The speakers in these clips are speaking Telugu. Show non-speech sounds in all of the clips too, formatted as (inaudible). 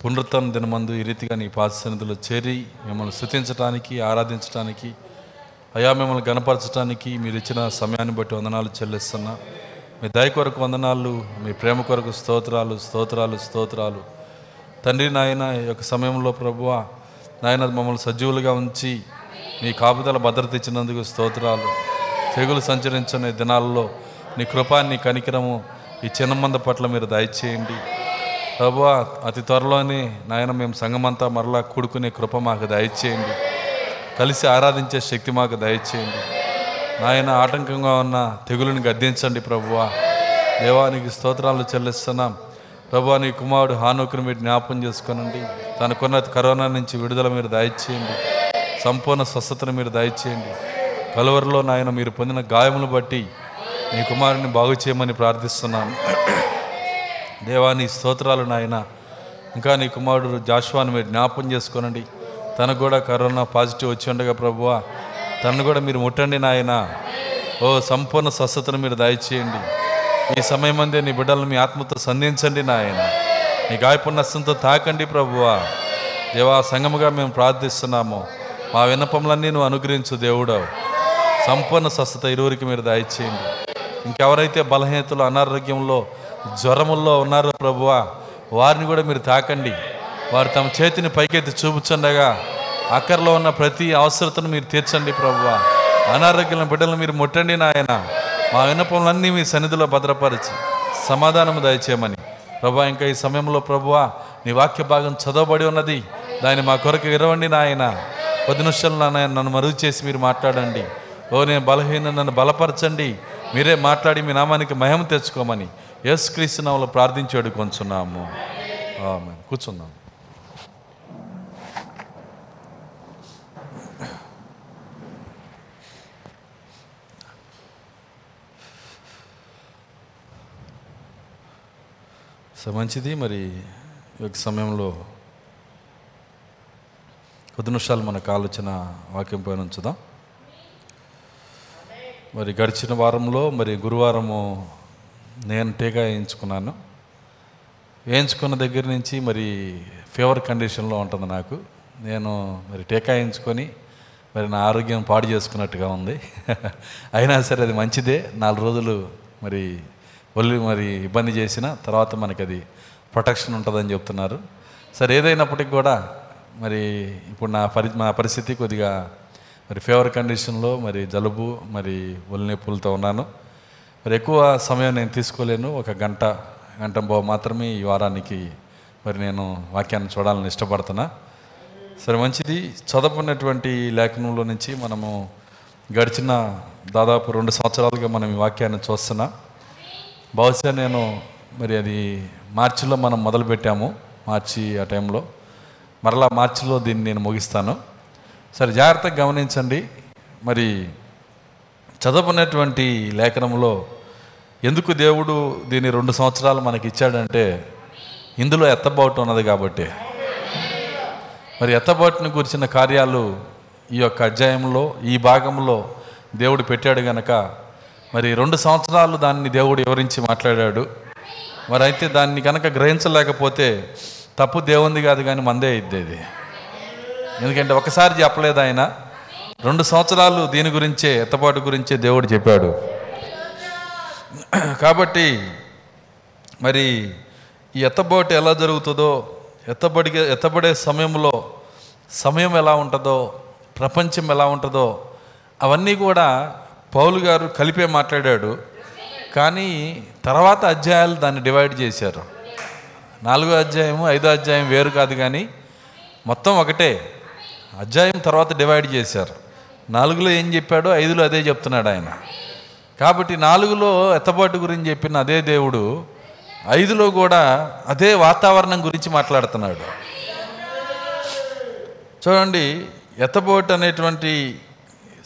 పునరుత్న దినమందు ఈ రీతిగా నీ పాద సన్నిధిలో చేరి మిమ్మల్ని స్థుతించడానికి ఆరాధించడానికి అయా మిమ్మల్ని గణపరచడానికి మీరు ఇచ్చిన సమయాన్ని బట్టి వందనాలు చెల్లిస్తున్నా. మీ దయ కొరకు వందనాలు మీ ప్రేమ కొరకు స్తోత్రాలు స్తోత్రాలు స్తోత్రాలు. తండ్రి నాయన ఈ యొక్క సమయంలో ప్రభువ నాయన మమ్మల్ని సజీవులుగా ఉంచి మీ కాపుదల భద్రత ఇచ్చినందుకు స్తోత్రాలు. తెగులు సంచరించిన దినాల్లో నీ కృపా నీ కనికరము ఈ చిన్న మంద పట్ల మీరు దయచేయండి. ప్రభు అతి త్వరలోనే నాయన మేము సంఘమంతా మరలా కూడుకునే కృప మాకు దయచేయండి. కలిసి ఆరాధించే శక్తి మాకు దయచేయండి. నాయన ఆటంకంగా ఉన్న తెగులుని గద్దించండి ప్రభువా. దేవానికి స్తోత్రాలు చెల్లిస్తున్నాం. ప్రభు నీ కుమారుడు హానుకుని మీరు జ్ఞాపం చేసుకోనండి. తనకున్న కరోనా నుంచి విడుదల మీరు దయచేయండి. సంపూర్ణ స్వస్థతను మీరు దయచేయండి. కలువరిలో నాయన మీరు పొందిన గాయములు బట్టి నీ కుమారుని బాగు చేయమని ప్రార్థిస్తున్నాను. దేవాని స్తోత్రాలు నాయన. ఇంకా నీ కుమారుడు జాషువాని మీరు జ్ఞాపం చేసుకోనండి. తనకు కూడా కరోనా పాజిటివ్ వచ్చి ఉండగా ప్రభువా తను కూడా మీరు ముట్టండి నాయన. ఓ సంపూర్ణ స్వస్థతను మీరు దయచేయండి. ఈ సమయం అందే నీ బిడ్డలను మీ ఆత్మతో సంధించండి నాయన. నీ గాయపున్నస్తంతో తాకండి ప్రభువా. దేవా సంగముగా మేము ప్రార్థిస్తున్నాము. మా విన్నపములన్నీ నువ్వు అనుగ్రహించు దేవుడవు. సంపూర్ణ స్వస్థత ఇరువురికి మీరు దయచేయండి. ఇంకెవరైతే బలహీనతలు అనారోగ్యంలో జ్వరముల్లో ఉన్నారు ప్రభువా. వారిని కూడా మీరు తాకండి. వారు తమ చేతిని పైకెత్తి చూపుచుండగా అక్కర్లో ఉన్న ప్రతి అవసరతను మీరు తీర్చండి ప్రభువా. అనారోగ్యం బిడ్డలను మీరు ముట్టండి నాయన. మా విన్నపములన్నీ మీ సన్నిధిలో భద్రపరిచి. సమాధానము దయచేయమని. ప్రభా ఇంకా ఈ సమయంలో ప్రభువా నీ వాక్య భాగం చదవబడి ఉన్నది. దాన్ని మా కొరకు ఇరవండి నాయన. కొద్ది నిమిషాలు నాయన నన్ను మరుగు చేసి మీరు మాట్లాడండి. ఓ నేను బలహీన నన్ను బలపరచండి. మీరే మాట్లాడి మీ నామానికి మహిమ తెచ్చుకోమని. ఎస్ క్రీస్తునామలో ప్రార్థించాడు కొంచున్నాము. ఆమేన్. కూర్చున్నాం. సో మంచిది. మరి ఈ యొక్క సమయంలో కొద్ది నిమిషాలు మనకు ఆలోచన వాక్యం పైన ఉంచుదాం. మరి గడిచిన వారంలో మరి గురువారము నేను టీకా వేయించుకున్నాను. వేయించుకున్న దగ్గర నుంచి మరి ఫీవర్ కండిషన్లో ఉంటుంది నాకు. నేను మరి టీకా వేయించుకొని మరి నా ఆరోగ్యం పాడు చేసుకున్నట్టుగా ఉంది. (laughs) అయినా సరే అది మంచిదే. నాలుగు రోజులు మరి ఒళ్ళు మరి ఇబ్బంది చేసిన తర్వాత మనకి అది ప్రొటెక్షన్ ఉంటుందని చెప్తున్నారు. సరే ఏదైనప్పటికీ కూడా మరి ఇప్పుడు నా పరి నా పరిస్థితి కొద్దిగా మరి ఫీవర్ కండిషన్లో మరి జలుబు మరి ఒళ్ళు నొప్పులతో ఉన్నాను. మరి ఎక్కువ సమయం నేను తీసుకోలేను. ఒక గంట గంట బావు మాత్రమే ఈ వారానికి మరి నేను వాక్యాన్ని చూడాలని ఇష్టపడుతున్నా. సరే మంచిది. చదువుకున్నటువంటి లేఖనంలో నుంచి మనము గడిచిన దాదాపు రెండు సంవత్సరాలుగా మనం ఈ వాక్యాన్ని చూస్తున్నా. బహుశా నేను మరి అది మార్చిలో మనం మొదలుపెట్టాము మార్చి ఆ టైంలో. మరలా మార్చిలో దీన్ని నేను ముగిస్తాను. సరే జాగ్రత్తగా గమనించండి. మరి చదువుకున్నటువంటి లేఖనంలో ఎందుకు దేవుడు దీన్ని రెండు సంవత్సరాలు మనకి ఇచ్చాడంటే ఇందులో ఎత్తబాటు ఉన్నది కాబట్టి. మరి ఎత్తబాటుని గురించిన కార్యాలు ఈ యొక్క అధ్యాయంలో ఈ భాగంలో దేవుడు పెట్టాడు గనక మరి రెండు సంవత్సరాలు దాన్ని దేవుడు వివరించి మాట్లాడాడు. మరి అయితే దాన్ని కనుక గ్రహించలేకపోతే తప్పు దేవుంది కాదు కానీ మందే ఇద్దేది ఎందుకంటే ఒకసారి చెప్పలేదు ఆయన రెండు సంవత్సరాలు దీని గురించే ఎత్తబాటు గురించే దేవుడు చెప్పాడు. కాబట్టి మరి ఈ ఎత్తబోటు ఎలా జరుగుతుందో ఎత్తబడి ఎత్తబడే సమయంలో సమయం ఎలా ఉంటుందో ప్రపంచం ఎలా ఉంటుందో అవన్నీ కూడా పౌలు గారు కలిపే మాట్లాడాడు. కానీ తర్వాత అధ్యాయాలు దాన్ని డివైడ్ చేశారు. నాలుగో అధ్యాయము ఐదో అధ్యాయం వేరు కాదు కానీ మొత్తం ఒకటే. అధ్యాయం తర్వాత డివైడ్ చేశారు. నాలుగులో ఏం చెప్పాడో ఐదులో అదే చెప్తున్నాడు ఆయన. కాబట్టి నాలుగులో ఎత్తబాటు గురించి చెప్పిన అదే దేవుడు ఐదులో కూడా అదే వాతావరణం గురించి మాట్లాడుతున్నాడు. చూడండి ఎత్తబోటు అనేటువంటి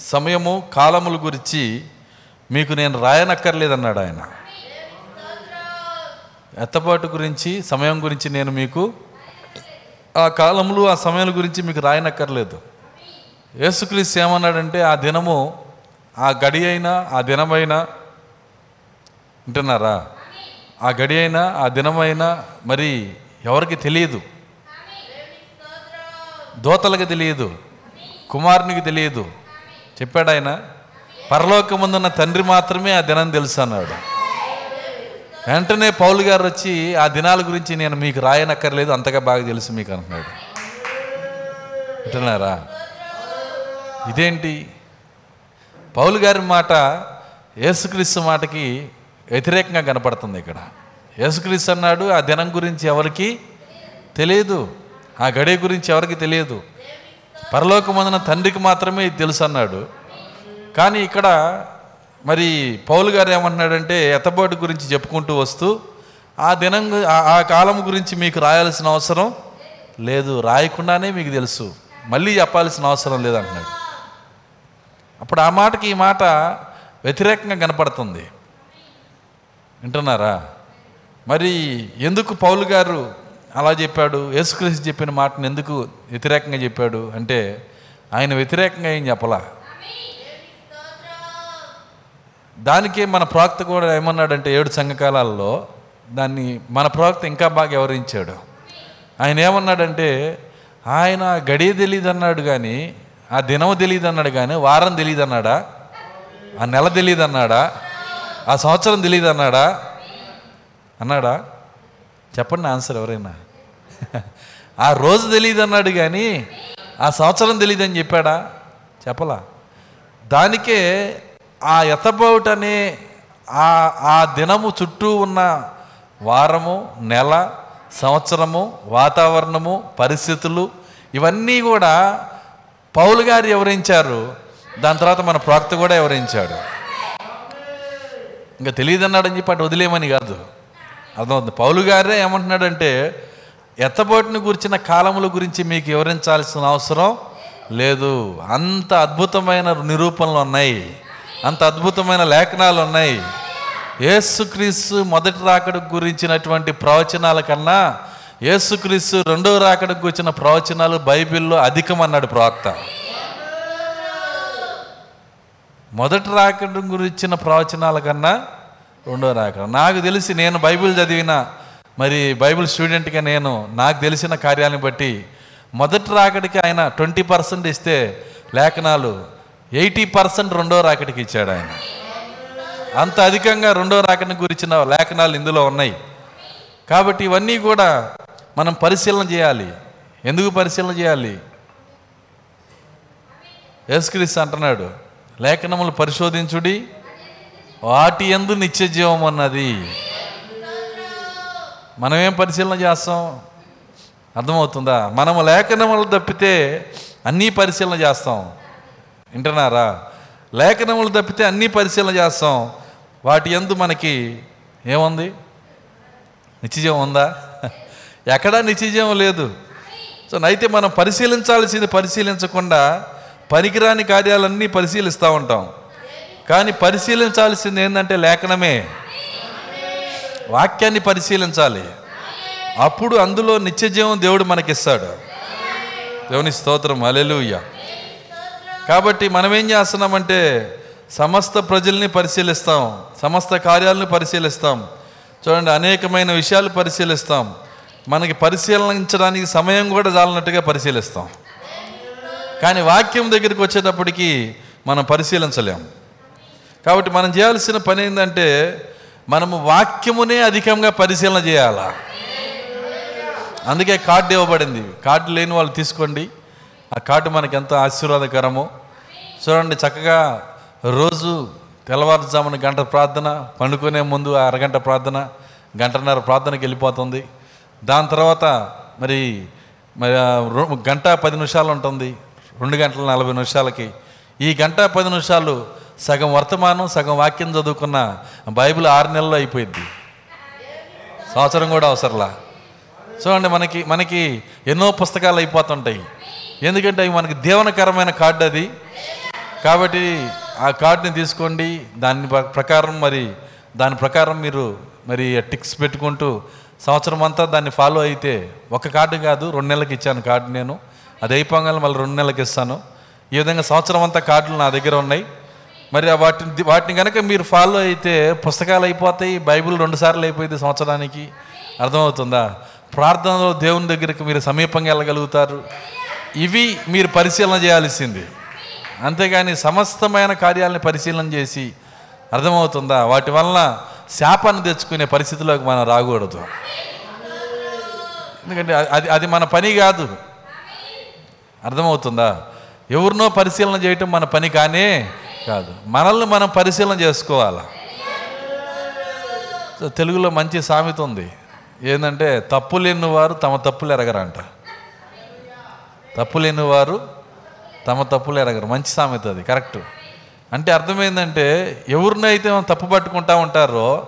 సమయము కాలముల గురించి మీకు నేను రాయనక్కర్లేదన్నాడు ఆయన. ఎత్తబాటు గురించి సమయం గురించి నేను మీకు ఆ కాలములు ఆ సమయాల గురించి మీకు రాయనక్కర్లేదు. యేసుక్రీస్తు ఏమన్నాడంటే ఆ దినము ఆ గడి అయినా ఆ దినమైనా వింటున్నారా? ఆ గడి అయినా ఆ దినమైనా మరి ఎవరికి తెలియదు? దోతలకు తెలియదు. కుమారునికి తెలియదు. చెప్పాడు ఆయన పరలోకముందున్న తండ్రి మాత్రమే ఆ దినం తెలుసు అన్నాడు. వెంటనే పౌలు గారు వచ్చి ఆ దినాల గురించి నేను మీకు రాయనక్కర్లేదు అంతగా బాగా తెలుసు మీకు అంటున్నాడు. వింటున్నారా? ఇదేంటి? పౌలు గారి మాట యేసుక్రీస్తు మాటకి వ్యతిరేకంగా కనపడుతుంది ఇక్కడ. యేసుక్రీస్తు అన్నాడు ఆ దినం గురించి ఎవరికి తెలియదు. ఆ గడియ గురించి ఎవరికి తెలియదు. పరలోకమందున తండ్రికి మాత్రమే ఇది తెలుసు అన్నాడు. కానీ ఇక్కడ మరి పౌలు గారు ఏమంటున్నాడంటే ఎత్తబోటు గురించి చెప్పుకుంటూ వస్తూ ఆ దినం ఆ- ఆ కాలం గురించి మీకు రాయాల్సిన అవసరం లేదు. రాయకుండానే మీకు తెలుసు. మళ్ళీ చెప్పాల్సిన అవసరం లేదంటున్నాడు అప్పుడు ఆ మాటకి ఈ మాట వ్యతిరేకంగా కనపడుతుంది. వింటున్నారా? మరి ఎందుకు పౌలు గారు అలా చెప్పాడు? యేసుక్రీస్తు చెప్పిన మాటను ఎందుకు వ్యతిరేకంగా చెప్పాడు? అంటే ఆయన వ్యతిరేకంగా ఏం చెప్పలా? దానికే మన ప్రవక్త కూడా ఏమన్నాడంటే ఏడు సంఘకాలాల్లో దాన్ని మన ప్రవక్త ఇంకా బాగా వివరించాడు ఆయన ఏమన్నాడంటే ఆయన గడియ తెలియదు అన్నాడు కానీ ఆ దినం తెలియదు అన్నాడు కానీ వారం తెలియదు అన్నాడా ఆ నెల తెలియదు అన్నాడా ఆ సంవత్సరం తెలియదు అన్నాడా? అన్నాడా చెప్పండి ఆన్సర్ ఎవరైనా. ఆ రోజు తెలియదు అన్నాడు కానీ ఆ సంవత్సరం తెలియదు అని చెప్పాడా? చెప్పలా. దానికే ఆ ఎత్తబౌట్ అనే ఆ ఆ దినము చుట్టూ ఉన్న వారము నెల సంవత్సరము వాతావరణము పరిస్థితులు ఇవన్నీ కూడా పౌలు గారు వివరించారు దాని తర్వాత మన ప్రాక్త కూడా వివరించాడు ఇంకా తెలియదన్నాడని చెప్పి అటు వదిలేమని కాదు. అర్థమవుతుంది. పౌలు గారే ఏమంటున్నాడంటే ఎత్తబోటుని గురించిన కాలముల గురించి మీకు వివరించాల్సిన అవసరం లేదు. అంత అద్భుతమైన నిరూపణలు ఉన్నాయి. అంత అద్భుతమైన లేఖనాలు ఉన్నాయి. యేసుక్రీస్తు మొదటి రాకడ గురించినటువంటి ప్రవచనాల కన్నా యేసుక్రీస్తు రెండవ రాకడకు వచ్చిన ప్రవచనాలు బైబిల్లో అధికం అన్నాడు ప్రవక్త. మొదటి రాకడం గురించిన ప్రవచనాల కన్నా రెండో రాకడ. నాకు తెలిసి నేను బైబిల్ చదివిన మరి బైబిల్ స్టూడెంట్గా నేను నాకు తెలిసిన కార్యాలను బట్టి మొదటి రాకడికి ఆయన ట్వంటీ పర్సెంట్ ఇస్తే లేఖనాలు ఎయిటీ పర్సెంట్ రెండో రాకడికి ఇచ్చాడు ఆయన. అంత అధికంగా రెండో రాకడిని గురించిన లేఖనాలు ఇందులో ఉన్నాయి. కాబట్టి ఇవన్నీ కూడా మనం పరిశీలన చేయాలి. ఎందుకు పరిశీలన చేయాలి? యేసుక్రీస్తు అంటున్నాడు లేఖనములు పరిశోధించుడి వాటి ఎందు నిత్య జీవం అన్నది మనమేం పరిశీలన చేస్తాం? అర్థమవుతుందా? మనము లేఖనములు తప్పితే అన్నీ పరిశీలన చేస్తాం. వింటున్నారా? లేఖనములు తప్పితే అన్నీ పరిశీలన చేస్తాం. వాటి ఎందు మనకి ఏముంది? నిత్యజీవం ఉందా? ఎక్కడా నిత్యజీవం లేదు. సో అయితే మనం పరిశీలించాల్సింది పరిశీలించకుండా పనికిరాని కార్యాలన్నీ పరిశీలిస్తూ ఉంటాం. కానీ పరిశీలించాల్సింది ఏంటంటే లేఖనమే. వాక్యాన్ని పరిశీలించాలి. అప్పుడు అందులో నిత్యజీవం దేవుడు మనకిస్తాడు. దేవుని స్తోత్రం. అలెలుయ్య కాబట్టి మనం ఏం చేస్తున్నామంటే సమస్త ప్రజల్ని పరిశీలిస్తాం. సమస్త కార్యాలను పరిశీలిస్తాం. చూడండి అనేకమైన విషయాలు పరిశీలిస్తాం. మనకి పరిశీలించడానికి సమయం కూడా చాలన్నట్టుగా పరిశీలిస్తాం. కానీ వాక్యం దగ్గరికి వచ్చేటప్పటికి మనం పరిశీలించలేము కాబట్టి మనం చేయాల్సిన పని ఏంటంటే మనము వాక్యమునే అధికంగా పరిశీలన చేయాలా? అందుకే కార్డు ఇవ్వబడింది. కార్డు లేని వాళ్ళు తీసుకోండి. ఆ కార్డు మనకి ఎంత ఆశీర్వాదకరమో. చూడండి చక్కగా రోజు తెల్లవారుజామున గంట ప్రార్థన పండుకునే ముందు ఆ అరగంట ప్రార్థన గంటన్నర ప్రార్థనకి వెళ్ళిపోతుంది. దాని తర్వాత మరి మరి గంట పది నిమిషాలు ఉంటుంది. రెండు గంటల నలభై నిమిషాలకి. ఈ గంట పది నిమిషాలు సగం వర్తమానం సగం వాక్యం చదువుకున్న బైబిల్ ఆరు నెలల్లో అయిపోయింది. సంవత్సరం కూడా అవసరంలా. చూడండి మనకి మనకి ఎన్నో పుస్తకాలు అయిపోతుంటాయి. ఎందుకంటే అవి మనకి దేవనకరమైన కార్డు అది. కాబట్టి ఆ కార్డుని తీసుకోండి. దాని ప్రకారం మరి దాని ప్రకారం మీరు మరి టిక్స్ పెట్టుకుంటూ సంవత్సరం అంతా దాన్ని ఫాలో అయితే ఒక కార్డు కాదు రెండు నెలలకు ఇచ్చాను కార్డు నేను. అది అయిపోగానే మళ్ళీ రెండు నెలలకు ఇస్తాను. ఈ విధంగా సంవత్సరం అంతా కార్డులు నా దగ్గర ఉన్నాయి. మరి వాటిని వాటిని కనుక మీరు ఫాలో అయితే పుస్తకాలు అయిపోతాయి బైబిల్ రెండు సార్లు అయిపోయింది సంవత్సరానికి. అర్థమవుతుందా? ప్రార్థనలో దేవుని దగ్గరికి మీరు సమీపంగా వెళ్ళగలుగుతారు. ఇవి మీరు పరిశీలన చేయాల్సింది. అంతేగాని సమస్తమైన కార్యాలని పరిశీలన చేసి అర్థమవుతుందా? వాటి వలన శాపాన్ని తెచ్చుకునే పరిస్థితిలోకి మనం రాకూడదు. ఎందుకంటే అది అది మన పని కాదు. అర్థమవుతుందా? ఎవరినో పరిశీలన చేయటం మన పని కానీ కాదు. మనల్ని మనం పరిశీలన చేసుకోవాలి? తెలుగులో మంచి సామెత ఉంది. ఏంటంటే తప్పు లేని వారు తమ తప్పులు ఎరగరంట. తప్పు లేని వారు తమ తప్పులు ఎరగరు. మంచి సామెత అది కరెక్ట్. అంటే అర్థమైందంటే ఎవరినైతే మనం తప్పు పట్టుకుంటా ఉంటారో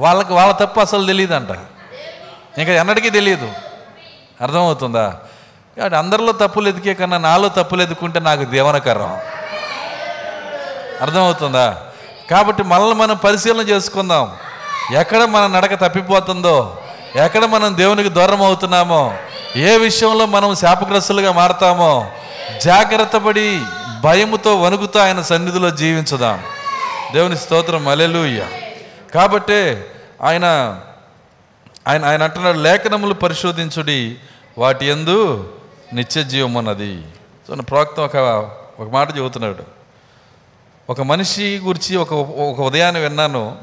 వాళ్ళకి వాళ్ళ తప్పు అసలు తెలియదంట ఇంకా ఎన్నటికీ తెలియదు అర్థమవుతుందా? కాబట్టి అందరిలో తప్పులు ఎదికే కన్నా నాలో తప్పులు ఎదుకుంటే నాకు దేవనకరం. అర్థమవుతుందా? కాబట్టి మనల్ని మనం పరిశీలన చేసుకుందాం. ఎక్కడ మన నడక తప్పిపోతుందో ఎక్కడ మనం దేవునికి దూరం అవుతున్నామో ఏ విషయంలో మనం శాపగ్రస్తులుగా మారతామో జాగ్రత్త పడి భయముతో వణుకుతో ఆయన సన్నిధిలో జీవించదాం. దేవుని స్తోత్రం. అలెలుయ్య కాబట్టే ఆయన ఆయన ఆయన అంటున్నాడు లేఖనములు పరిశోధించుడి వాటి ఎందు నిత్య జీవం అన్నది సో నా ప్రవక్త ఒక ఒక మాట చెబుతున్నాడు. ఒక మనిషి గురించి ఒక ఒక ఉదయాన్నే విన్నాను.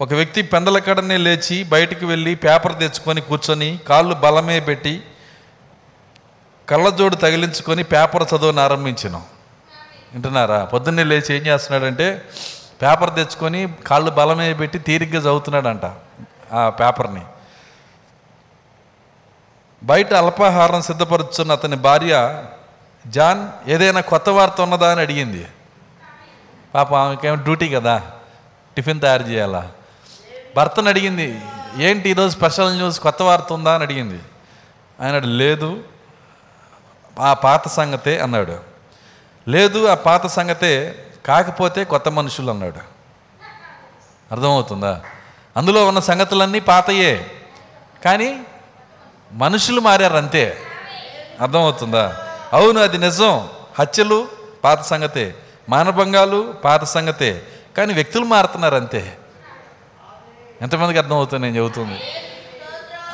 ఒక వ్యక్తి పెండల కడనే లేచి బయటికి వెళ్ళి పేపర్ తెచ్చుకొని కూర్చొని కాళ్ళు బలమే పెట్టి కళ్ళజోడు తగిలించుకొని పేపర్ చదవని ఆరంభించాను. వింటున్నారా? పొద్దున్నే లేచి ఏం చేస్తున్నాడంటే పేపర్ తెచ్చుకొని కాళ్ళు బలమే పెట్టి తీరిగ్గా చదువుతున్నాడంట ఆ పేపర్ని. బయట అల్పాహారం సిద్ధపరుచున్న అతని భార్య జాన్ ఏదైనా కొత్త వార్త ఉన్నదా అని అడిగింది. పాప ఆమెకేమో డ్యూటీ కదా టిఫిన్ తయారు చేయాలా? భర్తను అడిగింది ఏంటి ఈరోజు స్పెషల్ న్యూస్? కొత్త వార్త ఉందా? అని అడిగింది. ఆయన లేదు ఆ పాత సంగతే అన్నాడు. లేదు ఆ పాత సంగతే కాకపోతే కొత్త మనుషులు అన్నాడు. అర్థమవుతుందా? అందులో ఉన్న సంగతులన్నీ పాతయే. కానీ మనుషులు మారారు అంతే. అర్థమవుతుందా? అవును అది నిజం. హత్యలు పాత సంగతే. మానభంగాలు పాత సంగతే. కానీ వ్యక్తులు మారుతున్నారు అంతే. ఎంతమందికి అర్థమవుతుంది నేను చెబుతుంది?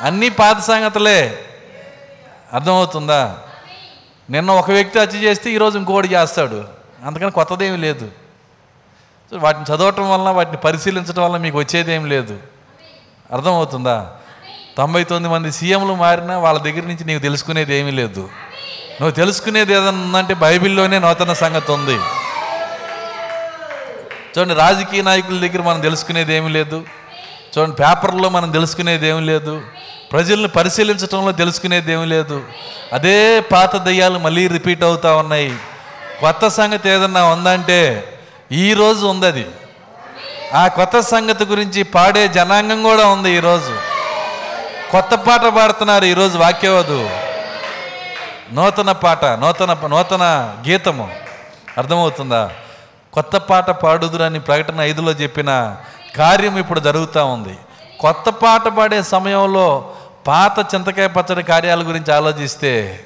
అన్నీ పాత సంగతులే. అర్థమవుతుందా? నిన్న ఒక వ్యక్తి హత్య చేస్తే ఈరోజు ఇంకోటి చేస్తాడు. అందుకని కొత్తదేమీ లేదు. వాటిని చదవటం వలన వాటిని పరిశీలించడం వల్ల మీకు వచ్చేదేం లేదు. అర్థమవుతుందా? తొంభై తొమ్మిది మంది సీఎంలు మారినా వాళ్ళ దగ్గర నుంచి నీకు తెలుసుకునేది ఏమీ లేదు. నువ్వు తెలుసుకునేది ఏదన్నా ఉందంటే బైబిల్లోనే నూతన సంగతి ఉంది. చూడండి రాజకీయ నాయకుల దగ్గర మనం తెలుసుకునేది ఏమీ లేదు. చూడండి పేపర్లో మనం తెలుసుకునేది ఏమీ లేదు. ప్రజల్ని పరిశీలించడంలో తెలుసుకునేది ఏమీ లేదు. అదే పాత దయ్యాలు మళ్ళీ రిపీట్ అవుతూ ఉన్నాయి. కొత్త సంగతి ఏదన్నా ఉందంటే ఈరోజు ఉంది అది ఆ కొత్త సంగతి గురించి పాడే జనాంగం కూడా ఉంది ఈరోజు కొత్త పాట పాడుతున్నారు ఈరోజు వాక్యవదు నూతన పాట నూతన నూతన గీతము. అర్థమవుతుందా? కొత్త పాట పాడుదురని ప్రకటన ఐదులో చెప్పిన కార్యం ఇప్పుడు జరుగుతూ ఉంది. కొత్త పాట పాడే సమయంలో పాత చింతకాయ పచ్చడి కార్యాల గురించి ఆలోచిస్తే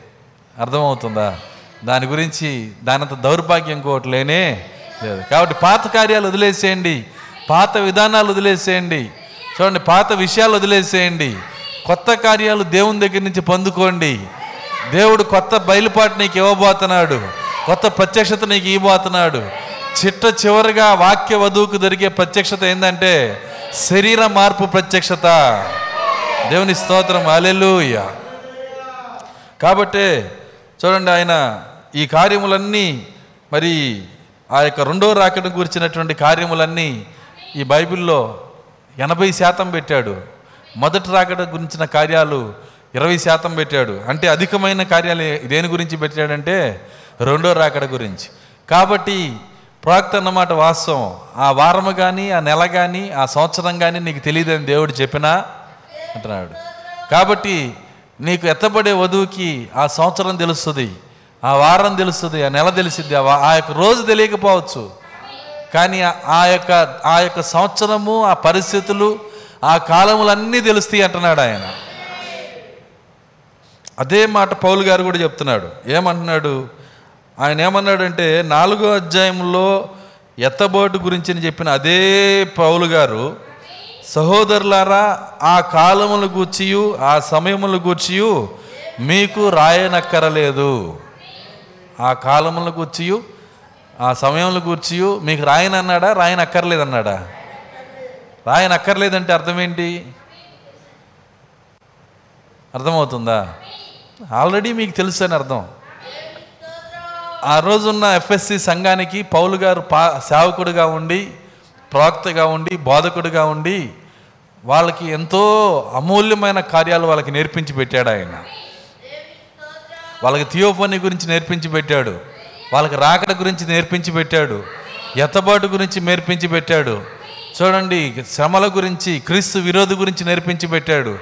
అర్థమవుతుందా? దాని గురించి దానంత దౌర్భాగ్యం ఇంకోటి లేనే లేదు. కాబట్టి పాత కార్యాలు వదిలేసేయండి. పాత విధానాలు వదిలేసేయండి. చూడండి పాత విషయాలు వదిలేసేయండి. కొత్త కార్యాలు దేవుని దగ్గర నుంచి పొందుకోండి. దేవుడు కొత్త బయలుపాటు నీకు ఇవ్వబోతున్నాడు. కొత్త ప్రత్యక్షత నీకు ఇవ్వబోతున్నాడు. చిట్ట చివరిగా వాక్య వధువుకు దొరికే ప్రత్యక్షత ఏంటంటే శరీర మార్పు ప్రత్యక్షత. దేవుని స్తోత్రం. అలెలుయ కాబట్టే చూడండి ఆయన ఈ కార్యములన్నీ మరి ఆ యొక్క రెండో రాకడ గురించినటువంటి కార్యములన్నీ ఈ బైబిల్లో ఎనభై శాతం పెట్టాడు. మొదటి రాకడ గురించిన కార్యాలు ఇరవై శాతం పెట్టాడు. అంటే అధికమైన కార్యాలు దేని గురించి పెట్టాడంటే రెండో రాకడ గురించి. కాబట్టి ప్రవక్త అన్నమాట వాస్తవం. ఆ వారము కానీ ఆ నెల కానీ ఆ సంవత్సరం కానీ నీకు తెలియదని దేవుడు చెప్పినా? అంటున్నాడు. కాబట్టి నీకు ఎత్తబడే వధువుకి ఆ సంవత్సరం తెలుస్తుంది ఆ వారం తెలుస్తుంది ఆ నెల తెలిసిద్ది ఆ యొక్క రోజు తెలియకపోవచ్చు. కానీ ఆ- ఆ యొక్క ఆ యొక్క సంవత్సరము ఆ పరిస్థితులు ఆ కాలములన్నీ తెలుస్తాయి అంటున్నాడు ఆయన. అదే మాట పౌలు గారు కూడా చెప్తున్నాడు. ఏమంటున్నాడు? ఆయన ఏమన్నాడంటే నాలుగో అధ్యాయంలో ఎత్తబోటు గురించి చెప్పిన అదే పౌలు గారు సహోదరులారా ఆ కాలములు గూర్చియు ఆ సమయములు గూర్చియు మీకు రాయనక్కరలేదు. ఆ కాలములు గూర్చియు ఆ సమయంలో గూర్చియు మీకు రాయనన్నాడా రాయనక్కర్లేదన్నాడా? రాయనక్కర్లేదంటే అర్థం ఏంటి అర్థమవుతుందా? ఆల్రెడీ మీకు తెలుసు అని అర్థం. ఆ రోజున్న ఎఫ్ఎస్సి సంఘానికి పౌలు గారు పా సేవకుడిగా ఉండి ప్రవక్తగా ఉండి బోధకుడిగా ఉండి వాళ్ళకి ఎంతో అమూల్యమైన కార్యాలు వాళ్ళకి నేర్పించి పెట్టాడు ఆయన. వాళ్ళకి థియోఫోని గురించి నేర్పించి పెట్టాడు. వాళ్ళకి రాకడ గురించి నేర్పించి పెట్టాడు. ఎత్తబాటు గురించి నేర్పించి పెట్టాడు. చూడండి శ్రమల గురించి క్రీస్తు విరోధి గురించి నేర్పించి పెట్టాడు.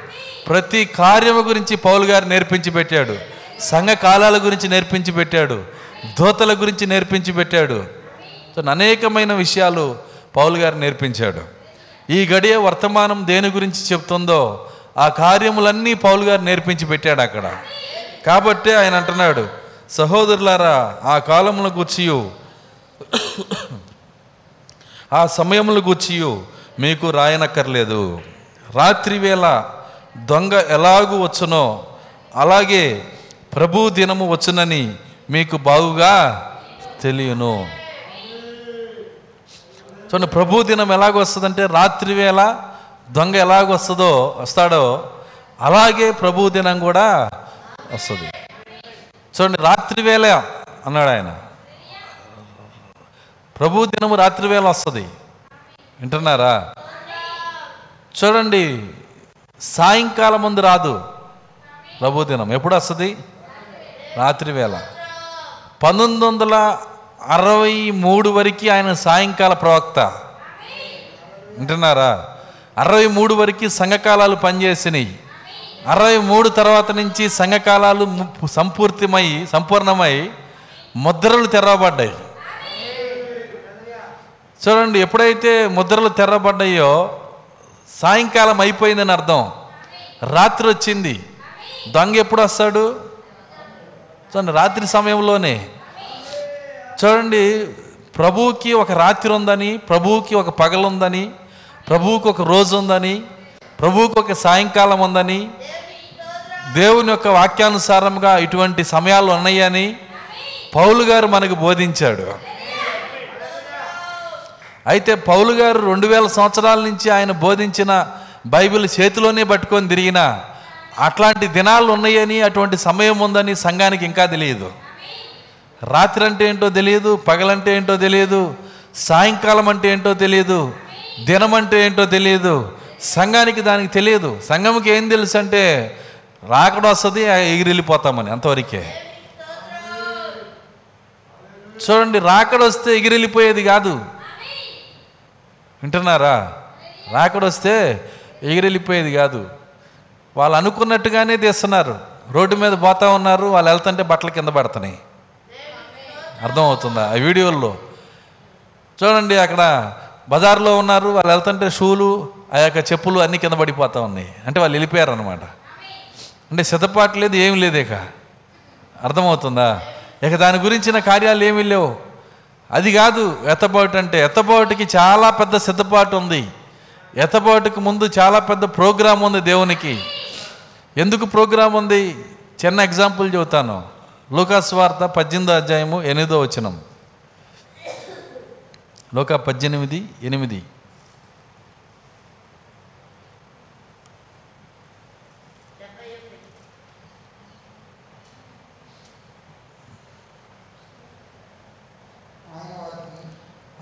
ప్రతి కార్యము గురించి పౌలు గారు నేర్పించి పెట్టాడు. సంఘ కాలాల గురించి నేర్పించి పెట్టాడు. దోతల గురించి నేర్పించి పెట్టాడు. సో అనేకమైన విషయాలు పౌలు గారు నేర్పించాడు. ఈ గడియ వర్తమానం దేని గురించి చెప్తుందో ఆ కార్యములన్నీ పౌలు గారు నేర్పించి పెట్టాడు అక్కడ. కాబట్టి ఆయన అంటున్నాడు సహోదరులారా ఆ కాలముల గూర్చియు ఆ సమయముల గూర్చియు మీకు రాయనక్కర్లేదు. రాత్రి వేళ దొంగ ఎలాగూ వచ్చునో అలాగే ప్రభు దినము వచ్చునని మీకు బాగుగా తెలియను. చూడండి ప్రభు దినం ఎలాగ వస్తుందంటే రాత్రి వేళ దొంగ ఎలాగొస్తుందో వస్తాడో అలాగే ప్రభు దినం కూడా వస్తుంది. చూడండి రాత్రి వేళ అన్నాడు ఆయన. ప్రభు దినము రాత్రి వేళ వస్తుంది. వింటున్నారా? చూడండి సాయంకాలం ముందు రాదు. ప్రభు దినం ఎప్పుడు వస్తుంది? రాత్రి వేళ. పంతొమ్మిది వందల అరవై మూడు వరకు ఆయన సాయంకాల ప్రవక్త. వింటున్నారా? అరవై మూడు వరకు సంఘకాలాలు పనిచేసినాయి. అరవై మూడు తర్వాత నుంచి సంఘకాలాలు సంపూర్తిమై సంపూర్ణమై ముద్రలు తెరవబడ్డాయి. చూడండి ఎప్పుడైతే ముద్రలు తెరవబడ్డాయో సాయంకాలం అయిపోయిందని అర్థం. రాత్రి వచ్చింది. దొంగ ఎప్పుడు వస్తాడు? చూడండి రాత్రి సమయంలోనే. చూడండి ప్రభువుకి ఒక రాత్రి ఉందని ప్రభువుకి ఒక పగలు ఉందని ప్రభువుకి ఒక రోజు ఉందని ప్రభువుకి ఒక సాయంకాలం ఉందని దేవుని యొక్క వాక్యానుసారంగా ఇటువంటి సమయాలు ఉన్నాయని పౌలు గారు మనకు బోధించాడు. అయితే పౌలు గారు రెండు వేల సంవత్సరాల నుంచి ఆయన బోధించిన బైబిల్ చేతిలోనే పట్టుకొని తిరిగిన అట్లాంటి దినాలు ఉన్నాయని అటువంటి సమయం ఉందని సంఘానికి ఇంకా తెలియదు. రాత్రి అంటే ఏంటో తెలియదు పగలంటే ఏంటో తెలియదు సాయంకాలం అంటే ఏంటో తెలియదు దినం అంటే ఏంటో తెలియదు సంఘానికి దానికి తెలియదు. సంఘంకి ఏం తెలుసు అంటే రాకడం వస్తుంది ఎగిరిపోతామని అంతవరకే. చూడండి రాకడొస్తే ఎగిరిపోయేది కాదు. వింటున్నారా? రాకడొస్తే ఎగిరిపోయేది కాదు. వాళ్ళు అనుకున్నట్టుగానే తీస్తున్నారు. రోడ్డు మీద పోతా ఉన్నారు వాళ్ళు వెళ్తుంటే బట్టలు కింద పడుతున్నాయి. అర్థమవుతుందా? ఆ వీడియోల్లో. చూడండి అక్కడ బజార్లో ఉన్నారు వాళ్ళు వెళ్తుంటే షూలు ఆ యొక్క చెప్పులు అన్నీ కింద పడిపోతా ఉన్నాయి. అంటే వాళ్ళు వెళ్ళిపోయారు అనమాట అంటే సిద్ధపాటు లేదు ఏం లేదు ఇక. అర్థమవుతుందా? ఇక దాని గురించిన కార్యాలు ఏమీ లేవు. అది కాదు ఎత్తబాటు అంటే ఎత్తబాటుకి చాలా పెద్ద సిద్ధపాటు ఉంది. ఎత్తబాటుకి ముందు చాలా పెద్ద ప్రోగ్రాం ఉంది దేవునికి. ఎందుకు ప్రోగ్రాం ఉంది? చిన్న ఎగ్జాంపుల్ చెబుతాను. లూకాస్ వార్త పద్దెనిమిదో అధ్యాయము ఎనిమిదో వచనం. లోక పద్దెనిమిది ఎనిమిది.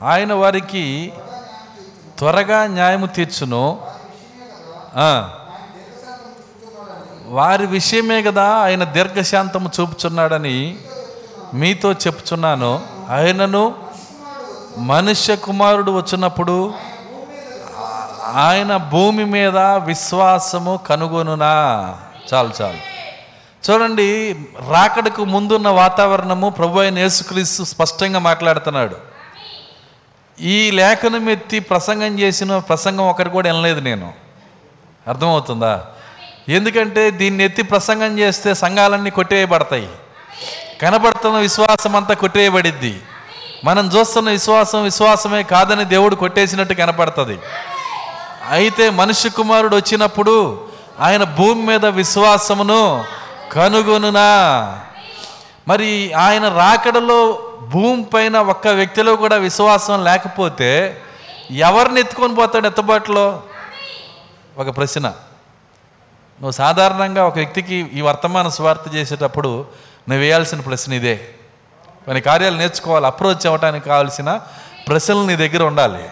ఆయన వారికి త్వరగా న్యాయము తీర్చును. ఆ. వారి విషయమే కదా ఆయన దీర్ఘశాంతము చూపుచున్నాడని మీతో చెప్తున్నాను ఆయనను మనుష్య కుమారుడు వచ్చినప్పుడు ఆయన భూమి మీద విశ్వాసము కనుగొనునా. చాలు చాలు. చూడండి రాకడకు ముందున్న వాతావరణము ప్రభు అయిన యేసుక్రీస్తు స్పష్టంగా మాట్లాడుతున్నాడు. ఈ లేఖనం ఎత్తి ప్రసంగం చేసిన ప్రసంగం ఒకరు కూడా వినలేదు నేను. అర్థమవుతుందా? ఎందుకంటే దీన్ని ఎత్తి ప్రసంగం చేస్తే సంఘాలన్నీ కొట్టేయబడతాయి కనబడుతున్న విశ్వాసం అంతా కొట్టేయబడిద్ది మనం చూస్తున్న విశ్వాసం విశ్వాసమే కాదని దేవుడు కొట్టేసినట్టు కనపడుతుంది. అయితే మనుష్య కుమారుడు వచ్చినప్పుడు ఆయన భూమి మీద విశ్వాసమును కనుగొనునా? మరి ఆయన రాకడలో భూమి పైన ఒక్క వ్యక్తిలో కూడా విశ్వాసం లేకపోతే ఎవరిని ఎత్తుకొని పోతాడు ఎత్తబాటులో? ఒక ప్రశ్న. నువ్వు సాధారణంగా ఒక వ్యక్తికి ఈ వర్తమాన స్వార్థ చేసేటప్పుడు నువ్వు వేయాల్సిన ప్రశ్న ఇదే. కొన్ని కార్యాలు నేర్చుకోవాలి అప్రోచ్ అవ్వడానికి కావాల్సిన ప్రశ్నలు నీ దగ్గర ఉండాలి.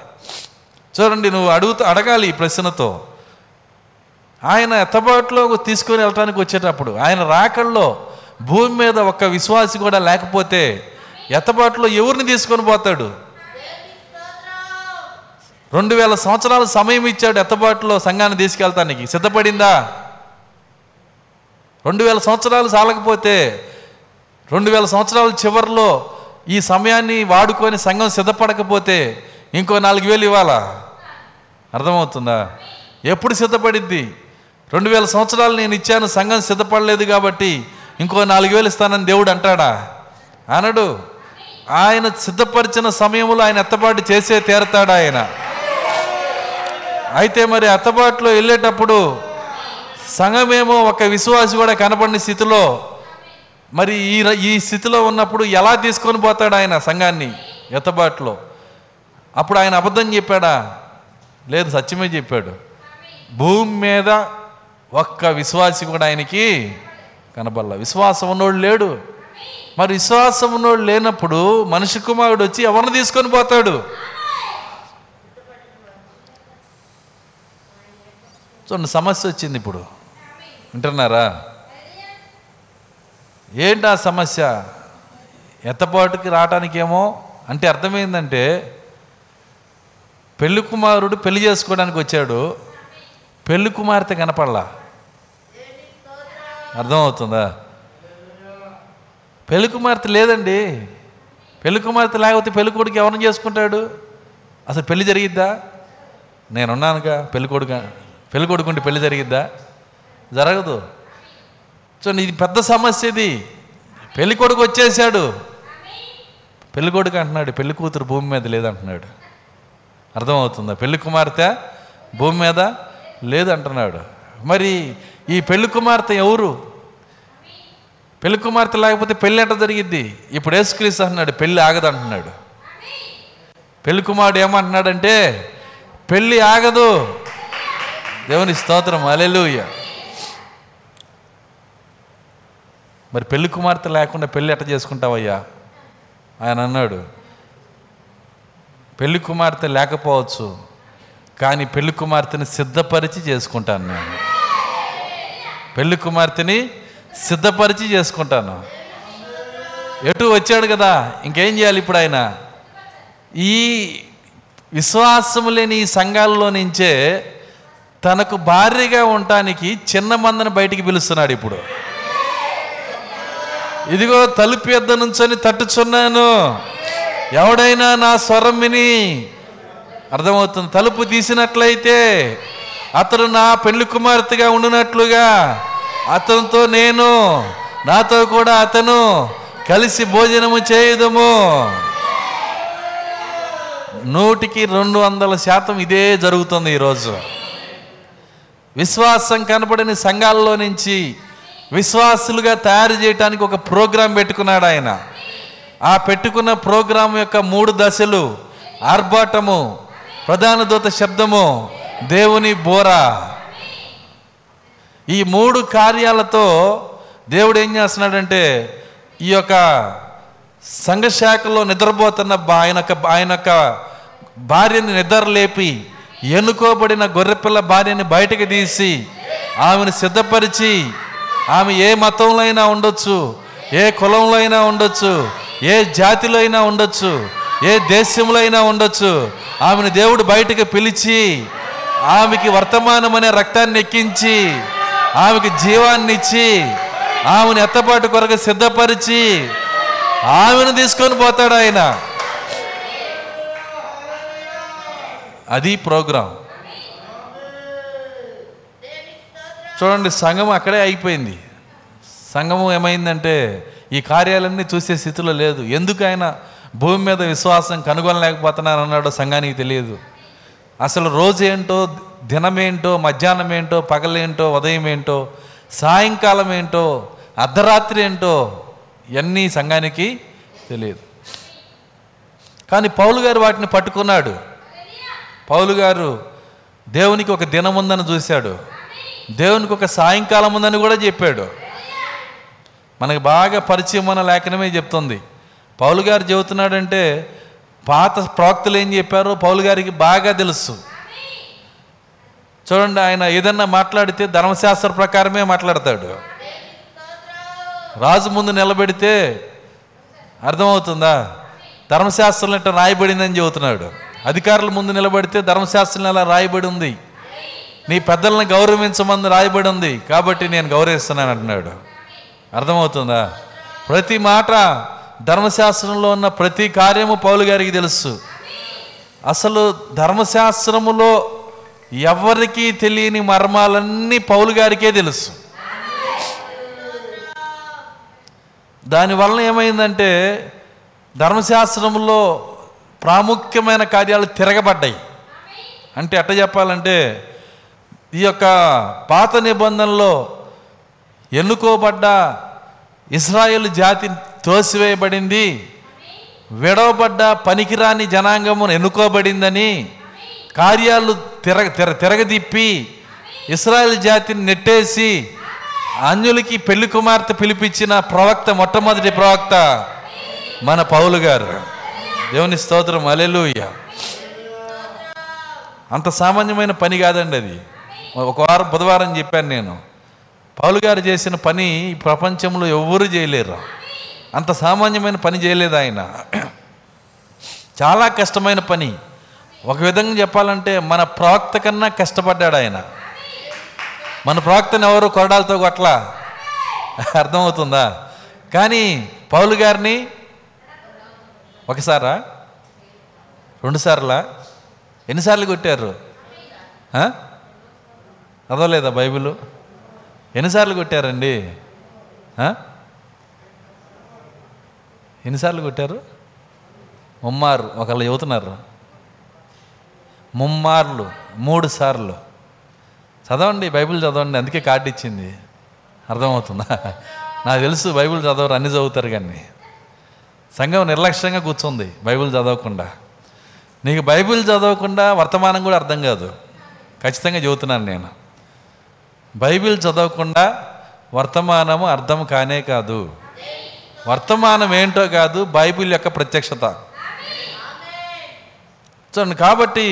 చూడండి నువ్వు అడుగుతూ అడగాలి ఈ ప్రశ్నతో. ఆయన ఎత్తబాటులో తీసుకొని వెళ్ళటానికి వచ్చేటప్పుడు ఆయన రాకల్లో భూమి మీద ఒక్క విశ్వాసి కూడా లేకపోతే ఎత్తబాటులో ఎవరిని తీసుకొని పోతాడు? రెండు వేల సంవత్సరాల సమయం ఇచ్చాడు ఎత్తబాటులో సంఘాన్ని తీసుకెళ్తానికి. సిద్ధపడిందా? రెండు వేల సంవత్సరాలు చాలకపోతే రెండు వేల సంవత్సరాల చివరిలో ఈ సమయాన్ని వాడుకొని సంఘం సిద్ధపడకపోతే ఇంకో నాలుగు వేలు ఇవ్వాలా? అర్థమవుతుందా? ఎప్పుడు సిద్ధపడిద్ది? రెండు వేల సంవత్సరాలు నేను ఇచ్చాను సంఘం సిద్ధపడలేదు కాబట్టి ఇంకో నాలుగు వేలు ఇస్తానని దేవుడు అంటాడా? అనడు. ఆయన సిద్ధపరిచిన సమయంలో ఆయన ఎత్తబాటు చేసే తీరతాడు ఆయన? అయితే మరి ఎత్తబాటులో వెళ్ళేటప్పుడు సంఘమేమో ఒక విశ్వాసి కూడా కనపడిన స్థితిలో మరి ఈ ఈ స్థితిలో ఉన్నప్పుడు ఎలా తీసుకొని పోతాడు ఆయన సంఘాన్ని ఎత్తబాటులో? అప్పుడు ఆయన అబద్ధం చెప్పాడా? లేదు సత్యమే చెప్పాడు. భూమి మీద ఒక్క విశ్వాసి కూడా ఆయనకి కనబడలా విశ్వాసం ఉన్నోడు లేడు. మరి విశ్వాసం ఉన్నోడు లేనప్పుడు మనిషి కుమారుడు వచ్చి ఎవరిని తీసుకొని పోతాడు? చూడండి సమస్య వచ్చింది ఇప్పుడు. వింటున్నారా? ఏంటి ఆ సమస్య? ఎత్తపాటుకి రావటానికేమో? అంటే అర్థమైందంటే పెళ్ళి కుమారుడు పెళ్ళి చేసుకోవడానికి వచ్చాడు. పెళ్ళి కుమార్తె కనపడలా. అర్థమవుతుందా? పెళ్ళి కుమార్తె లేదండి. పెళ్ళి కుమార్తె లేకపోతే పెళ్ళి కొడుకు ఎవరిని చేసుకుంటాడు? అసలు పెళ్ళి జరిగిద్దా? నేనున్నానుగా. పెళ్ళి కొడుకు పెళ్ళి కొడుకుంటే పెళ్ళి జరిగిద్దా? జరగదు. చూడండి ఇది పెద్ద సమస్య ఇది. పెళ్ళి కొడుకు వచ్చేసాడు. పెళ్ళి కొడుకు అంటున్నాడు పెళ్ళి కూతురు భూమి మీద లేదంటున్నాడు. అర్థమవుతుందా? పెళ్ళి కుమార్తె భూమి మీద లేదంటున్నాడు. మరి ఈ పెళ్ళి కుమార్తె ఎవరు? పెళ్ళి కుమార్తె లేకపోతే పెళ్ళి ఎట్ట జరిగిద్ది? ఇప్పుడు యేసుక్రీస్తు అంటున్నాడు పెళ్ళి ఆగదంటున్నాడు. పెళ్ళి కుమారుడు ఏమంటున్నాడంటే పెళ్ళి ఆగదు. దేవుని స్తోత్రం. అలెలుయ్య మరి పెళ్ళి కుమార్తె లేకుండా పెళ్ళి ఎట్ట చేసుకుంటావయ్యా? ఆయన అన్నాడు పెళ్ళి కుమార్తె లేకపోవచ్చు కానీ పెళ్ళి కుమార్తెని సిద్ధపరిచి చేసుకుంటాను నేను. పెళ్ళి కుమార్తెని సిద్ధపరిచి చేసుకుంటాను. ఎటు వచ్చాడు కదా ఇంకేం చేయాలి ఇప్పుడు ఆయన? ఈ విశ్వాసము లేని ఈ సంఘాలలో నుంచే తనకు భార్యగా ఉండటానికి చిన్న మందని బయటికి పిలుస్తున్నాడు ఇప్పుడు. ఇదిగో తలుపు ఎద్ద నుంచొని తట్టుచున్నాను. ఎవడైనా నా స్వరం విని అర్థమవుతుంది. తలుపు తీసినట్లయితే అతడు నా పెళ్ళి కుమార్తెగా ఉండినట్లుగా అతనితో నేను నాతో కూడా అతను కలిసి భోజనము చేయదము. నూటికి రెండు వందల శాతం ఇదే జరుగుతుంది ఈరోజు. విశ్వాసం కనపడని సంఘాల్లో నుంచి విశ్వాసులుగా తయారు చేయడానికి ఒక ప్రోగ్రాం పెట్టుకున్నాడు ఆయన. ఆ పెట్టుకున్న ప్రోగ్రాం యొక్క మూడు దశలు ఆర్భాటము ప్రధాన దూత శబ్దము దేవుని బోర. ఈ మూడు కార్యాలతో దేవుడు ఏం చేస్తున్నాడంటే ఈ యొక్క సంఘశాఖలో నిద్రపోతున్న బా- ఆయన ఆయన యొక్క భార్యని నిద్రలేపి ఎన్నుకోబడిన గొర్రెపిల్ల భార్యని బయటకు తీసి ఆమెను సిద్ధపరిచి ఆమె ఏ మతంలో అయినా ఉండొచ్చు ఏ కులంలో అయినా ఉండొచ్చు ఏ జాతిలో అయినా ఉండొచ్చు ఏ దేశంలో అయినా ఉండొచ్చు. ఆమెను దేవుడు బయటకు పిలిచి ఆమెకి వర్తమానం అనే రక్తాన్ని ఎక్కించి ఆమెకి జీవాన్ని ఇచ్చి ఆమెను ఎత్తపాటు కొరకు సిద్ధపరిచి ఆమెను తీసుకొని పోతాడు ఆయన. అది ప్రోగ్రాం. చూడండి సంఘం అక్కడే అయిపోయింది. సంఘము ఏమైందంటే ఈ కార్యాలన్నీ చూసే స్థితిలో లేదు. ఎందుకు ఆయన భూమి మీద విశ్వాసం కనుగొనలేకపోతున్నాను అన్నాడో సంఘానికి తెలియదు. అసలు రోజు ఏంటో దినమేంటో మధ్యాహ్నం ఏంటో పగలేంటో ఉదయం ఏంటో సాయంకాలం ఏంటో అర్ధరాత్రి ఏంటో ఇవన్నీ సంఘానికి తెలియదు. కానీ పౌలు గారు వాటిని పట్టుకున్నాడు. పౌలు గారు దేవునికి ఒక దినం ఉందని చూశాడు. దేవునికి ఒక సాయంకాలం ఉందని కూడా చెప్పాడు. మనకి బాగా పరిచయం అన్న లేఖనమే చెప్తుంది. పౌలు గారు చెబుతున్నాడంటే పాత ప్రవక్తలు ఏం చెప్పారో పౌలు గారికి బాగా తెలుసు. చూడండి ఆయన ఏదన్నా మాట్లాడితే ధర్మశాస్త్ర ప్రకారమే మాట్లాడతాడు. రాజు ముందు నిలబెడితే అర్థమవుతుందా? ధర్మశాస్త్రం ఇట్లా రాయబడిందని చెబుతున్నాడు. అధికారుల ముందు నిలబడితే ధర్మశాస్త్రం అలా రాయబడి ఉంది. నీ పెద్దలను గౌరవించమని రాయబడి ఉంది కాబట్టి నేను గౌరవిస్తున్నాను అంటున్నాడు. అర్థమవుతుందా? ప్రతి మాట ధర్మశాస్త్రంలో ఉన్న ప్రతి కార్యము పౌలు గారికి తెలుసు. అసలు ధర్మశాస్త్రములో ఎవరికీ తెలియని మర్మాలన్నీ పౌలు గారికే తెలుసు. దానివలన ఏమైందంటే ధర్మశాస్త్రంలో ప్రాముఖ్యమైన కార్యాలు తిరగబడ్డాయి. అంటే ఎట్ట చెప్పాలంటే ఈ యొక్క పాత నిబంధనలో ఎన్నుకోబడ్డ ఇస్రాయేల్ జాతి తోసివేయబడింది విడవబడ్డ పనికిరాని జనాంగమును ఎన్నుకోబడిందని కార్యాలు తిరగ తిర తిరగదిప్పి ఇస్రాయల్ జాతిని నెట్టేసి అన్యులకి పెళ్ళి కుమార్తె పిలిపించిన ప్రవక్త మొట్టమొదటి ప్రవక్త మన పౌలు గారు. దేవుని స్తోత్రం. అలెలుయ్య అంత సామాన్యమైన పని కాదండి అది. ఒక వారం బుధవారం చెప్పాను నేను. పౌలు గారు చేసిన పని ప్రపంచంలో ఎవ్వరూ చేయలేరు అంత సామాన్యమైన పని చేయలేదు ఆయన. చాలా కష్టమైన పని. ఒక విధంగా చెప్పాలంటే మన ప్రవక్త కన్నా కష్టపడ్డాడు ఆయన. మన ప్రవక్తను ఎవరు కొరడాలతో కొట్ల? అర్థమవుతుందా? కానీ పౌలు గారిని ఒకసారా? రెండుసార్లా? ఎన్నిసార్లు కొట్టారు? చదవలేదా బైబిల్? ఎన్నిసార్లు కొట్టారండి? ఎన్నిసార్లు కొట్టారు? ముమ్మారు ఒకళ్ళు చెబుతున్నారు ముమ్మార్లు మూడు సార్లు. చదవండి బైబిల్ చదవండి అందుకే కార్డు ఇచ్చింది. అర్థమవుతుందా? నాకు తెలుసు బైబిల్ చదవరు అన్ని చదువుతారు కానీ. సంఘం నిర్లక్ష్యంగా కూర్చుంది బైబిల్ చదవకుండా. నీకు బైబిల్ చదవకుండా వర్తమానం కూడా అర్థం కాదు. ఖచ్చితంగా చెబుతున్నాను నేను. బైబిల్ చదవకుండా వర్తమానము అర్థం కానే కాదు. వర్తమానం ఏంటో కాదు బైబిల్ యొక్క ప్రత్యక్షత. చూడండి కాబట్టి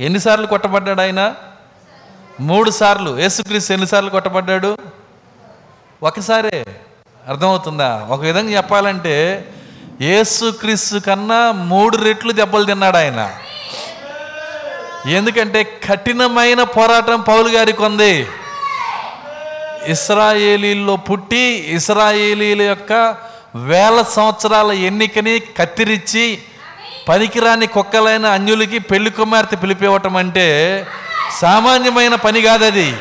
ఎన్నిసార్లు కొట్టబడ్డాడు ఆయన? మూడు సార్లు యేసుక్రీస్తు ఎన్నిసార్లు కొట్టబడ్డాడు? ఒకసారే. అర్థమవుతుందా? ఒక విధంగా చెప్పాలంటే యేసుక్రీస్తు కన్నా మూడు రెట్లు దెబ్బలు తిన్నాడు ఆయన. ఎందుకంటే కఠినమైన పోరాటం పౌలు గారికి ఉంది ఇస్రాయేలీల్లో పుట్టి ఇస్రాయేలీల యొక్క వేల సంవత్సరాల ఎన్నికని కత్తిరించి పనికిరాని కుక్కలైన అన్యులకి పెళ్ళి కుమార్తె పిలిపివ్వటం అంటే సామాన్యమైన పని కాదది.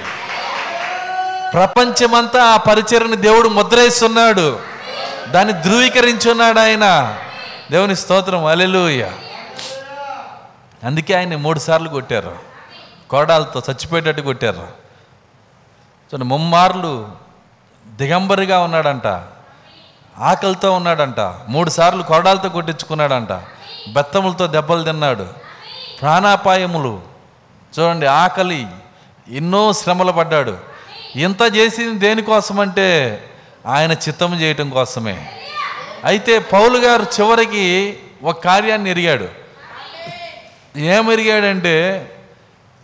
ప్రపంచమంతా ఆ పరిచయని దేవుడు ముద్రేస్తున్నాడు. దాన్ని ధృవీకరించున్నాడు ఆయన. దేవుని స్తోత్రం. అలెలుయ్య అందుకే ఆయన మూడు సార్లు కొట్టారు. కోడాలతో చచ్చిపోయేటట్టు కొట్టారు. చూడండి ముమ్మార్లు దిగంబరిగా ఉన్నాడంట. ఆకలితో ఉన్నాడంట. మూడు సార్లు కొరడాలతో కొట్టించుకున్నాడంట. బెత్తములతో దెబ్బలు తిన్నాడు. ప్రాణాపాయములు. చూడండి ఆకలి. ఎన్నో శ్రమలు పడ్డాడు. ఇంత చేసింది దేనికోసమంటే ఆయన చిత్తం చేయటం కోసమే. అయితే పౌలు గారు చివరికి ఒక కార్యాన్ని ఎరిగాడు. ఏమెరిగాడంటే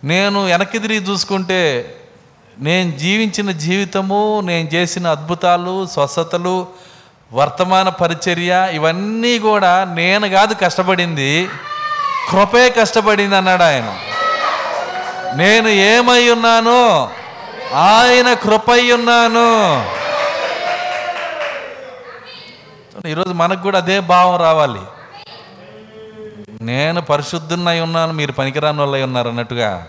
నేను వెనక్కి తిరిగి చూసుకుంటే నేను జీవించిన జీవితము నేను చేసిన అద్భుతాలు స్వస్థతలు వర్తమాన పరిచర్య ఇవన్నీ కూడా నేను కాదు కష్టపడింది కృపే కష్టపడింది అన్నాడు ఆయన. నేను ఏమై ఉన్నాను ఆయన కృపై ఉన్నాను. ఈరోజు మనకు కూడా అదే భావం రావాలి. నేను పరిశుద్ధున్నై ఉన్నాను మీరు పనికిరాని వాళ్ళై ఉన్నారు అన్నట్టుగా.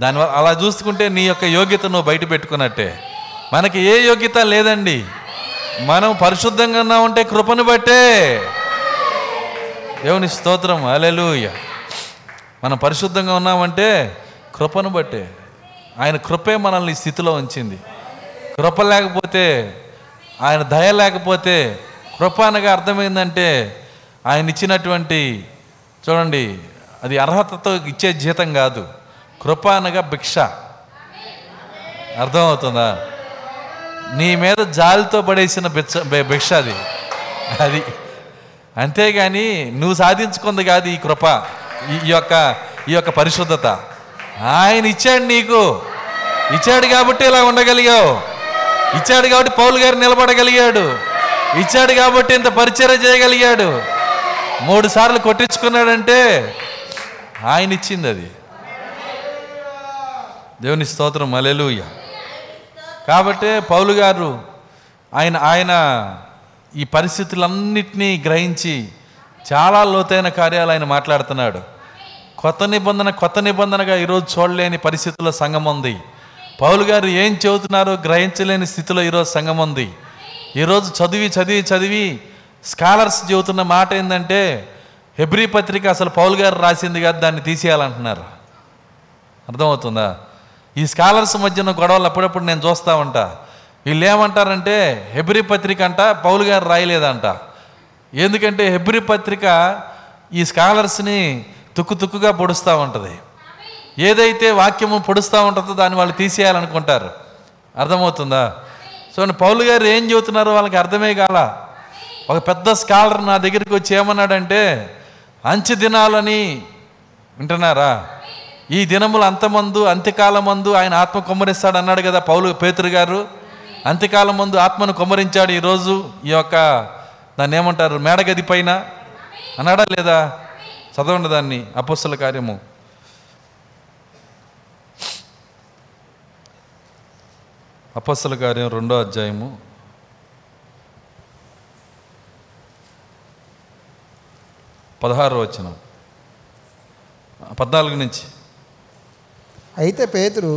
దానివల్ల అలా చూసుకుంటే నీ యొక్క యోగ్యత నువ్వు బయట పెట్టుకున్నట్టే. మనకి ఏ యోగ్యత లేదండి. మనం పరిశుద్ధంగా ఉన్నామంటే కృపను బట్టే. దేవుని స్తోత్రం అలెలుయ మనం పరిశుద్ధంగా ఉన్నామంటే కృపను బట్టే. ఆయన కృపే మనల్ని స్థితిలో ఉంచింది. కృప లేకపోతే ఆయన దయ లేకపోతే కృప అనగా అర్థమైందంటే ఆయన ఇచ్చినటువంటి చూడండి అది అర్హతతో ఇచ్చే జీతం కాదు. కృప అనగా భిక్ష. అర్థమవుతుందా? నీ మీద జాలితో పడేసిన భిక్ష భిక్ష అది. అది. అంతేగాని నువ్వు సాధించుకుంది కాదు ఈ కృప ఈ ఈ యొక్క ఈ యొక్క పరిశుద్ధత. ఆయన ఇచ్చాడు నీకు. ఇచ్చాడు కాబట్టి ఇలా ఉండగలిగావు. ఇచ్చాడు కాబట్టి పౌలు గారు నిలబడగలిగాడు. ఇచ్చాడు కాబట్టి ఇంత పరిచయం చేయగలిగాడు. మూడు సార్లు కొట్టించుకున్నాడంటే ఆయన ఇచ్చింది అది. దేవుని స్తోత్రం అలెలుయ్య కాబట్టే పౌలు గారు ఆయన ఆయన ఈ పరిస్థితులన్నిటినీ గ్రహించి చాలా లోతైన కార్యాలు ఆయన మాట్లాడుతున్నాడు. కొత్త నిబంధన కొత్త నిబంధనగా ఈరోజు చూడలేని పరిస్థితుల్లో సంఘం ఉంది. పౌలు గారు ఏం చెబుతున్నారో గ్రహించలేని స్థితిలో ఈరోజు సంఘం ఉంది. ఈరోజు చదివి చదివి చదివి స్కాలర్స్ చెబుతున్న మాట ఏంటంటే హెబ్రీ పత్రిక అసలు పౌల్ గారు రాసింది కాదు దాన్ని తీసేయాలంటున్నారు. అర్థమవుతుందా? ఈ స్కాలర్స్ మధ్యన గొడవలు అప్పుడప్పుడు నేను చూస్తూ ఉంటా. వీళ్ళు ఏమంటారంటే హెబ్రి పత్రిక అంట పౌలు గారు రాయలేదంట. ఎందుకంటే హెబ్రి పత్రిక ఈ స్కాలర్స్ని తుక్కు తుక్కుగా పొడుస్తూ ఉంటుంది. ఏదైతే వాక్యము పొడుస్తూ ఉంటుందో దాన్ని వాళ్ళు తీసేయాలనుకుంటారు. అర్థమవుతుందా? సో పౌలు గారు ఏం చెబుతున్నారో వాళ్ళకి అర్థమే కాల. ఒక పెద్ద స్కాలర్ నా దగ్గరికి వచ్చి ఏమన్నాడంటే అంచె దినాలని వింటున్నారా? ఈ దినములు అంతమందు అంత్యకాలమందు ఆయన ఆత్మ కొమ్మరిస్తాడు అన్నాడు కదా పౌలు పేతురు గారు. అంత్యకాలం మందు ఆత్మను కొమ్మరించాడు ఈరోజు ఈ యొక్క దాన్ని ఏమంటారు మేడగది పైన. అన్నాడా లేదా? చదవండి దాన్ని అపస్సుల కార్యము. అపస్సుల కార్యం రెండో అధ్యాయము. పదహారు వచ్చిన పద్నాలుగు నుంచి. అయితే పేతురు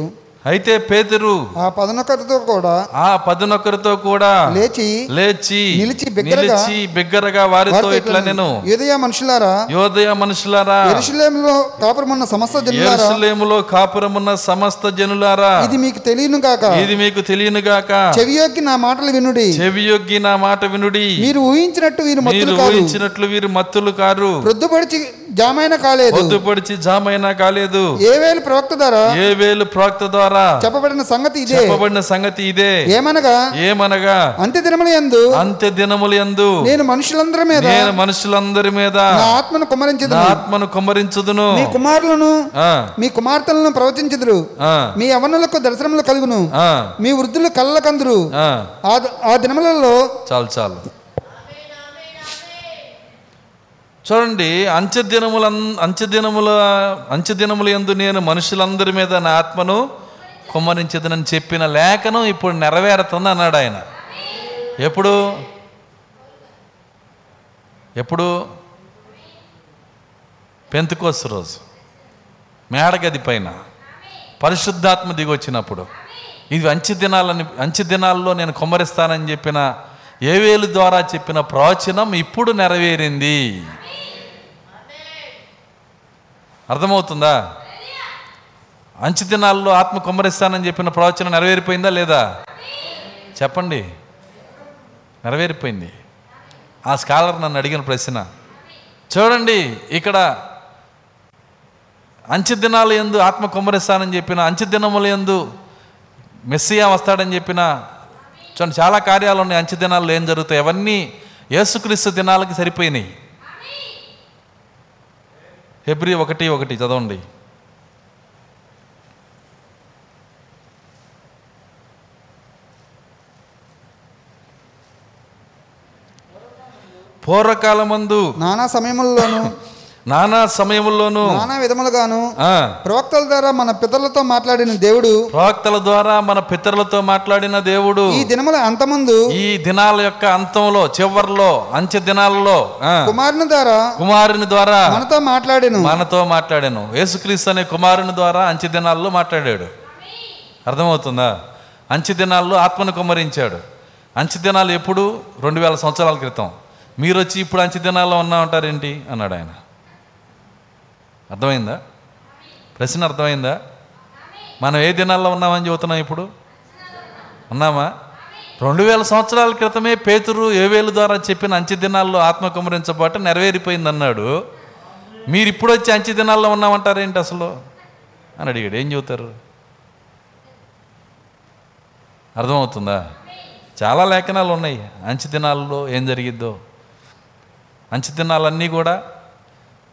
అయితే పేతురు ఆ పదనొకరితో కూడా ఆ పదునొకరితో కూడా లేచి లేచి నిలిచి బిగ్గరగా నిలిచి బిగ్గరగా వారితో ఇట్లా నేను యూదయ మనుషులారా యోదయ మనుషులారా ఎరుషలేములో కాపురమున్న సమస్త జనులారా ఎరుసలేములో కాపురమున్న సమస్త జనులారా ఇది మీకు తెలియను కాక ఇది మీకు తెలియను గాక. చెవియొక్కి నా మాటలు వినుడి. చెవియొగ్గి నా మాట వినుడి. మీరు ఊహించినట్టు వీరు మత్తులు కాదు. ఊహించినట్లు వీరు మత్తులు కారు. ప్రొద్దుపడిచి జామైన కాలేదు. పొద్దుపడిచి జామైనా కాలేదు. ఏ వేలు ప్రవక్త ద్వారా ఏ వేలు ప్రాక్త ద్వారా చెప్పబడిన సంగతి ఇదే. చెప్పబడిన సంగతి ఇదే. ఏమనగా? ఏమనగా? అంత్య దినముల యందు అంత్య దినములు ఎందు నేను మనుషులందరి మీద నేను మనుషులందరి మీద నా ఆత్మను కుమ్మరించదు నా ఆత్మను కుమ్మరించుదును మీ కుమారులను మీ కుమార్తెలను ప్రవచించదురు. మీ యవనులకు దర్శనములు కలుగును. ఆ, మీ వృద్ధులు కళ్ళకందురు. ఆ. దినములలో చాలు చాలు. చూడండి అంచె దినముల అంచె దినముల అంచె దినముల ఎందు నేను మనుషులందరి మీద నా ఆత్మను కుమ్మరించదనని చెప్పిన లేఖనం ఇప్పుడు నెరవేరుతుంది అన్నాడు ఆయన. ఎప్పుడు? ఎప్పుడు? పెంతుకోసు రోజు. మేడగది పైన. పరిశుద్ధాత్మ దిగొచ్చినప్పుడు ఇది అంచె దినాలని అంచె దినాల్లో నేను కుమ్మరిస్తానని చెప్పిన ఏవేలు ద్వారా చెప్పిన ప్రవచనం ఇప్పుడు నెరవేరింది. అర్థమవుతుందా? అంచు దినాల్లో ఆత్మ కుమ్మరిస్తానని చెప్పిన ప్రవచనం నెరవేరిపోయిందా లేదా? చెప్పండి. నెరవేరిపోయింది. ఆ స్కాలర్ నన్ను అడిగిన ప్రశ్న చూడండి ఇక్కడ అంచె దినాలు ఎందు ఆత్మ కుమ్మరిస్తానని చెప్పిన అంచె దినముల ఎందు మెస్సియా వస్తాడని చెప్పిన చూడండి చాలా కార్యాలు ఉన్నాయి అంచె దినాల్లో ఏం జరుగుతాయి? అవన్నీ యేసుక్రీస్తు దినాలకి సరిపోయినాయి. హెబ్రి ఒకటి ఒకటి చదవండి. పూర్వకాలమందు నానా సమయముల్లోను నానా సమయముల్లోనూ. నానా విధములుగాను ప్రవక్తల ద్వారా మన పితరులతో మాట్లాడిన దేవుడు ప్రవక్తల ద్వారా మన పితరులతో మాట్లాడిన దేవుడు. ఈ దినముల అంతమందు ఈ దినాల యొక్క అంతంలో చివర్లో అంచె దినాలలో కుమారుని ద్వారా కుమారుని ద్వారా మనతో మాట్లాడిను. మనతో మాట్లాడాను. యేసుక్రీస్తు అనే కుమారుని ద్వారా అంచె దినాల్లో మాట్లాడాడు. అర్థమవుతుందా? అంచె దినాల్లో ఆత్మను కుమ్మరించాడు. అంచె దినాలు ఎప్పుడు? రెండు వేల సంవత్సరాల క్రితం. మీరు వచ్చి ఇప్పుడు అంచె దినాల్లో ఉన్నా ఉంటారేంటి? అన్నాడు ఆయన. అర్థమైందా? ప్రశ్న అర్థమైందా? మనం ఏ దినాల్లో ఉన్నామని చెబుతున్నాం ఇప్పుడు? ఉన్నామా? రెండు వేల సంవత్సరాల క్రితమే పేతురు ఏవేలు ద్వారా చెప్పిన అంచె దినాల్లో ఆత్మ కుమరించబట్ట నెరవేరిపోయింది అన్నాడు మీరు ఇప్పుడు వచ్చి అంచె దినాల్లో ఉన్నామంటారేంటి అసలు? అని అడిగాడు. ఏం చెబుతారు? అర్థమవుతుందా? చాలా లేఖనాలు ఉన్నాయి అంచె దినాల్లో ఏం జరిగిద్దో? అంచె దినాలన్నీ కూడా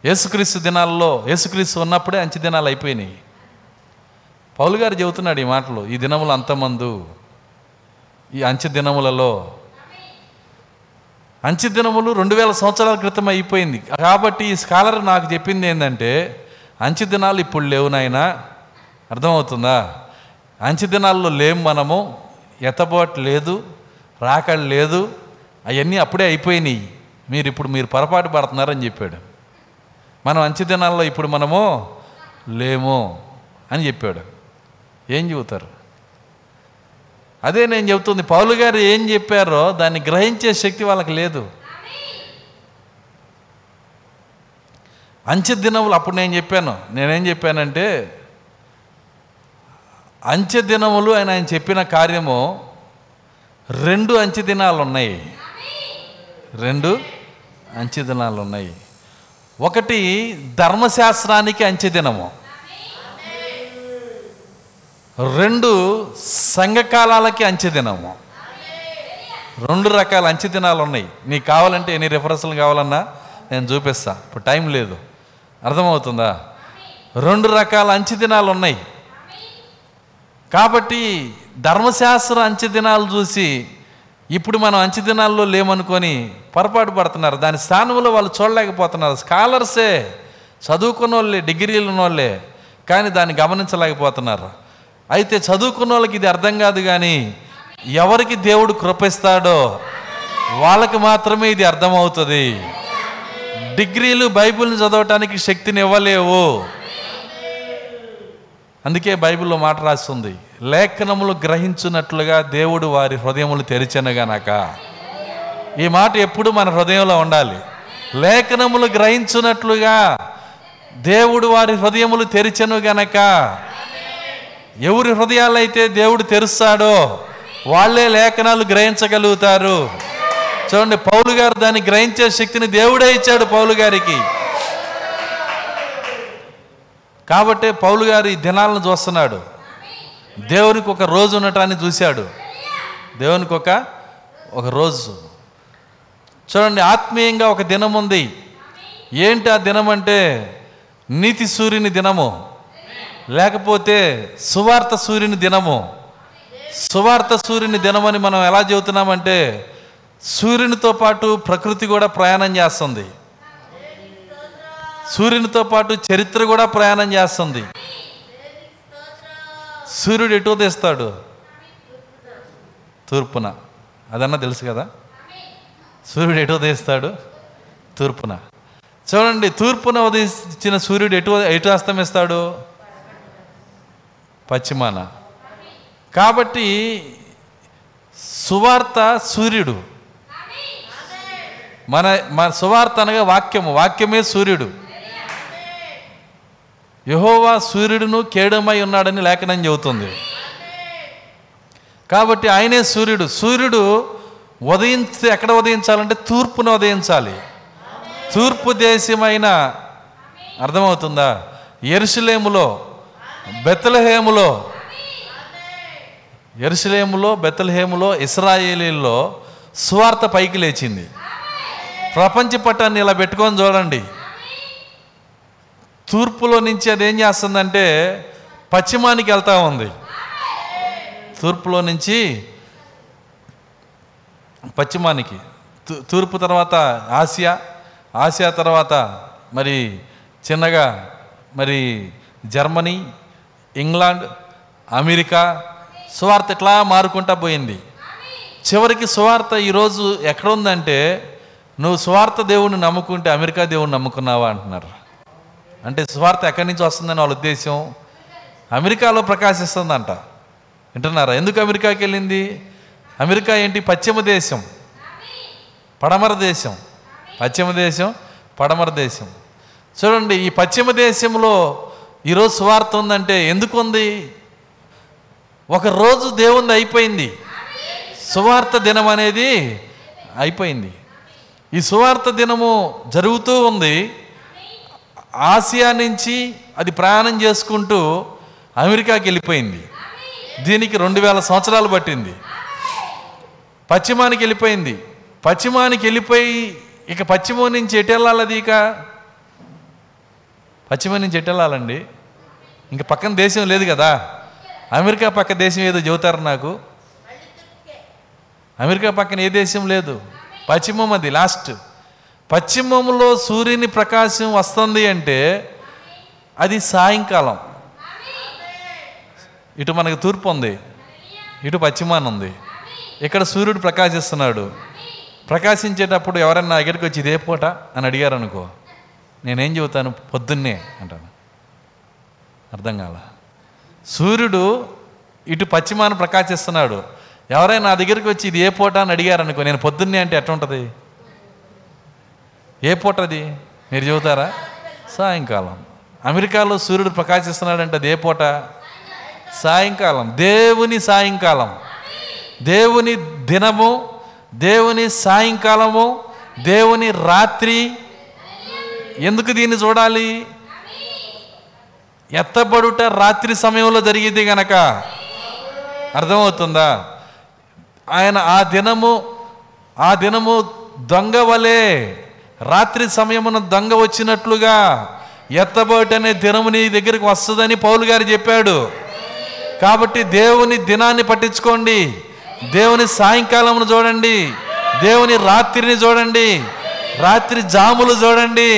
యేసుక్రీస్తు దినాల్లో యేసుక్రీస్తు ఉన్నప్పుడే అంచె దినాలు అయిపోయినాయి. పౌలు గారు చెబుతున్నాడు ఈ మాటలు ఈ దినములు అంతమందు ఈ అంచె దినములలో అంచె దినములు రెండు వేల సంవత్సరాల క్రితం అయిపోయింది. కాబట్టి ఈ స్కాలర్ నాకు చెప్పింది ఏంటంటే అంచె దినాలు ఇప్పుడు లేవు నాయనా. అర్థమవుతుందా? అంచె దినాల్లో లేము మనము ఎతబోట్ లేదు రాకడ లేదు అవన్నీ అప్పుడే అయిపోయినాయి. మీరు ఇప్పుడు మీరు పొరపాటు పడుతున్నారని చెప్పాడు. మనం అంచె దినాల్లో ఇప్పుడు మనము లేము అని చెప్పాడు. ఏం చెబుతారు? అదే నేను చెబుతుంది. పౌలు గారు ఏం చెప్పారో దాన్ని గ్రహించే శక్తి వాళ్ళకి లేదు. అంచె దినములు అప్పుడు నేను చెప్పాను. నేనేం చెప్పానంటే అంచె దినములు అని ఆయన చెప్పిన కార్యము రెండు అంచె దినాలు ఉన్నాయి రెండు అంచెదినాలు ఉన్నాయి. ఒకటి ధర్మశాస్త్రానికి అంచెదినము రెండు సంఘకాలాలకి అంచెదినము రెండు రకాల అంచెదినాలు ఉన్నాయి. నీకు కావాలంటే ఎన్ని రిఫరెన్స్లు కావాలన్నా నేను చూపిస్తా. ఇప్పుడు టైం లేదు. అర్థమవుతుందా? రెండు రకాల అంచెదినాలు ఉన్నాయి. కాబట్టి ధర్మశాస్త్ర అంచెదినాలు చూసి ఇప్పుడు మనం అంచె దినాల్లో లేమనుకొని పొరపాటు పడుతున్నారు. దాని స్థానంలో వాళ్ళు చూడలేకపోతున్నారు. స్కాలర్సే చదువుకున్న వాళ్ళే డిగ్రీలు ఉన్నోళ్ళే కానీ దాన్ని గమనించలేకపోతున్నారు. అయితే చదువుకున్న వాళ్ళకి ఇది అర్థం కాదు కానీ ఎవరికి దేవుడు కృపిస్తాడో వాళ్ళకి మాత్రమే ఇది అర్థమవుతుంది. డిగ్రీలు బైబిల్ని చదవటానికి శక్తిని ఇవ్వలేవు అందుకే బైబిల్లో మాట రాస్తుంది. లేఖనములు గ్రహించున్నట్లుగా దేవుడు వారి హృదయములు తెరిచెనగనక. ఈ మాట ఎప్పుడు మన హృదయంలో ఉండాలి? లేఖనములు గ్రహించున్నట్లుగా దేవుడు వారి హృదయములు తెరిచెను గనక ఎవరి హృదయాలైతే దేవుడు తెరుస్తాడో వాళ్ళే లేఖనాలు గ్రహించగలుగుతారు. చూడండి పౌలు గారు దాన్ని గ్రహించే శక్తిని దేవుడే ఇచ్చాడు పౌలు గారికి. కాబట్టి పౌలు గారు ఈ దినాలను చూస్తున్నాడు. దేవునికి ఒక రోజు ఉండటాన్ని చూశాడు. దేవునికి ఒక ఒక రోజు. చూడండి ఆత్మీయంగా ఒక దినం ఉంది. ఏంటి ఆ దినం అంటే నీతి సూర్యుని దినము. లేకపోతే సువార్త సూర్యుని దినము. సువార్త సూర్యుని దినమని మనం ఎలా చెబుతున్నామంటే సూర్యునితో పాటు ప్రకృతి కూడా ప్రయాణం చేస్తుంది. సూర్యునితో పాటు చరిత్ర కూడా ప్రయాణం చేస్తుంది. సూర్యుడు ఎటు తెస్తాడు? తూర్పున. అదన్నా తెలుసు కదా? సూర్యుడు ఎటు ఉదయిస్తాడు తూర్పున. చూడండి తూర్పున ఉదయించిన సూర్యుడు ఎటు ఎటు అస్తమిస్తాడు పశ్చిమాన. కాబట్టి సువార్త సూర్యుడు. మన మన సువార్త అనగా వాక్యము. వాక్యమే సూర్యుడు. యహోవా సూర్యుడును కేడమై ఉన్నాడని లేఖనం చెబుతుంది. కాబట్టి ఆయనే సూర్యుడు. సూర్యుడు ఉదయించి ఎక్కడ ఉదయించాలంటే తూర్పున ఉదయించాలి. తూర్పు దేశమైన అర్థమవుతుందా? ఎరుసలేములో బెత్తలహేములో ఎరుసలేములో బెత్తలహేములో ఇస్రాయేలీల్లో సువార్త పైకి లేచింది. ప్రపంచ పట్టాన్ని ఇలా పెట్టుకొని చూడండి. తూర్పులో నుంచి అది ఏం చేస్తుందంటే పశ్చిమానికి వెళ్తా ఉంది. తూర్పులో నుంచి పశ్చిమానికి. తూ- తూర్పు తర్వాత ఆసియా ఆసియా తర్వాత మరి చిన్నగా మరి జర్మనీ ఇంగ్లాండ్ అమెరికా సువార్త ఇట్లా మారుకుంటా పోయింది. చివరికి సువార్త ఈరోజు ఎక్కడ ఉందంటే నువ్వు సువార్త దేవుణ్ణి నమ్ముకుంటే అమెరికా దేవుణ్ణి నమ్ముకున్నావా అంటున్నారు. అంటే సువార్త ఎక్కడి నుంచి వస్తుందని వాళ్ళ ఉద్దేశం? అమెరికాలో ప్రకాశిస్తుందంట. వింటున్నారా? ఎందుకు అమెరికాకి వెళ్ళింది? అమెరికా ఏంటి? పశ్చిమ దేశం. పడమర దేశం. పశ్చిమ దేశం పడమర దేశం. చూడండి ఈ పశ్చిమ దేశంలో ఈరోజు సువార్త ఉందంటే ఎందుకు ఉంది ఒక రోజు దేవుంది అయిపోయింది. సువార్త దినం అనేది అయిపోయింది. ఈ సువార్త దినము జరుగుతూ ఉంది. ఆసియా నుంచి అది ప్రయాణం చేసుకుంటూ అమెరికాకి వెళ్ళిపోయింది. దీనికి రెండు వేల సంవత్సరాలు పట్టింది. పశ్చిమానికి వెళ్ళిపోయింది. పశ్చిమానికి వెళ్ళిపోయి ఇక పశ్చిమం నుంచి ఎటు అది ఇక? పశ్చిమం నుంచి ఎటెళ్ళాలండి ఇంక పక్కన దేశం లేదు కదా. అమెరికా పక్క దేశం ఏదో చెబుతారు నాకు. అమెరికా పక్కన ఏ దేశం లేదు? పశ్చిమం అది లాస్ట్. పశ్చిమంలో సూర్యుని ప్రకాశం వస్తుంది అంటే అది సాయంకాలం. ఇటు మనకు తూర్పు ఉంది. ఇటు పశ్చిమాన ఉంది. ఇక్కడ సూర్యుడు ప్రకాశిస్తున్నాడు. ప్రకాశించేటప్పుడు ఎవరన్నా దగ్గరికి వచ్చి ఇదే పూట అని అడిగారు అనుకో నేనేం చెబుతాను? పొద్దున్నే అంటాను. అర్థం కాల. సూర్యుడు ఇటు పశ్చిమాన ప్రకాశిస్తున్నాడు. ఎవరైనా నా దగ్గరికి వచ్చి ఇది ఏ పూట అని అడిగారనుకో నేను పొద్దున్నే అంటే ఎట్లా ఉంటుంది ఏ పూట అది? మీరు చెబుతారా? సాయంకాలం. అమెరికాలో సూర్యుడు ప్రకాశిస్తున్నాడంటే అది ఏ పూట? సాయంకాలం. దేవుని సాయంకాలం. దేవుని దినము దేవుని సాయంకాలము దేవుని రాత్రి. ఎందుకు దీన్ని చూడాలి? ఎత్తబడుట రాత్రి సమయంలో జరిగింది గనక. అర్థమవుతుందా? ఆయన ఆ దినము ఆ దినము దొంగ వలే రాత్రి సమయమున దొంగ వచ్చినట్లుగా ఎత్తబోటి అనే దినము నీ దగ్గరికి వస్తుందని పౌలు గారు చెప్పాడు. కాబట్టి దేవుని దినాన్ని పట్టించుకోండి. దేవుని సాయంకాలమును చూడండి. దేవుని రాత్రిని చూడండి. రాత్రి జాములు చూడండి.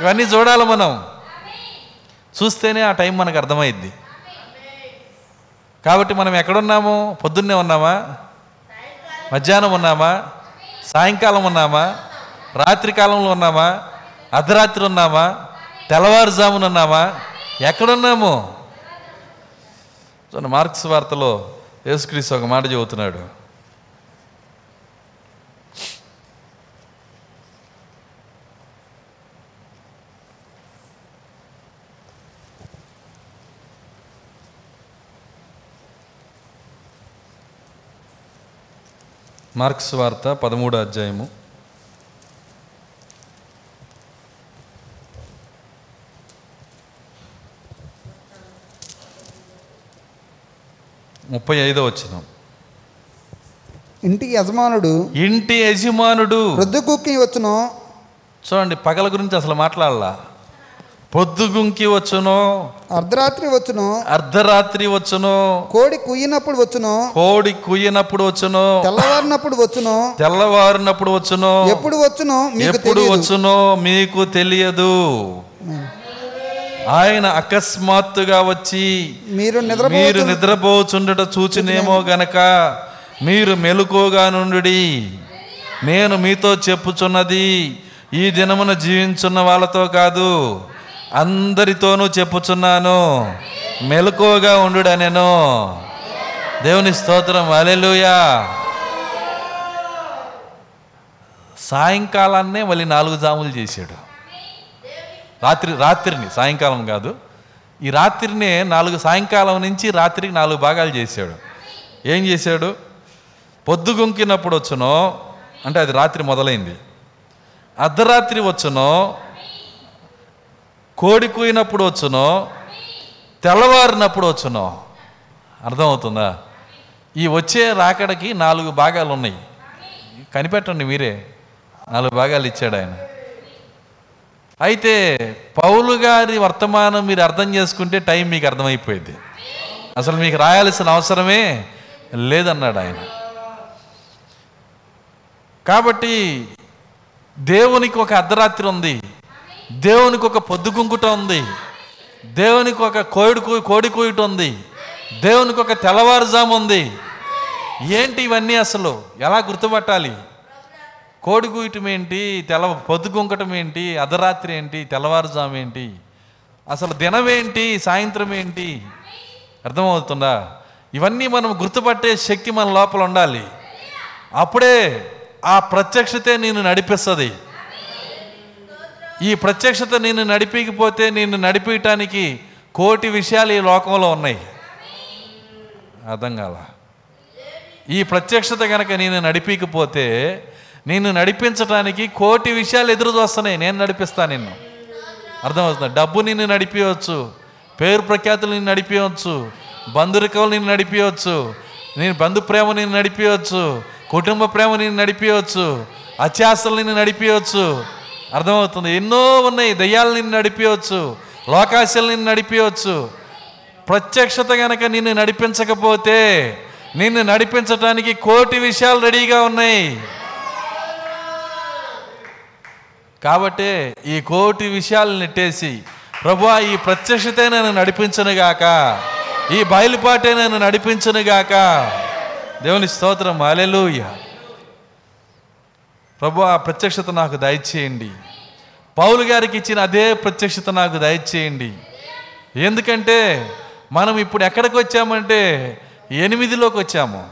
ఇవన్నీ చూడాలి మనం. చూస్తేనే ఆ టైం మనకు అర్థమైద్ది. కాబట్టి మనం ఎక్కడున్నాము? పొద్దున్నే ఉన్నామా? మధ్యాహ్నం ఉన్నామా? సాయంకాలం ఉన్నామా? రాత్రి కాలంలో ఉన్నామా? అర్ధరాత్రి ఉన్నామా? తెల్లవారుజామున ఉన్నామా? ఎక్కడున్నాము? చూడండి మార్క్స్ వార్తలో యేసుక్రీస్తు ఒక మాట చెబుతున్నాడు. మార్క్స్ వార్త పదమూడో అధ్యాయము. ముప్పై ఐదో వచ్చిన ఇంటికి యజమానుడు ఇంటి యజమానుడు కుక్కి వచ్చును. చూడండి పగల గురించి అసలు మాట్లాడాల. పొద్దుగుంకి వచ్చును. అర్ధరాత్రి వచ్చును. అర్ధరాత్రి వచ్చును. కోడి కుయ్యినప్పుడు వచ్చును. కోడి కుయ్యనప్పుడు వచ్చును. తెల్లవారినప్పుడు వచ్చును. తెల్లవారినప్పుడు వచ్చును. ఎప్పుడు వచ్చును? ఎప్పుడు వచ్చునో మీకు తెలియదు. ఆయన అకస్మాత్తుగా వచ్చి మీరు మీరు నిద్రపోతు నిద్రపోచుండట చూచినేమో గనక మీరు మెలుకోగా నుండి నేను మీతో చెప్పుచున్నది ఈ దినమున జీవించున్న వాళ్ళతో కాదు అందరితోనూ చెప్పుచున్నాను. మెలుకోగా ఉండు నేను దేవుని స్తోత్రం. అలెలుయా సాయంకాలాన్నే మళ్ళీ నాలుగు జాములు చేశాడు. రాత్రి రాత్రిని సాయంకాలం కాదు. ఈ రాత్రినే నాలుగు సాయంకాలం నుంచి రాత్రికి నాలుగు భాగాలు చేశాడు. ఏం చేశాడు? పొద్దుగుంకినప్పుడు వచ్చునో అంటే అది రాత్రి మొదలైంది. అర్ధరాత్రి వచ్చునో కోడి కూయినప్పుడు వచ్చునో తెల్లవారినప్పుడు వచ్చునో. అర్థమవుతుందా? ఈ వచ్చే రాకడకి నాలుగు భాగాలు ఉన్నాయి కనిపెట్టండి మీరే. నాలుగు భాగాలు ఇచ్చాడు ఆయన. అయితే పౌలు గారి వర్తమానం మీరు అర్థం చేసుకుంటే టైం మీకు అర్థమైపోయింది. అసలు మీకు రాయాల్సిన అవసరమే లేదన్నాడు ఆయన. కాబట్టి దేవునికి ఒక అర్ధరాత్రి ఉంది. దేవునికి ఒక పొద్దుగుంకుట ఉంది. దేవునికి ఒక కోడి కూ- కోడి కూయట ఉంది. దేవునికి ఒక తెల్లవారుజాము ఉంది. ఏంటి ఇవన్నీ అసలు? ఎలా గుర్తుపట్టాలి? కోడి కూయటం ఏంటి తెల్ల పొద్దుగుంకటం ఏంటి అర్ధరాత్రి ఏంటి తెల్లవారుజాము ఏంటి అసలు దినం ఏంటి సాయంత్రం ఏంటి అర్థమవుతుందా? ఇవన్నీ మనం గుర్తుపట్టే శక్తి మన లోపల ఉండాలి. అప్పుడే ఆ ప్రత్యక్షతే నేను నడిపిస్తుంది. ఈ ప్రత్యక్షత నేను నడిపించకపోతే నేను నడిపించటానికి కోటి విషయాలు ఈ లోకంలో ఉన్నాయి. అర్థం కాల? ఈ ప్రత్యక్షత కనుక నేను నడిపించకపోతే నేను నడిపించటానికి కోటి విషయాలు ఎదురు చూస్తున్నాయి. నేను నడిపిస్తా నిన్ను. అర్థమవుతుంది? డబ్బు నిన్ను నడిపించవచ్చు పేరు ప్రఖ్యాతులు నిన్ను నడిపించవచ్చు బంధురికలు నిన్ను నడిపించవచ్చు నేను బంధు ప్రేమ నిన్ను నడిపించవచ్చు కుటుంబ ప్రేమ నిన్ను నడిపించవచ్చు అత్యాసలు నిన్ను నడిపించవచ్చు అర్థమవుతుంది? ఎన్నో ఉన్నాయి. దయ్యాలు నిన్ను నడిపించవచ్చు లోకాశలు నిన్ను నడిపించవచ్చు ప్రత్యక్షత కనుక నిన్ను నడిపించకపోతే నిన్ను నడిపించటానికి కోటి విషయాలు రెడీగా ఉన్నాయి. కాబట్టి ఈ కోటి విషయాలు నెట్టేసి ప్రభు ఈ ప్రత్యక్షతే నన్ను నడిపించనుగాక ఈ బయలుపాటే నన్ను నడిపించనుగాక దేవుని స్తోత్రం. అలెలుయ ప్రభు ఆ ప్రత్యక్షత నాకు దయచేయండి. పౌలు గారికి ఇచ్చిన అదే ప్రత్యక్షత నాకు దయచేయండి. ఎందుకంటే మనం ఇప్పుడు ఎక్కడికి వచ్చామంటే ఎనిమిదిలోకి వచ్చాము.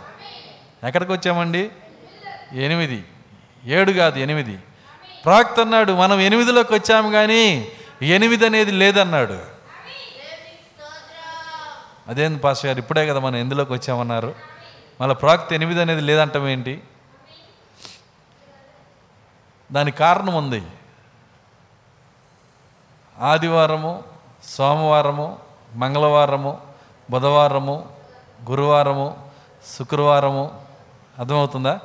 ఎక్కడికి వచ్చామండి? ఎనిమిది. ఏడు కాదు ఎనిమిది. ప్రాక్త అన్నాడు మనం ఎనిమిదిలోకి వచ్చాము కానీ ఎనిమిది అనేది లేదన్నాడు. అదేంది పాస్ గారు ఇప్పుడే కదా మనం ఎందులోకి వచ్చామన్నారు? మళ్ళీ ప్రాక్త ఎనిమిది అనేది లేదంటాం ఏంటి? దానికి కారణం ఉంది. ఆదివారము సోమవారము మంగళవారము బుధవారము గురువారము శుక్రవారము అర్థమవుతుందా?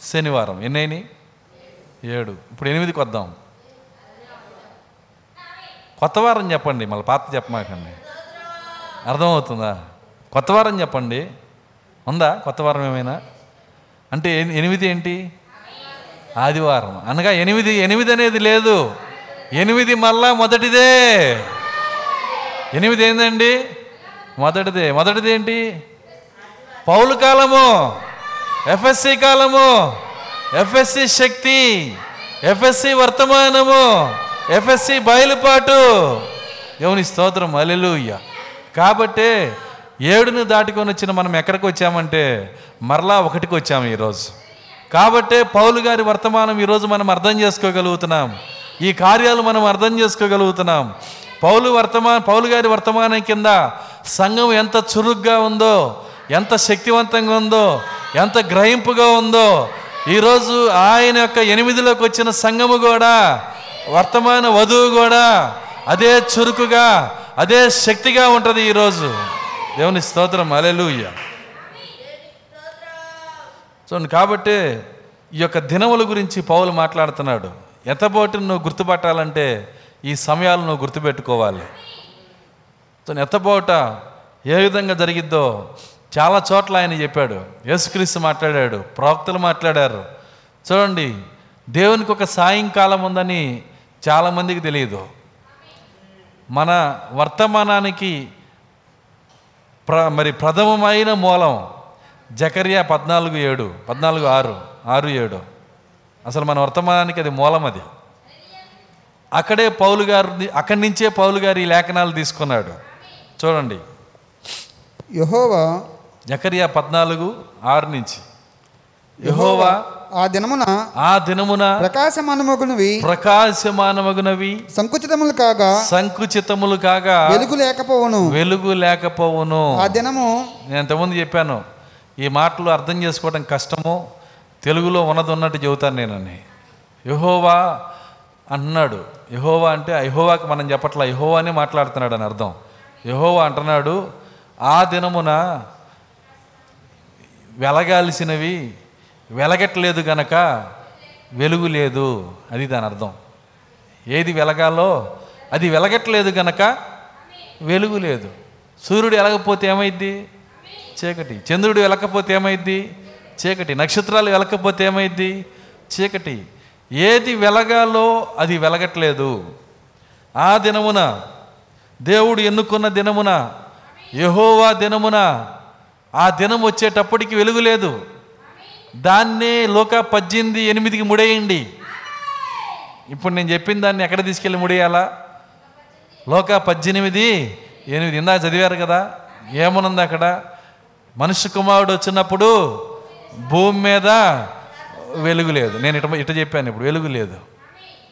శనివారం. ఎన్నైనాయి? ఏడు. ఇప్పుడు ఎనిమిదికి వద్దాం. కొత్త వారం చెప్పండి మళ్ళీ పాత చెప్పమాకండి. అర్థమవుతుందా? కొత్త వారం చెప్పండి. ఉందా? కొత్త వారం ఏమైనా? అంటే ఎనిమిది ఏంటి? ఆదివారం. అనగా ఎనిమిది ఎనిమిది అనేది లేదు. ఎనిమిది మళ్ళా మొదటిదే. ఎనిమిది ఏందండి? మొదటిదే. మొదటిది ఏంటి? పౌలు కాలము. ఎఫ్ఎస్సి కాలము. ఎఫ్ఎస్సి శక్తి ఎఫ్ఎస్సి వర్తమానము ఎఫ్ఎస్సి బయలుపాటు. దేవుని స్తోత్రం అలెలుయ్య కాబట్టే ఏడుని దాటుకొని వచ్చిన మనం ఎక్కడికి వచ్చామంటే మరలా ఒకటికి వచ్చాము ఈరోజు. కాబట్టే పౌలు గారి వర్తమానం ఈరోజు మనం అర్థం చేసుకోగలుగుతున్నాం. ఈ కార్యాలు మనం అర్థం చేసుకోగలుగుతున్నాం. పౌలు వర్తమాన పౌలు గారి వర్తమానం కింద సంఘం ఎంత చురుగ్గా ఉందో ఎంత శక్తివంతంగా ఉందో ఎంత గ్రహింపుగా ఉందో ఈరోజు ఆయన యొక్క ఎనిమిదిలోకి వచ్చిన సంఘము కూడా వర్తమాన వధువు కూడా అదే చురుకుగా అదే శక్తిగా ఉంటుంది ఈరోజు. దేవుని స్తోత్రం అలెలుయ్య చూడండి కాబట్టి ఈ యొక్క దినముల గురించి పౌలు మాట్లాడుతున్నాడు. ఎత్తబోటును నువ్వు గుర్తుపట్టాలంటే ఈ సమయాలు నువ్వు గుర్తుపెట్టుకోవాలి. సో ఎత్తబోట ఏ విధంగా జరిగిద్దో చాలా చోట్ల ఆయన చెప్పాడు. యేసుక్రీస్తు మాట్లాడాడు. ప్రవక్తలు మాట్లాడారు. చూడండి దేవునికి ఒక సాయంకాలం ఉందని చాలామందికి తెలియదు. మన వర్తమానానికి ప్ర మరి ప్రథమమైన మూలం జకరియా పద్నాలుగు ఏడు పద్నాలుగు ఆరు ఆరు ఏడు. అసలు మన వర్తమానానికి అది మూలం అది. అక్కడే పౌలు గారు అక్కడి నుంచే పౌలు గారు ఈ లేఖనాలు తీసుకున్నాడు. చూడండి. యహోవా జకరియా పద్నాలుగు ఆరు నుంచి. యహోవా ఆ దినమున ఆ దినమున ప్రకాశమానమగునవి ప్రకాశమానమగునవి సంకుచితములు కాగా సంకుచితములు కాగా వెలుగు లేకపోవును. వెలుగు లేకపోవును. ఆ దినము నేను ఇంతకుముందు చెప్పాను ఈ మాటలు అర్థం చేసుకోవడం కష్టము తెలుగులో ఉన్నది ఉన్నట్టు చెబుతాను నేనని. యహోవా అంటున్నాడు యహోవా అంటే యహోవాకి మనం చెప్పట్లా యహోవానే మాట్లాడుతున్నాడు అని అర్థం. యహోవా అంటున్నాడు ఆ దినమున వెలగాల్సినవి వెలగట్లేదు గనక వెలుగు లేదు. అది దాని అర్థం. ఏది వెలగాలో అది వెలగట్లేదు గనక వెలుగు లేదు. సూర్యుడు వెలగపోతే ఏమైద్ది? చీకటి. చంద్రుడు వెలకపోతే ఏమైద్ది? చీకటి. నక్షత్రాలు వెలకపోతే ఏమైద్ది? చీకటి. ఏది వెలగాలో అది వెలగట్లేదు. ఆ దినమున దేవుడు ఎన్నుకున్న దినమున యహోవా దినమున ఆ దినం వచ్చేటప్పటికి వెలుగు లేదు. దాన్నే లోక పద్దెనిమిది ఎనిమిదికి ముడేయండి. ఇప్పుడు నేను చెప్పిన దాన్ని ఎక్కడ తీసుకెళ్ళి ముడేయాలా? లోక పద్దెనిమిది ఎనిమిది ఇందా చదివారు కదా ఏమనుంది అక్కడ? మనుష్య కుమారుడు వచ్చినప్పుడు భూమి మీద వెలుగు లేదు. నేను ఇట ఇట చెప్పాను ఇప్పుడు వెలుగు లేదు.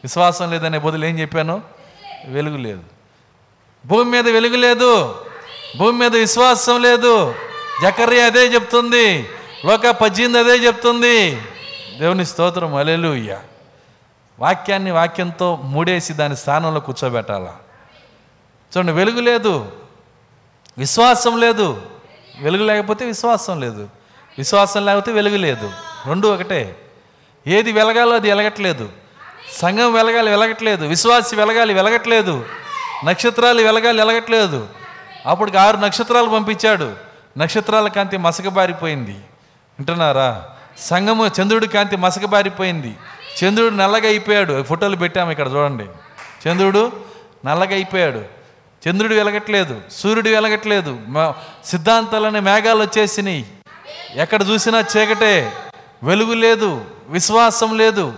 విశ్వాసం లేదనే బదులు ఏం చెప్పాను? వెలుగు లేదు. భూమి మీద వెలుగు లేదు. భూమి మీద విశ్వాసం లేదు. జకర్య అదే చెప్తుంది. లోక పద్దెనిమిది అదే చెప్తుంది. దేవుని స్తోత్రం అలెలుయ్య వాక్యాన్ని వాక్యంతో మూడేసి దాని స్థానంలో కూర్చోబెట్టాల? చూడండి వెలుగు లేదు. విశ్వాసం లేదు. వెలుగు లేకపోతే విశ్వాసం లేదు. విశ్వాసం లేకపోతే వెలుగు లేదు. రెండు ఒకటే. ఏది వెలగాలో అది వెలగట్లేదు. సంఘం వెలగాలి వెలగట్లేదు. విశ్వాసి వెలగాలి వెలగట్లేదు. నక్షత్రాలు వెలగాలి వెలగట్లేదు. అప్పటికి ఆరు నక్షత్రాలు పంపించాడు. నక్షత్రాల కాంతి మసకబారిపోయింది వింటున్నారా? సంగము చంద్రుడి కాంతి మసకబారిపోయింది చంద్రుడు నల్లగా అయిపోయాడు. ఫోటోలు పెట్టాము ఇక్కడ చూడండి. చంద్రుడు నల్లగా అయిపోయాడు. చంద్రుడు వెలగట్లేదు. సూర్యుడు వెలగట్లేదు. మా సిద్ధాంతాలనే మేఘాలు వచ్చేసినాయి. ఎక్కడ చూసినా చీకటే. వెలుగు లేదు. విశ్వాసం లేదు.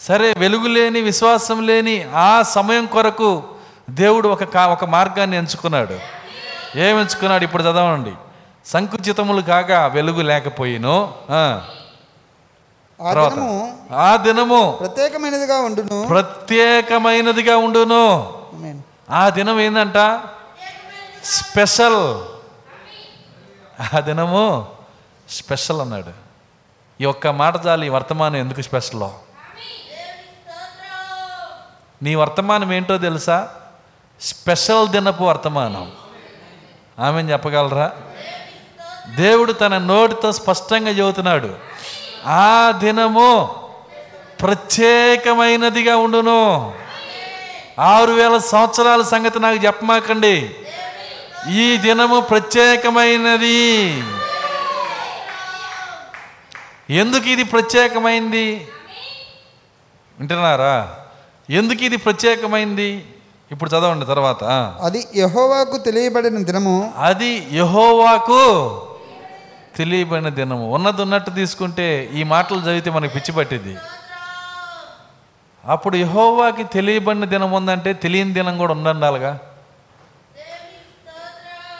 సరే వెలుగు లేని విశ్వాసం లేని ఆ సమయం కొరకు దేవుడు ఒక ఒక మార్గాన్ని ఎంచుకున్నాడు. ఏం ఎంచుకున్నాడు ఇప్పుడు చదవండి. సంకుచితములు కాగా వెలుగు లేకపోయినో. ఆ, దినము ప్రత్యేకమైనదిగా ఉండును. ప్రత్యేకమైనదిగా ఉండును. ఆ దినం ఏందంట? స్పెషల్. ఆ దినము స్పెషల్ అన్నాడు. ఈ ఒక్క మాట చాలు ఈ వర్తమానం ఎందుకు స్పెషల్? నీ వర్తమానం ఏంటో తెలుసా? స్పెషల్ దినపు వర్తమానం. ఆమె చెప్పగలరా? దేవుడు తన నోటితో స్పష్టంగా చెబుతున్నాడు ఆ దినము ప్రత్యేకమైనదిగా ఉండును. ఆరు వేల సంవత్సరాల సంగతి నాకు చెప్పమాకండి. ఈ దినము ప్రత్యేకమైనది. ఎందుకు ఇది ప్రత్యేకమైంది? వింటున్నారా? ఎందుకు ఇది ప్రత్యేకమైంది? ఇప్పుడు చదవండి తర్వాత. అది యెహోవాకు తెలియబడిన దినము. అది యహోవాకు తెలియబడిన దినము. ఉన్నది ఉన్నట్టు తీసుకుంటే ఈ మాటలు చదివితే మనకి పిచ్చి పట్టింది అప్పుడు యహోవాకి తెలియబడిన దినం ఉందంటే తెలియని దినం కూడా ఉండాలిగా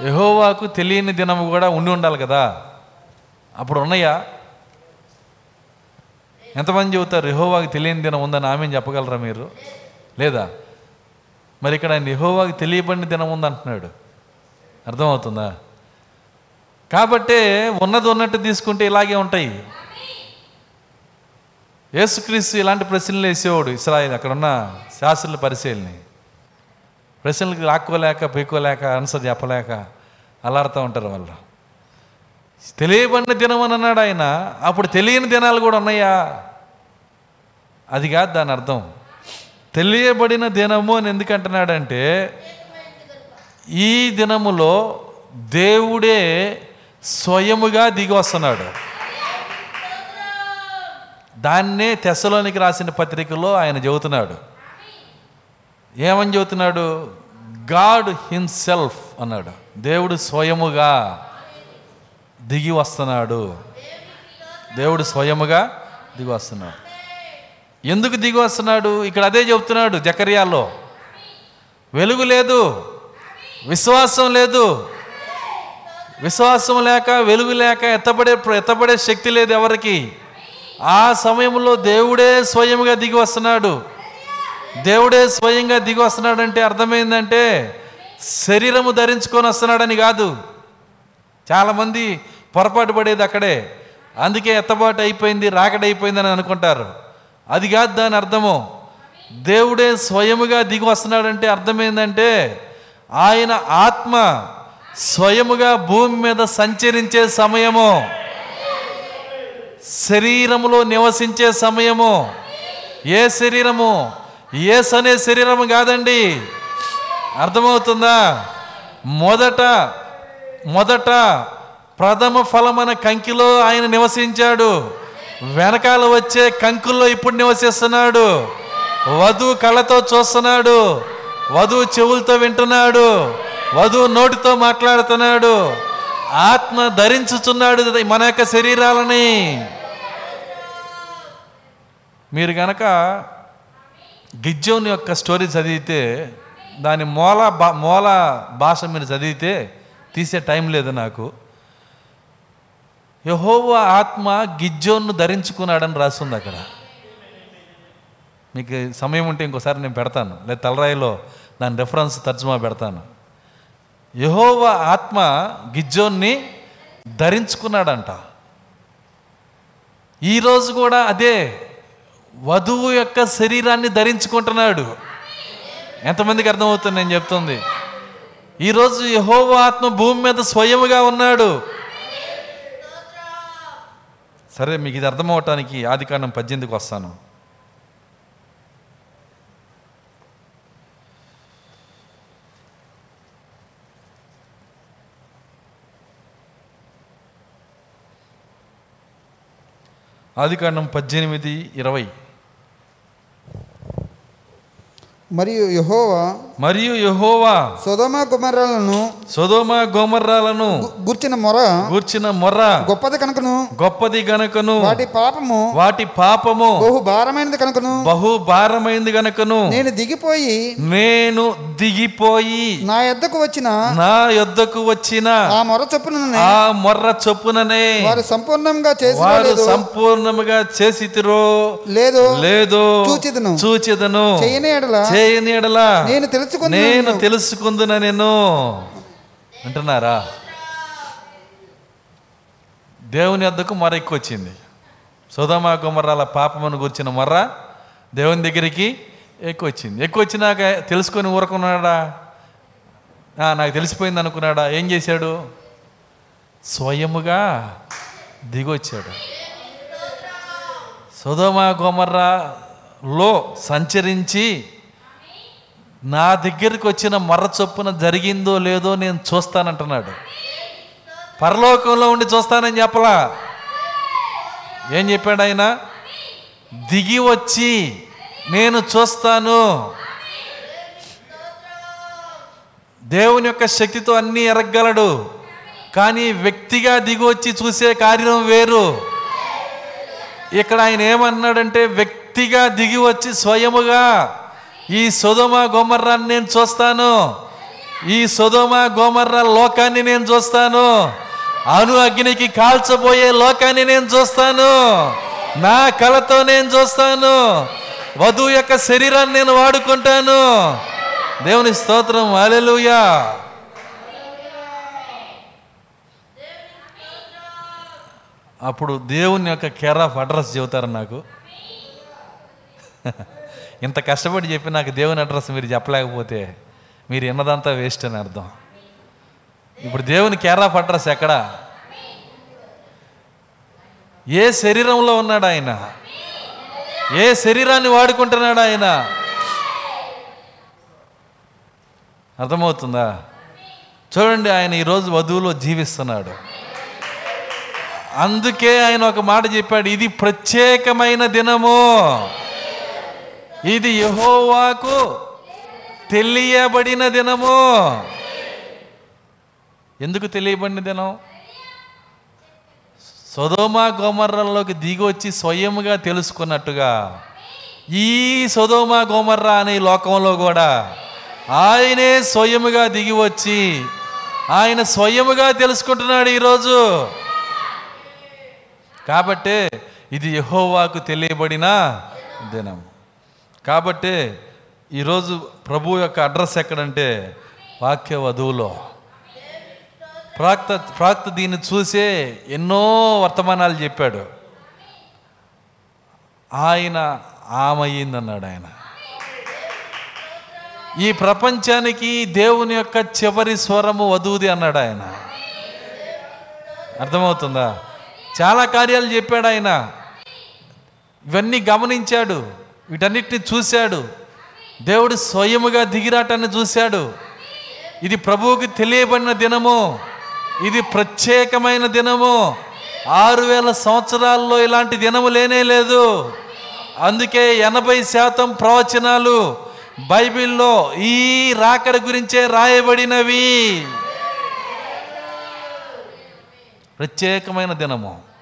యహోవాకు తెలియని దినం కూడా ఉండి ఉండాలి కదా. అప్పుడు ఉన్నాయా? ఎంతమంది చెబుతారు యహోవాకి తెలియని దినం ఉందని ఆమె చెప్పగలరా మీరు? లేదా? మరి ఇక్కడ ఆయన యహోవాకి తెలియబడిన దినం ఉందంటున్నాడు. అర్థమవుతుందా? కాబట్టే ఉన్నది ఉన్నట్టు తీసుకుంటే ఇలాగే ఉంటాయి. యేసుక్రీస్తు ఇలాంటి ప్రశ్నలు వేసేవాడు ఇస్రాయిల్ అక్కడ ఉన్న శాస్త్రుల పరిశీలిని. ప్రశ్నలకు లాక్కోలేక పీక్కోలేక ఆన్సర్ చెప్పలేక అలాడుతూ ఉంటారు వాళ్ళు. తెలియబడిన దినం అని అన్నాడు ఆయన. అప్పుడు తెలియని దినాలు కూడా ఉన్నాయా? అది కాదు దాని అర్థం. తెలియబడిన దినము అని ఎందుకంటున్నాడంటే ఈ దినములో దేవుడే స్వయముగా దిగి వస్తున్నాడు. దాన్నే తెసలోనికి రాసిన పత్రికలో ఆయన చెబుతున్నాడు. ఏమని చెబుతున్నాడు? గాడ్ హిమ్సెల్ఫ్ అన్నాడు. దేవుడు స్వయముగా దిగి వస్తున్నాడు. దేవుడు స్వయముగా దిగి వస్తున్నాడు. ఎందుకు దిగి వస్తున్నాడు? ఇక్కడ అదే చెబుతున్నాడు జకర్యాలో. వెలుగు లేదు విశ్వాసం లేదు. విశ్వాసం లేక వెలుగు లేక ఎత్తబడే ఎత్తబడే శక్తి లేదు ఎవరికి. ఆ సమయంలో దేవుడే స్వయంగా దిగి వస్తున్నాడు. దేవుడే స్వయంగా దిగి వస్తున్నాడంటే అర్థమైందంటే శరీరము ధరించుకొని వస్తున్నాడని కాదు. చాలామంది పొరపాటు పడేది అక్కడే. అందుకే ఎత్తబాటు అయిపోయింది రాకడైపోయిందని అనుకుంటారు. అది కాదు దాని అర్థము. దేవుడే స్వయముగా దిగి వస్తున్నాడంటే అర్థమైందంటే ఆయన ఆత్మ స్వయముగా భూమి మీద సంచరించే సమయము. శరీరములో నివసించే సమయము. ఏ శరీరము? ఏస్ అనే శరీరము కాదండి. అర్థమవుతుందా? మొదట మొదట ప్రథమ ఫలమైన కంకిలో ఆయన నివసించాడు. వెనకాల వచ్చే కంకుల్లో ఇప్పుడు నివసిస్తున్నాడు. వధువు కళ్ళతో చూస్తున్నాడు. వధువు చెవులతో వింటున్నాడు. వధువు నోటితో మాట్లాడుతున్నాడు. ఆత్మ ధరించుచున్నాడు మన యొక్క శరీరాలని. మీరు గనక గిజ్జోని యొక్క స్టోరీ చదివితే దాని మూల భా మూల భాష మీరు చదివితే తీసే టైం లేదు నాకు. యహోవా ఆత్మ గిజ్జోన్ను ధరించుకున్నాడని రాస్తుంది అక్కడ. మీకు సమయం ఉంటే ఇంకోసారి నేను పెడతాను. లేదా తలరాయిలో దాని రెఫరెన్స్ తర్జుమా పెడతాను. యహోవా ఆత్మ గిజ్జోన్ని ధరించుకున్నాడంట. ఈరోజు కూడా అదే వధువు యొక్క శరీరాన్ని ధరించుకుంటున్నాడు. ఎంతమందికి అర్థమవుతుంది నేను చెప్తుంది? ఈరోజు యహోవా ఆత్మ భూమి మీద స్వయముగా ఉన్నాడు. సరే మీకు ఇది అర్థమవటానికి ఆదికాండం పద్దెనిమిదికి వస్తాను. ఆదికాండం పద్దెనిమిది ఇరవై. మరియు యహోవా మరియు యహోవా సొదమ కుమారాలను సొదోమ గోమర్రాలను గుర్చిన మొర గూర్చిన మొర్ర గొప్పది కనుకను గొప్పది గనకను వాటి పాపము వాటి పాపము బహు భారమైనది కనుకను బహు భారమైంది గనకను నేను దిగిపోయి నేను దిగిపోయి నా యొద్దకు వచ్చిన నా యొద్దకు వచ్చిన ఆ మొర చొప్పున ఆ మొర్ర చొప్పుననే వారు సంపూర్ణంగా చేసి వారు సంపూర్ణముగా చేసితిరో లేదు లేదు చూచెదను. చూచెదను చేయని ఎడల చేయని ఎడల నేను తెలుసుకుని నేను తెలుసుకుందున నేను అంటున్నారా? దేవుని వద్దకు మొర ఎక్కువ వచ్చింది సుధమా కుమరాల పాపమును గుర్చిన మొర్ర దేవుని దగ్గరికి ఎక్కువ వచ్చింది ఎక్కువ వచ్చినాక తెలుసుకొని ఊరుకున్నాడా? ఆ, నాకు తెలిసిపోయింది అనుకున్నాడా? ఏం చేశాడు? స్వయముగా దిగొచ్చాడు. సుధమా గోమర్రాలో సంచరించి నా దగ్గరికి వచ్చిన మర్ర చొప్పున జరిగిందో లేదో నేను చూస్తానంటున్నాడు. పరలోకంలో ఉండి చూస్తానని చెప్పలా? ఏం చెప్పాడు ఆయన? దిగి వచ్చి నేను చూస్తాను. దేవుని యొక్క శక్తితో అన్నీ ఎరగగలడు కానీ వ్యక్తిగా దిగి వచ్చి చూసే కార్యం వేరు. ఇక్కడ ఆయన ఏమన్నాడంటే వ్యక్తిగా దిగి వచ్చి స్వయముగా ఈ సుధమ గోమర్రాన్ని నేను చూస్తాను. ఈ సుధమ గోమర్ర లోకాన్ని నేను చూస్తాను. అను అగ్నికి కాల్చబోయే లోకాన్ని నేను చూస్తాను. నా కళతో నేను చూస్తాను. వధువు యొక్క శరీరాన్ని నేను వాడుకుంటాను. దేవుని స్తోత్రం అలెలుయా అప్పుడు దేవుని యొక్క కేర్ ఆఫ్ అడ్రస్ చెబుతారు నాకు. (laughs) ఇంత కష్టపడి చెప్పి నాకు దేవుని అడ్రస్ మీరు చెప్పలేకపోతే మీరు ఎన్నదంతా వేస్ట్ అని అర్థం. ఇప్పుడు దేవుని కేర్ ఆఫ్ అడ్రస్ ఎక్కడ? ఏ శరీరంలో ఉన్నాడు ఆయన? ఏ శరీరాన్ని వాడుకుంటున్నాడు ఆయన? అర్థమవుతుందా? చూడండి ఆయన ఈరోజు వధువులో జీవిస్తున్నాడు. అందుకే ఆయన ఒక మాట చెప్పాడు ఇది ప్రత్యేకమైన దినము. ఇది యహోవాకు తెలియబడిన దినము. ఎందుకు తెలియబడిన దినం? సొదోమ గోమర్రలోకి దిగి వచ్చి తెలుసుకున్నట్టుగా. ఈ సొదోమ గోమర్ర అనే ఈ లోకంలో కూడా ఆయనే స్వయముగా దిగి వచ్చి ఆయన స్వయముగా తెలుసుకుంటున్నాడు ఈరోజు. కాబట్టే ఇది యహోవాకు తెలియబడిన దినం. కాబట్టి ఈరోజు ప్రభు యొక్క అడ్రస్ ఎక్కడంటే వాక్య వధువులో. ప్రాక్త ప్రాక్త దీన్ని చూసే ఎన్నో వర్తమానాలు చెప్పాడు. ఆయన ఆమయ్యిందన్నాడు ఆయన. ఈ ప్రపంచానికి దేవుని యొక్క చివరి స్వరము వధువుది అన్నాడు ఆయన. అర్థమవుతుందా? చాలా కార్యాలు చెప్పాడు ఆయన. ఇవన్నీ గమనించాడు. వీటన్నిటిని చూశాడు. దేవుడు స్వయముగా దిగిరాటాన్ని చూశాడు. ఇది ప్రభువుకి తెలియబడిన దినము. ఇది ప్రత్యేకమైన దినము. ఆరు వేల సంవత్సరాల్లో ఇలాంటి దినము లేనే లేదు. అందుకే ఎనభై శాతం ప్రవచనాలు బైబిల్లో ఈ రాకడ గురించే రాయబడినవి. ప్రత్యేకమైన దినము.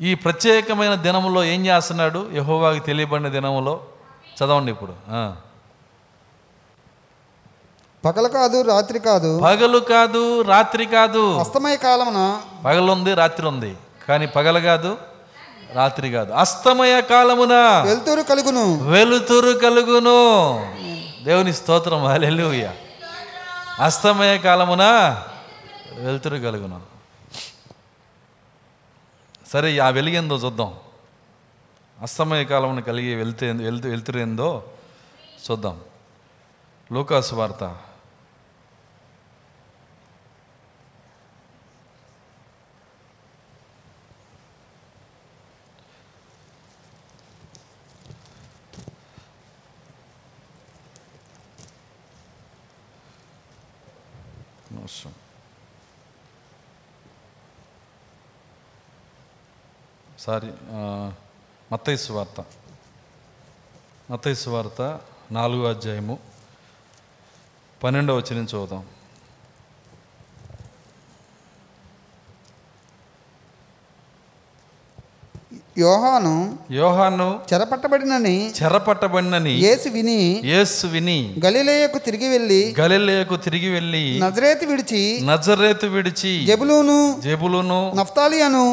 ఈ ప్రత్యేకమైన దినములో ఏం చేస్తున్నాడు? యహోవాకి తెలియబడిన దినములో చదవండి ఇప్పుడు. ఆ. పగలు కాదు రాత్రి కాదు. పగలు కాదు రాత్రి కాదు. అస్తమయ కాలమున పగలు ఉంది రాత్రి ఉంది కానీ పగలు కాదు రాత్రి కాదు. అస్తమయ కాలమున వెలుతురు కలుగును. వెలుతురు కలుగును. దేవుని స్తోత్రం. అస్తమయ కాలమున వెలుతురు కలుగును. సరే ఆ వెలిగిందో చూద్దాం. అస్తమయ కాలంలో కలిగి వెళ్తే వెళ్తూ వెళ్తురేందో చూద్దాం. లోకాసు వార్త. సారీ మత్తైసు వార్త. మత్తైసు వార్త నాలుగో అధ్యాయము పన్నెండవ నుంచి చూద్దాం. యోహాను యోహాను చెరపట్టబడినని చెరపట్టబడినని యేసు విని యేసు విని గలిలేయకు తిరిగి వెళ్ళి గలిలేకు తిరిగి వెళ్ళి నజరేతు విడిచి నజరేతు విడిచి జబులూను జబులును నఫ్తాలి అను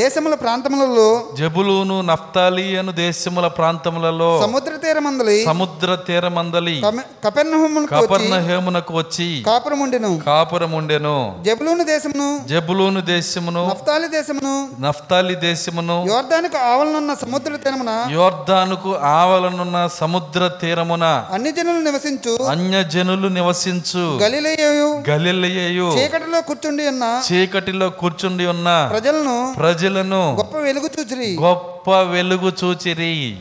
దేశముల ప్రాంతములలో జబులును నఫ్తాలి అను దేశముల ప్రాంతములలో సముద్ర తీరమందలి సముద్ర తీరమందలి కపెర్నహూమునకు వచ్చి కపర్ణ హేమునకు వచ్చి కాపురముండెను. కాపురముండెను. జబులూను దేశమును జబులూను దేశమును నఫ్తాలి దేశమును నఫ్తాలి దేశమును యోర్దానికి ఆవలనున్న సముద్ర తీరమున యోర్దానుకు ఆవలనున్న సముద్ర తీరమున అన్ని జనులు నివసించు. అన్యజనులు నివసించు. గలిలేయు గలిలయు చీకటిలో కూర్చుండి ఉన్న. చీకటిలో కూర్చుండి ఉన్న. ప్రజలను ప్రజలను గొప్ప వెలుగు చూచిరి. గొప్ప వెలుగు చూచిరి.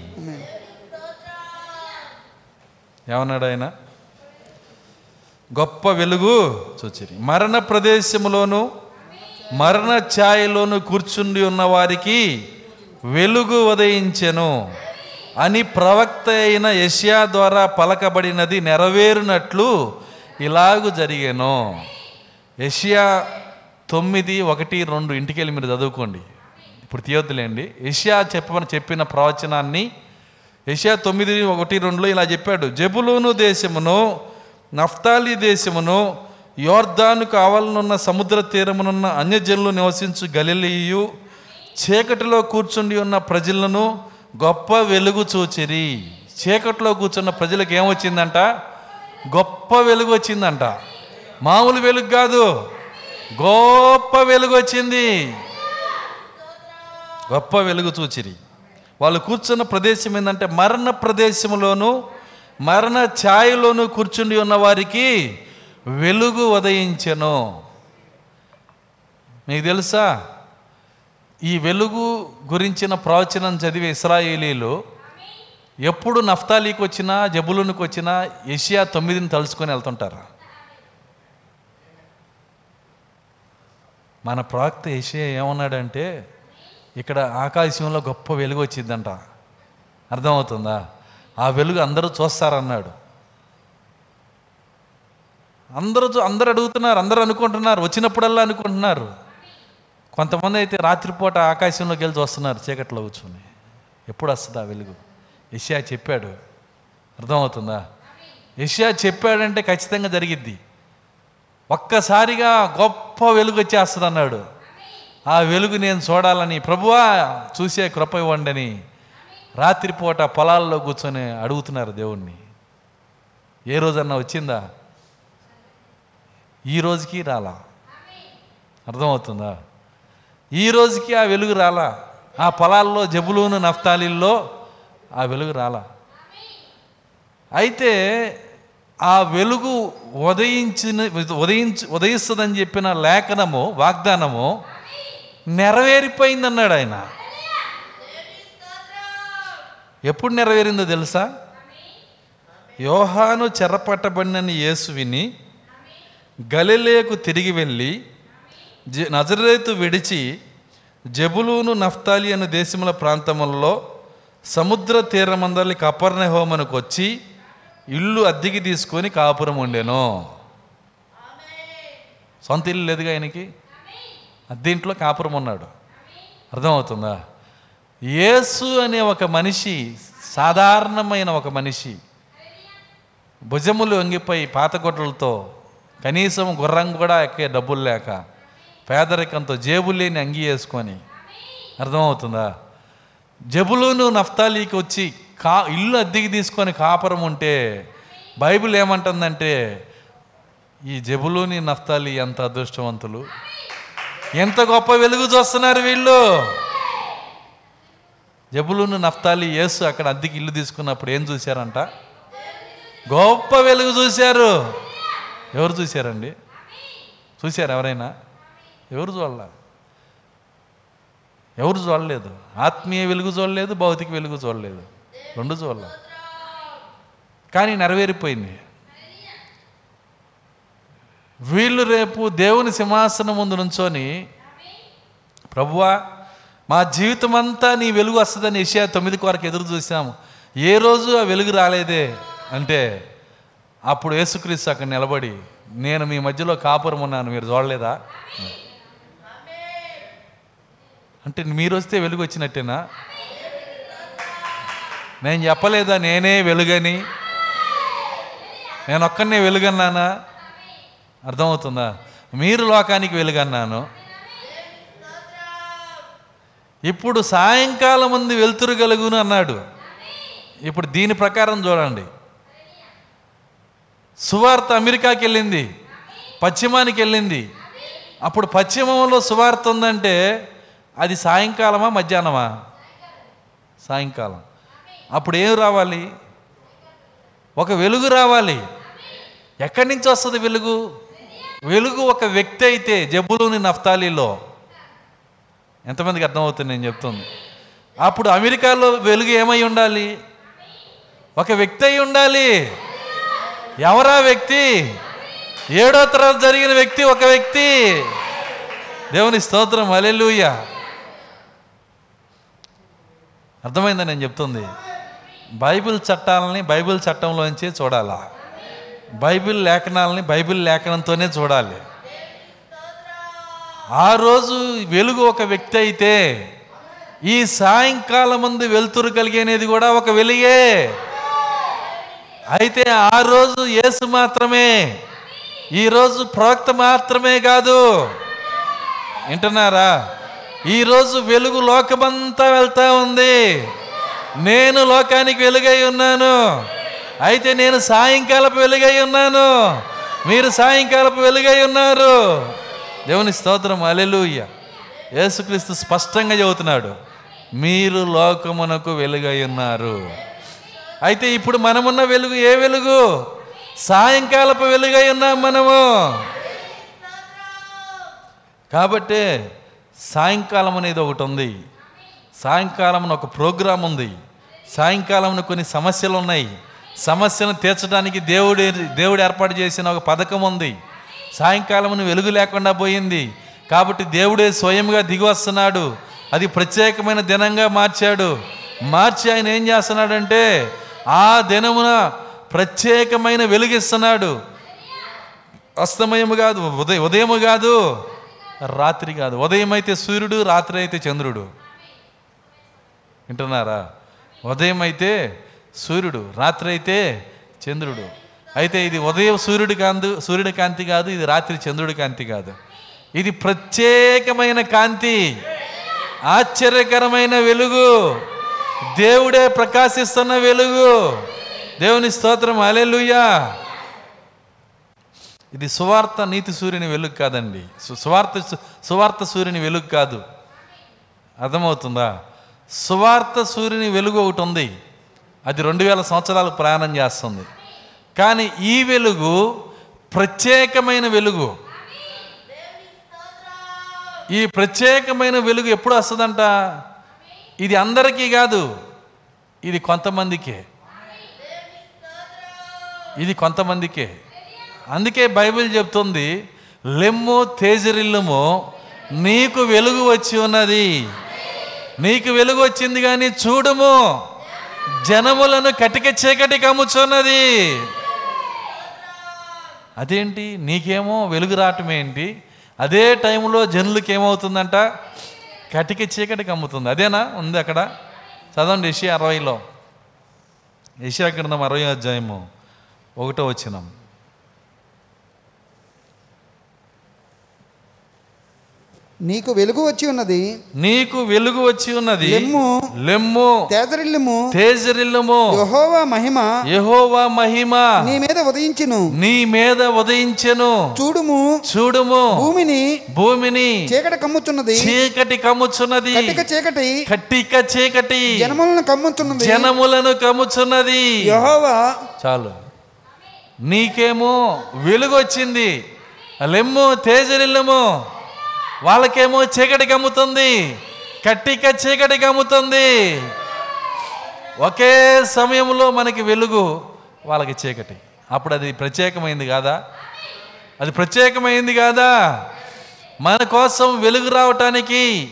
ఏమన్నాడు ఆయన? గొప్ప వెలుగు చూచిరి. మరణ ప్రదేశములోను మరణ ఛాయలోను కూర్చుండి ఉన్న వారికి వెలుగు ఉదయించెను అని ప్రవక్త అయిన యష్యా ద్వారా పలకబడినది నెరవేరునట్లు ఇలాగు జరిగాను. యష్యా తొమ్మిది ఒకటి రెండు ఇంటికి వెళ్ళి మీరు చదువుకోండి. ఇప్పుడు తీయొద్దులేండి. యష్యా చెప్పమని చెప్పిన ప్రవచనాన్ని యష్యా తొమ్మిది ఒకటి రెండులో ఇలా చెప్పాడు. జబులూను దేశమును నఫ్తాలి దేశమును యోర్దాను కావాలనున్న సముద్ర తీరమునున్న అన్యజనులు నివసించు గలిలీయు చీకటిలో కూర్చుండి ఉన్న ప్రజలను గొప్ప వెలుగు చూచిరి. చీకటిలో కూర్చున్న ప్రజలకు ఏమొచ్చిందంట? గొప్ప వెలుగు వచ్చిందంట. మామూలు వెలుగు కాదు. గొప్ప వెలుగు వచ్చింది. గొప్ప వెలుగు చూచిరి. వాళ్ళు కూర్చున్న ప్రదేశం ఏంటంటే మరణ ప్రదేశంలోను మరణ ఛాయలోను కూర్చుండి ఉన్న వారికి వెలుగు ఉదయించను. మీకు తెలుసా? ఈ వెలుగు గురించిన ప్రవచనం చదివే ఇస్రాయేలీలు ఎప్పుడు నఫ్తాలీకి వచ్చినా జబులునికి వచ్చినా ఏషియా తొమ్మిదిని తలుచుకొని వెళ్తుంటారు. మన ప్రవక్త ఏషియా ఏమన్నాడంటే ఇక్కడ ఆకాశంలో గొప్ప వెలుగు వచ్చిందంట. అర్థమవుతుందా? ఆ వెలుగు అందరూ చూస్తారన్నాడు. అందరూ చూ- అడుగుతున్నారు అందరూ అనుకుంటున్నారు వచ్చినప్పుడల్లా అనుకుంటున్నారు. కొంతమంది అయితే రాత్రిపూట ఆకాశంలోకి వెళ్ళి వస్తున్నారు చీకట్లో కూర్చొని. ఎప్పుడు వస్తుంది ఆ వెలుగు? యష్యా చెప్పాడు. అర్థమవుతుందా? యష్యా చెప్పాడంటే ఖచ్చితంగా జరిగిద్ది. ఒక్కసారిగా గొప్ప వెలుగు వచ్చేస్తుంది అన్నాడు ఆ వెలుగు నేను చూడాలని ప్రభువా చూసే కృప ఇవ్వండి అని రాత్రిపూట పొలాల్లో కూర్చొని అడుగుతున్నారు దేవుణ్ణి. ఏ రోజన్నా వచ్చిందా? ఈ రోజుకి రాలా? అర్థమవుతుందా? ఈ రోజుకి ఆ వెలుగు రాలా? ఆ పొలాల్లో జబులూను నఫ్తాలిల్లో ఆ వెలుగు రాలా? అయితే ఆ వెలుగు ఉదయించిన ఉదయించు ఉదయిస్తుందని చెప్పిన లేఖనము వాగ్దానము నెరవేరిపోయిందన్నాడు ఆయన. ఎప్పుడు నెరవేరిందో తెలుసా? యోహాను చెరపట్టబడినని యేసు విని గలిలేకు తిరిగి వెళ్ళి నజరేతు విడిచి జబులూను నఫ్తాలి అనే దేశముల ప్రాంతములలో సముద్ర తీరమందరిని కపర్ణహోమనుకు వచ్చి ఇల్లు అద్దెకి తీసుకొని కాపురం ఉండెను. సొంత ఇల్లు లేదుగా ఆయనకి అద్దె ఇంట్లో కాపురం ఉన్నాడు. అర్థమవుతుందా? యేసు అనే ఒక మనిషి సాధారణమైన ఒక మనిషి భుజములు వంగిపోయి పాతగొడ్లతో కనీసం గుర్రం కూడా ఎక్కే డబ్బులు లేక పేదరికంతో జేబు లేని అంగి వేసుకొని. అర్థమవుతుందా? జబులోను నఫ్తాలీకి వచ్చి కా ఇల్లు అద్దెకి తీసుకొని కాపురం ఉంటే బైబిల్ ఏమంటుందంటే ఈ జబులోని నఫ్తాలి ఎంత అదృష్టవంతులు? ఎంత గొప్ప వెలుగు చూస్తున్నారు వీళ్ళు? జబులును నఫ్తాలి యేసు అక్కడ అద్దెకి ఇల్లు తీసుకున్నప్పుడు ఏం చూశారంట? గొప్ప వెలుగు చూశారు. ఎవరు చూశారండి? చూశారు ఎవరైనా? ఎవరు చూడాల ఎవరు చూడలేదు? ఆత్మీయ వెలుగు చూడలేదు భౌతిక వెలుగు చూడలేదు. రెండు చూడలే కానీ నెరవేరిపోయింది. వీళ్ళు రేపు దేవుని సింహాసనం ముందు నుంచొని ప్రభువా మా జీవితం అంతా నీ వెలుగు వస్తుందని ఏషియా తొమ్మిది వరకు ఎదురు చూసాము ఏ రోజు ఆ వెలుగు రాలేదే? అంటే అప్పుడు యేసుక్రీస్తు అక్కడ నిలబడి నేను మీ మధ్యలో కాపురం ఉన్నాను మీరు చూడలేదా? అంటే మీరు వస్తే వెలుగు వచ్చినట్టేనా నేను చెప్పలేదా నేనే వెలుగని? నేను ఒక్కనే వెలుగన్నానా? అర్థమవుతుందా? మీరు లోకానికి వెలుగన్నాను. ఇప్పుడు సాయంకాలం ముందు వెలుతురు కలుగును అన్నాడు. ఇప్పుడు దీని ప్రకారం చూడండి. సువార్త అమెరికాకి వెళ్ళింది. పశ్చిమానికి వెళ్ళింది. అప్పుడు పశ్చిమంలో సువార్త ఉందంటే అది సాయంకాలమా మధ్యాహ్నమా? సాయంకాలం. అప్పుడు ఏం రావాలి? ఒక వెలుగు రావాలి. ఎక్కడి నుంచి వస్తుంది వెలుగు? వెలుగు ఒక వ్యక్తి అయితే జబ్బులోని నఫ్తాలీలో. ఎంతమందికి అర్థమవుతుంది నేను చెప్తుంది? అప్పుడు అమెరికాలో వెలుగు ఏమై ఉండాలి? ఒక వ్యక్తి అయి ఉండాలి. ఎవరా వ్యక్తి? ఏడో తరగతి జరిగిన వ్యక్తి ఒక వ్యక్తి. దేవుని స్తోత్రం. అలెలుయ్యా అర్థమైందని నేను చెప్తుంది? బైబిల్ చట్టాలని బైబిల్ చట్టంలోంచి చూడాలా? బైబిల్ లేఖనాలని బైబిల్ లేఖనంతోనే చూడాలి. ఆ రోజు వెలుగు ఒక వ్యక్తి అయితే ఈ సాయంకాలం ముందు వెలుతురు కలిగేనేది కూడా ఒక వెలుగే. అయితే ఆ రోజు యేసు మాత్రమే ఈరోజు ప్రవక్త మాత్రమే కాదు. వింటున్నారా? ఈరోజు వెలుగు లోకమంతా వెళ్తా ఉంది. నేను లోకానికి వెలుగై ఉన్నాను. అయితే నేను సాయంకాలపు వెలుగై ఉన్నాను. మీరు సాయంకాలపు వెలుగై ఉన్నారు. దేవుని స్తోత్రం అలెలుయ్య యేసుక్రీస్తు స్పష్టంగా చెబుతున్నాడు మీరు లోకమునకు వెలుగై ఉన్నారు. అయితే ఇప్పుడు మనమున్న వెలుగు ఏ వెలుగు? సాయంకాలపు వెలుగై ఉన్నాం మనము. కాబట్టే సాయంకాలం అనేది ఒకటి ఉంది సాయంకాలం ఒక ప్రోగ్రాం ఉంది. సాయంకాలం కొన్ని సమస్యలు ఉన్నాయి సమస్యను తీర్చడానికి దేవుడు దేవుడు ఏర్పాటు చేసిన ఒక పథకం ఉంది. సాయంకాలం వెలుగు లేకుండా పోయింది. కాబట్టి దేవుడే స్వయంగా దిగి వస్తున్నాడు. అది ప్రత్యేకమైన దినంగా మార్చాడు. మార్చి ఆయన ఏం చేస్తున్నాడంటే ఆ దినమున ప్రత్యేకమైన వెలుగిస్తున్నాడు. అస్తమయము కాదు ఉదయం ఉదయము కాదు. రాత్రి కాదు. ఉదయం అయితే సూర్యుడు రాత్రి అయితే చంద్రుడు. వింటున్నారా? ఉదయం అయితే సూర్యుడు రాత్రి అయితే చంద్రుడు. అయితే ఇది ఉదయం సూర్యుడి కాంతి సూర్యుడి కాంతి కాదు ఇది రాత్రి చంద్రుడి కాంతి కాదు. ఇది ప్రత్యేకమైన కాంతి. ఆశ్చర్యకరమైన వెలుగు. దేవుడే ప్రకాశిస్తున్న వెలుగు. దేవుని స్తోత్రం. అలెలుయ్యా ఇది సువార్త నీతి సూర్యుని వెలుగు కాదండి. సు- సువార్త సువార్త సూర్యుని వెలుగు కాదు. అర్థమవుతుందా? సువార్త సూర్యుని వెలుగు ఒకటి ఉంది. అది రెండు వేల సంవత్సరాలు ప్రయాణం చేస్తుంది. కానీ ఈ వెలుగు ప్రత్యేకమైన వెలుగు. ఈ ప్రత్యేకమైన వెలుగు ఎప్పుడు వస్తుందంట? ఇది అందరికీ కాదు. ఇది కొంతమందికే. ఇది కొంతమందికే. అందుకే బైబిల్ చెప్తుంది లెమ్ము తేజరిల్లుము నీకు వెలుగు వచ్చి ఉన్నది. నీకు వెలుగు వచ్చింది కానీ చూడము. జనములను కటిక చీకటి కమ్ముచున్నది. అదేంటి? నీకేమో వెలుగు రావటం ఏంటి? అదే టైంలో జనులకి ఏమవుతుందంట? కటిక చీకటి కమ్ముతుంది. అదేనా? ఉంది అక్కడ? చదవండి ఏషియా అరవైలో. ఏషియా గ్రంథం అరవై అధ్యాయము ఒకటో వచ్చినాం నీకు వెలుగు వచ్చి ఉన్నది. నీకు వెలుగు వచ్చి ఉన్నది. లెమ్ము. లెమ్ము. తేజరిల్లుము. తేజరిల్లము. యెహోవా మహిమ. యెహోవా మహిమ. నీ మీద ఉదయించును. నీ మీద ఉదయించెను. చూడుము. చూడుము. భూమిని. భూమిని. చీకటి కమ్ముచున్నది. చీకటి కమ్ముచున్నది. కటిక చీకటి. కట్టిక చీకటి. జనములను కమ్ముచున్నది. జనములను కమ్ముచున్నది. యెహోవా. చాలు. నీకేమో వెలుగు వచ్చింది లెమ్ము తేజరిల్లము. వాళ్ళకేమో చీకటి కమ్ముతుంది కట్టిక చీకటి కమ్ముతుంది ఒకే సమయంలో మనకి వెలుగు వాళ్ళకి చీకటి. అప్పుడు అది ప్రత్యేకమైంది కాదా? అది ప్రత్యేకమైంది కాదా? మన కోసం వెలుగు రావటానికి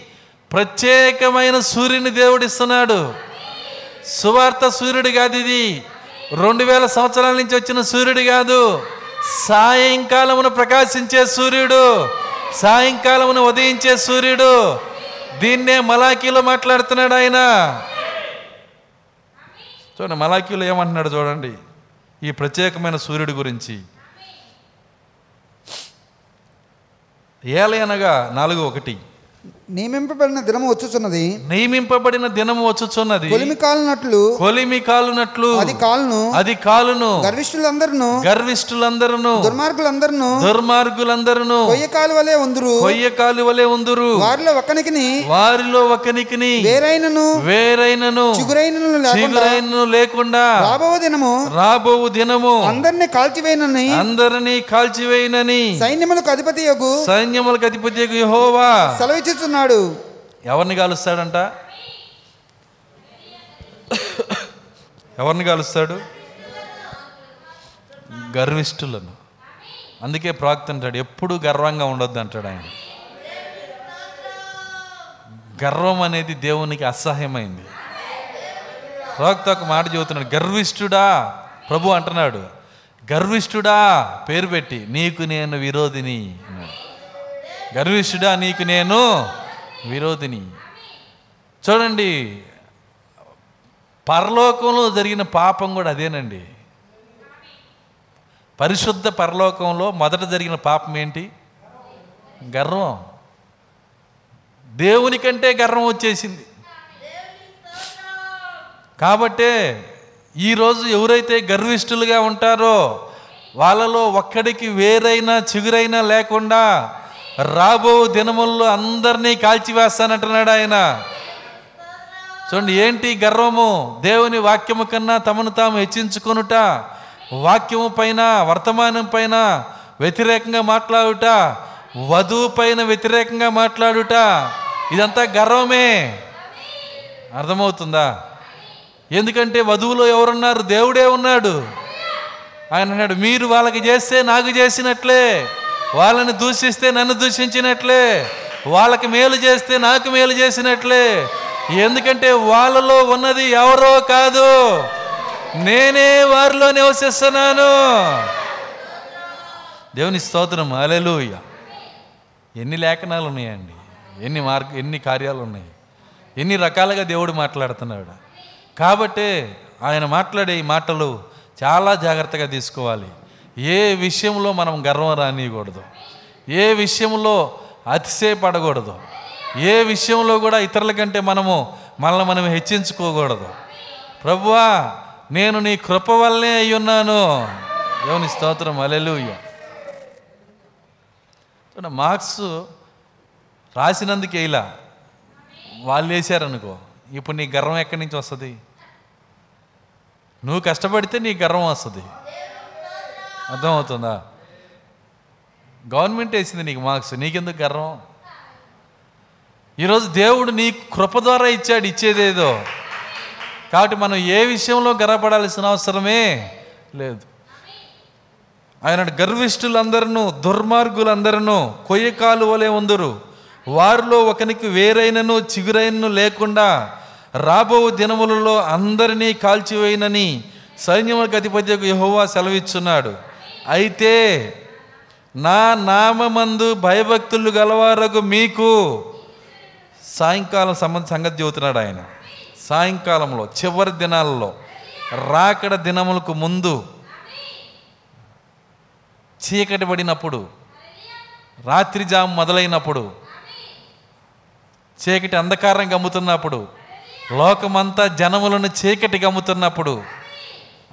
ప్రత్యేకమైన సూర్యుని దేవుడిస్తున్నాడు సువార్త సూర్యుడు కాదు ఇది. రెండు వేల సంవత్సరాల నుంచి వచ్చిన సూర్యుడు కాదు. సాయంకాలమున ప్రకాశించే సూర్యుడు. సాయంకాలమున ఉదయించే సూర్యుడు దీన్నే మలాఖీలో మాట్లాడుతున్నాడు ఆయన. చూడండి మలాఖీలో ఏమంటున్నాడు చూడండి ఈ ప్రత్యేకమైన సూర్యుడి గురించి. ఏలయనగా నాలుగు ఒకటి. నియమింపబడిన దినము వచ్చుచున్నది. నియమింపబడిన దినము వచ్చుచున్నది. కొలిమి కాలునట్లు కొలిమి కాలునట్లు అది కాలును అది కాలును గర్విష్ఠులందరూ గర్విష్ఠులందరూ దుర్మార్గులందరూ దుర్మార్గులందరూ కొయ్య కాలు వలె ఉందురు కొయ్య కాలువలే ఉందురు వారిలో ఒకనికిని వారిలో ఒకనికిని వేరైనను వేరైనను చిగురైనను లేకుండా చిగురైనను లేకుండా రాబో దినము రాబోవు దినము అందరిని కాల్చివేయనని అందరినీ కాల్చివేయనని సైన్యములకు అధిపతి యొగు సైన్యములకు అధిపతి యెహోవా సెలవిచ్చుచున్నాడు ఎవరిని కాలుస్తాడంట ఎవరిని కాలుస్తాడు గర్విష్ఠులను. అందుకే ప్రాక్త అంటాడు ఎప్పుడు గర్వంగా ఉండొద్దు అంటాడు ఆయన. గర్వం అనేది దేవునికి అసహ్యమైంది. ప్రాక్త ఒక మాట చెబుతున్నాడు గర్విష్ఠుడా ప్రభు అంటున్నాడు గర్విష్ఠుడా పేరు పెట్టి నీకు నేను విరోధిని గర్విష్ఠుడా నీకు నేను విరోధిని. చూడండి పరలోకంలో జరిగిన పాపం కూడా అదేనండి. పరిశుద్ధ పరలోకంలో మొదట జరిగిన పాపం ఏంటి? గర్వం. దేవుని కంటే గర్వం వచ్చేసింది. కాబట్టే ఈరోజు ఎవరైతే గర్విష్ఠులుగా ఉంటారో వాళ్ళలో ఒక్కడికి వేరైనా చిగురైనా లేకుండా రాబో దినముల్లో అందరినీ కాల్చివేస్తానంటున్నాడు ఆయన. చూడండి ఏంటి గర్వము? దేవుని వాక్యము కన్నా తమను తాము హెచ్చించుకొనుట వాక్యము పైన వర్తమానం పైన వ్యతిరేకంగా మాట్లాడుట వధువు పైన వ్యతిరేకంగా మాట్లాడుట ఇదంతా గర్వమే. అర్థమవుతుందా? ఎందుకంటే వధువులో ఎవరున్నారు? దేవుడే ఉన్నాడు. ఆయన అన్నాడు మీరు వాళ్ళకి చేస్తే నాకు చేసినట్లే. వాళ్ళని దూషిస్తే నన్ను దూషించినట్లే వాళ్ళకి మేలు చేస్తే నాకు మేలు చేసినట్లే. ఎందుకంటే వాళ్ళలో ఉన్నది ఎవరో కాదు నేనే వారిలో నివసిస్తున్నాను. దేవుని స్తోత్రం అలెలుయ్య ఎన్ని లేఖనాలు ఉన్నాయండి ఎన్ని మార్గ ఎన్ని కార్యాలు ఉన్నాయి ఎన్ని రకాలుగా దేవుడు మాట్లాడుతున్నాడు. కాబట్టి ఆయన మాట్లాడే ఈ మాటలు చాలా జాగ్రత్తగా తీసుకోవాలి. ఏ విషయంలో మనం గర్వం రానియకూడదు. ఏ విషయంలో అతిశయపడకూడదు. ఏ విషయంలో కూడా ఇతరుల కంటే మనము మనల్ని మనం హెచ్చించుకోకూడదు. ప్రభువా నేను నీ కృప వల్లే అయ్యున్నాను. దేవుని స్తోత్రం. అలెలుయ్య మార్క్స్ రాసినందుకు ఇలా. వాళ్ళు వేసారనుకో ఇప్పుడు నీ గర్వం ఎక్కడి నుంచి వస్తుంది? నువ్వు కష్టపడితే నీ గర్వం వస్తుంది. అర్థమవుతుందా? గవర్నమెంట్ వేసింది నీకు మార్క్స్ నీకెందుకు గర్వం? ఈరోజు దేవుడు నీ కృప ద్వారా ఇచ్చాడు ఇచ్చేదేదో కాబట్టి మనం ఏ విషయంలో గర్వపడాల్సిన అవసరమే లేదు. ఆయన గర్విష్ఠులందరూ దుర్మార్గులందరూ కొయ్య కాలు వలె ఉందరు. వారిలో ఒకనికి వేరైనను చిగురైనను లేకుండా రాబో దినములలో అందరినీ కాల్చివేయనని సైన్యములకు అధిపత్యకు యహోవా సెలవిచ్చున్నాడు. అయితే నా నామందు భయభక్తులు గలవారకు మీకు సాయంకాలం సంబంధ సంగతి చెబుతున్నాడు ఆయన. సాయంకాలంలో చివరి దినాలలో రాకడ దినములకు ముందు చీకటి పడినప్పుడు రాత్రి జాము మొదలైనప్పుడు చీకటి అంధకారం గమ్ముతున్నప్పుడు లోకమంతా జనములను చీకటి గమ్ముతున్నప్పుడు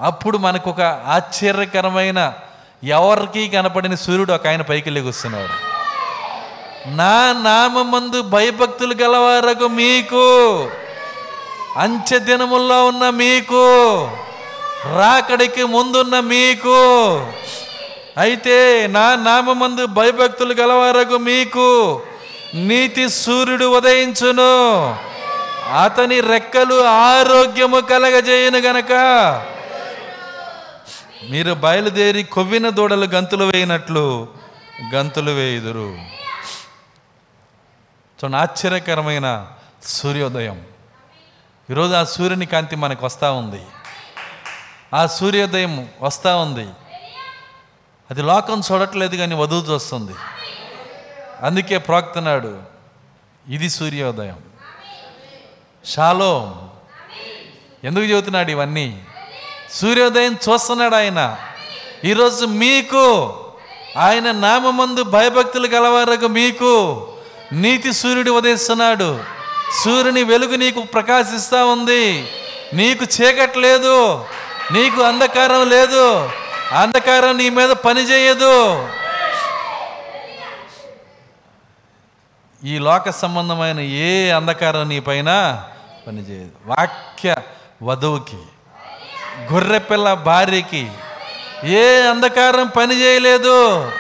అప్పుడు మనకు ఒక ఆశ్చర్యకరమైన ఎవరికి కనపడిన సూర్యుడు ఒక ఆయన పైకి లెగుస్తున్నాడు నా నామందు భయభక్తులు గలవారకు మీకు. అంచె దినముల్లో ఉన్న మీకు. రాకడికి ముందున్న మీకు. అయితే నా నామందు భయభక్తులు గలవారకు మీకు. నీతి సూర్యుడు ఉదయించును. అతని రెక్కలు ఆరోగ్యము కలగజేయను గనక. మీరు బయలుదేరి కొవ్విన దూడలు గంతులు వేయినట్లు గంతులు వేయుదురు. చూడండి ఆశ్చర్యకరమైన సూర్యోదయం. ఈరోజు ఆ సూర్యుని కాంతి మనకు వస్తూ ఉంది. ఆ సూర్యోదయం వస్తూ ఉంది. అది లోకం చూడట్లేదు కానీ వధువు చూస్తుంది. అందుకే ప్రోక్తున్నాడు ఇది సూర్యోదయం. షాలో. ఎందుకు చెబుతున్నాడు ఇవన్నీ? సూర్యోదయం చూస్తున్నాడు ఆయన. ఈరోజు మీకు ఆయన నామందు భయభక్తులు గలవారకు మీకు నీతి సూర్యుడు ఉదయిస్తున్నాడు. సూర్యుని వెలుగు నీకు ప్రకాశిస్తూ ఉంది. నీకు చీకట్లేదు నీకు అంధకారం లేదు. అంధకారం నీ మీద పని చేయదు. ఈ లోక సంబంధమైన ఏ అంధకారం నీ పైన పనిచేయదు వాక్య వధువుకి గొర్రెపిల్ల భార్యకి ఏ అంధకారం పని చేయలేదు.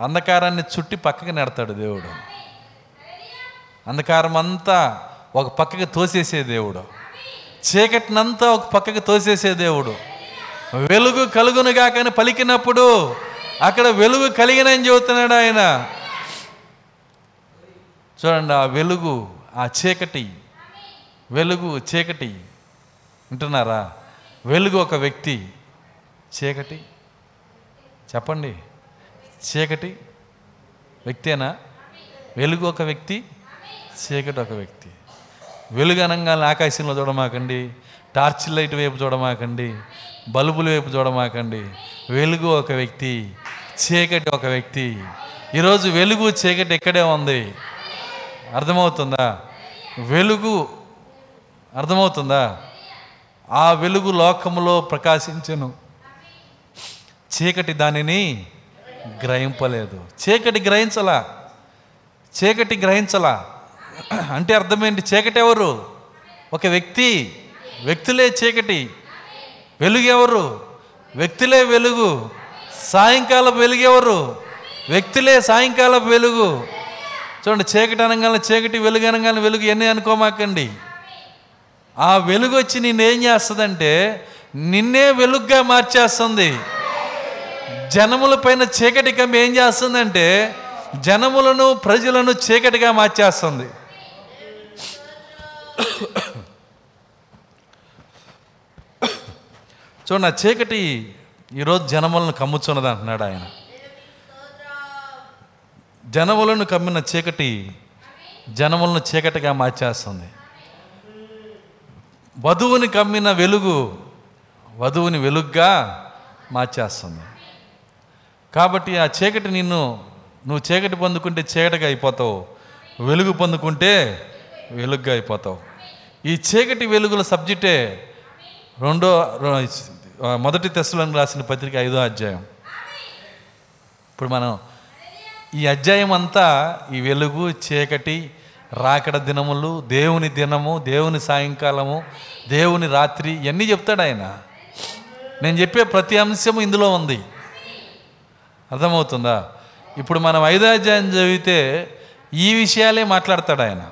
అంధకారాన్ని చుట్టి పక్కకి నెడతాడు దేవుడు. అంధకారం అంతా ఒక పక్కకి తోసేసే దేవుడు. చీకటినంతా ఒక పక్కకి తోసేసే దేవుడు. వెలుగు కలుగును కాకని పలికినప్పుడు అక్కడ వెలుగు కలిగినని చెబుతున్నాడు ఆయన. చూడండి ఆ వెలుగు ఆ చీకటి వెలుగు చీకటి వింటున్నారా వెలుగు ఒక వ్యక్తి చీకటి? చెప్పండి. చీకటి వ్యక్తేనా? వెలుగు ఒక వ్యక్తి చీకటి ఒక వ్యక్తి. వెలుగు అనగానే ఆకాశంలో చూడమాకండి టార్చ్ లైట్ వైపు చూడమాకండి బల్బుల వైపు చూడమాకండి. వెలుగు ఒక వ్యక్తి చీకటి ఒక వ్యక్తి. ఈరోజు వెలుగు చీకటి ఇక్కడే ఉంది? అర్థమవుతుందా? వెలుగు అర్థమవుతుందా? ఆ వెలుగు లోకములో ప్రకాశించను. చీకటి దానిని గ్రహింపలేదు. చీకటి గ్రహించలా. చీకటి గ్రహించలా. అంటే అర్థమేంటి? చీకటి ఎవరు? ఒక వ్యక్తి. వ్యక్తులే చీకటి. వెలుగు ఎవరు? వ్యక్తులే వెలుగు. సాయంకాలం వెలుగు ఎవరు? వ్యక్తులే సాయంకాలపు వెలుగు. చూడండి చీకటి అనగానే చీకటి వెలుగు అనగానే వెలుగు ఎన్ని అనుకోమాకండి? ఆ వెలుగు వచ్చి నిన్నేం చేస్తుందంటే నిన్నే వెలుగుగా మార్చేస్తుంది. జనముల పైన చీకటి కమ్మి ఏం చేస్తుందంటే జనములను ప్రజలను చీకటిగా మార్చేస్తుంది. చూడండి ఆ చీకటి ఈరోజు జనములను కమ్ముచున్నది అంటున్నాడు ఆయన. జనములను కమ్మిన చీకటి జనములను చీకటిగా మార్చేస్తుంది. వధువుని కమ్మిన వెలుగు వధువుని వెలుగ్గా మార్చేస్తుంది. కాబట్టి ఆ చీకటి నిన్ను నువ్వు చీకటి పొందుకుంటే చీకటిగా అయిపోతావు. వెలుగు పొందుకుంటే వెలుగుగా అయిపోతావు. ఈ చీకటి వెలుగుల సబ్జెక్టే రెండో మొదటి తెస్సులను రాసిన పత్రిక ఐదో అధ్యాయం. ఇప్పుడు మనం ఈ అధ్యాయం అంతా ఈ వెలుగు చీకటి రాకడ దినములు దేవుని దినము దేవుని సాయంకాలము దేవుని రాత్రి ఇవన్నీ చెప్తాడు ఆయన. నేను చెప్పే ప్రతి అంశము ఇందులో ఉంది. అర్థమవుతుందా? ఇప్పుడు మనం ఐదాధ్యాయం చదివితే ఈ విషయాలే మాట్లాడతాడు ఆయన.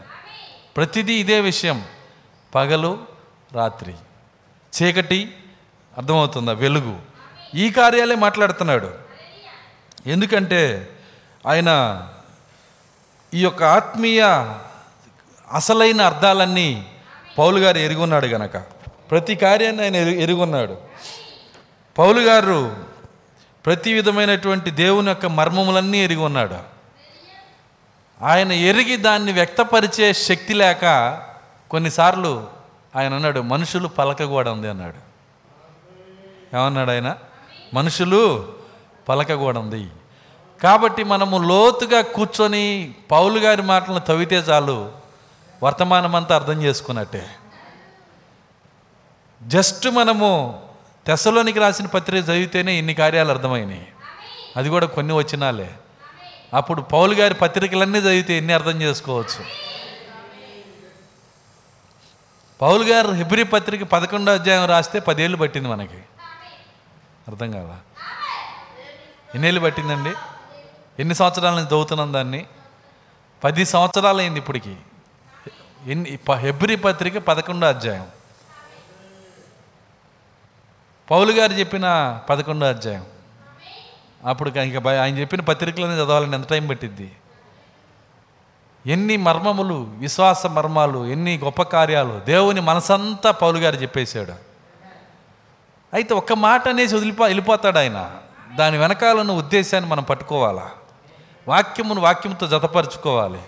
ప్రతిదీ ఇదే విషయం. పగలు రాత్రి. చీకటి అర్థమవుతుందా? వెలుగు. ఈ కార్యాలే మాట్లాడుతున్నాడు. ఎందుకంటే ఆయన ఈ యొక్క ఆత్మీయ అసలైన అర్థాలన్నీ పౌలు గారు ఎరుగున్నాడు గనక. ప్రతి కార్యాన్ని ఆయన ఎరు ఎరుగున్నాడు. పౌలు గారు ప్రతి విధమైనటువంటి దేవుని యొక్క మర్మములన్నీ ఎరిగి ఉన్నాడు ఆయన ఎరిగి దాన్ని వ్యక్తపరిచే శక్తి లేక కొన్నిసార్లు ఆయన అన్నాడు మనుషులు పలక కూడా ఉంది అన్నాడు. ఏమన్నాడు ఆయన? మనుషులు పలకగూడంది కాబట్టి మనము లోతుగా కూర్చొని పౌలు గారి మాటలను తవ్వితే చాలు. వర్తమానం అంతా అర్థం చేసుకున్నట్టే. జస్ట్ మనము తెసలోనికి రాసిన పత్రిక చదివితేనే ఇన్ని కార్యాలు అర్థమైనాయి. అది కూడా కొన్ని వచ్చినాలే అప్పుడు పౌలు గారి పత్రికలన్నీ చదివితే ఎన్ని అర్థం చేసుకోవచ్చు? పౌలు గారు హిబ్రి పత్రిక పదకొండో అధ్యాయం రాస్తే పదేళ్ళు పట్టింది మనకి. అర్థం కాదా ఎన్నేళ్ళు పట్టిందండి? ఎన్ని సంవత్సరాల నుంచి చదువుతున్నాం దాన్ని? పది సంవత్సరాలు అయింది ఇప్పటికి. ఎన్ని ప- హెబ్రి పత్రిక పదకొండో అధ్యాయం. పౌలు గారు చెప్పిన పదకొండో అధ్యాయం. అప్పుడు ఇంకా ఆయన చెప్పిన పత్రికలని చదవాలని ఎంత టైం పట్టిద్ది? ఎన్ని మర్మములు విశ్వాస మర్మాలు ఎన్ని గొప్ప కార్యాలు దేవుని మనసంతా పౌలు గారు చెప్పేశాడు. అయితే ఒక్క మాట అనేసి వదిలిపో వెళ్ళిపోతాడు ఆయన. దాని వెనకాలన్న ఉద్దేశాన్ని మనం పట్టుకోవాలా? వాక్యమును వాక్యంతో జతపరుచుకోవాలి.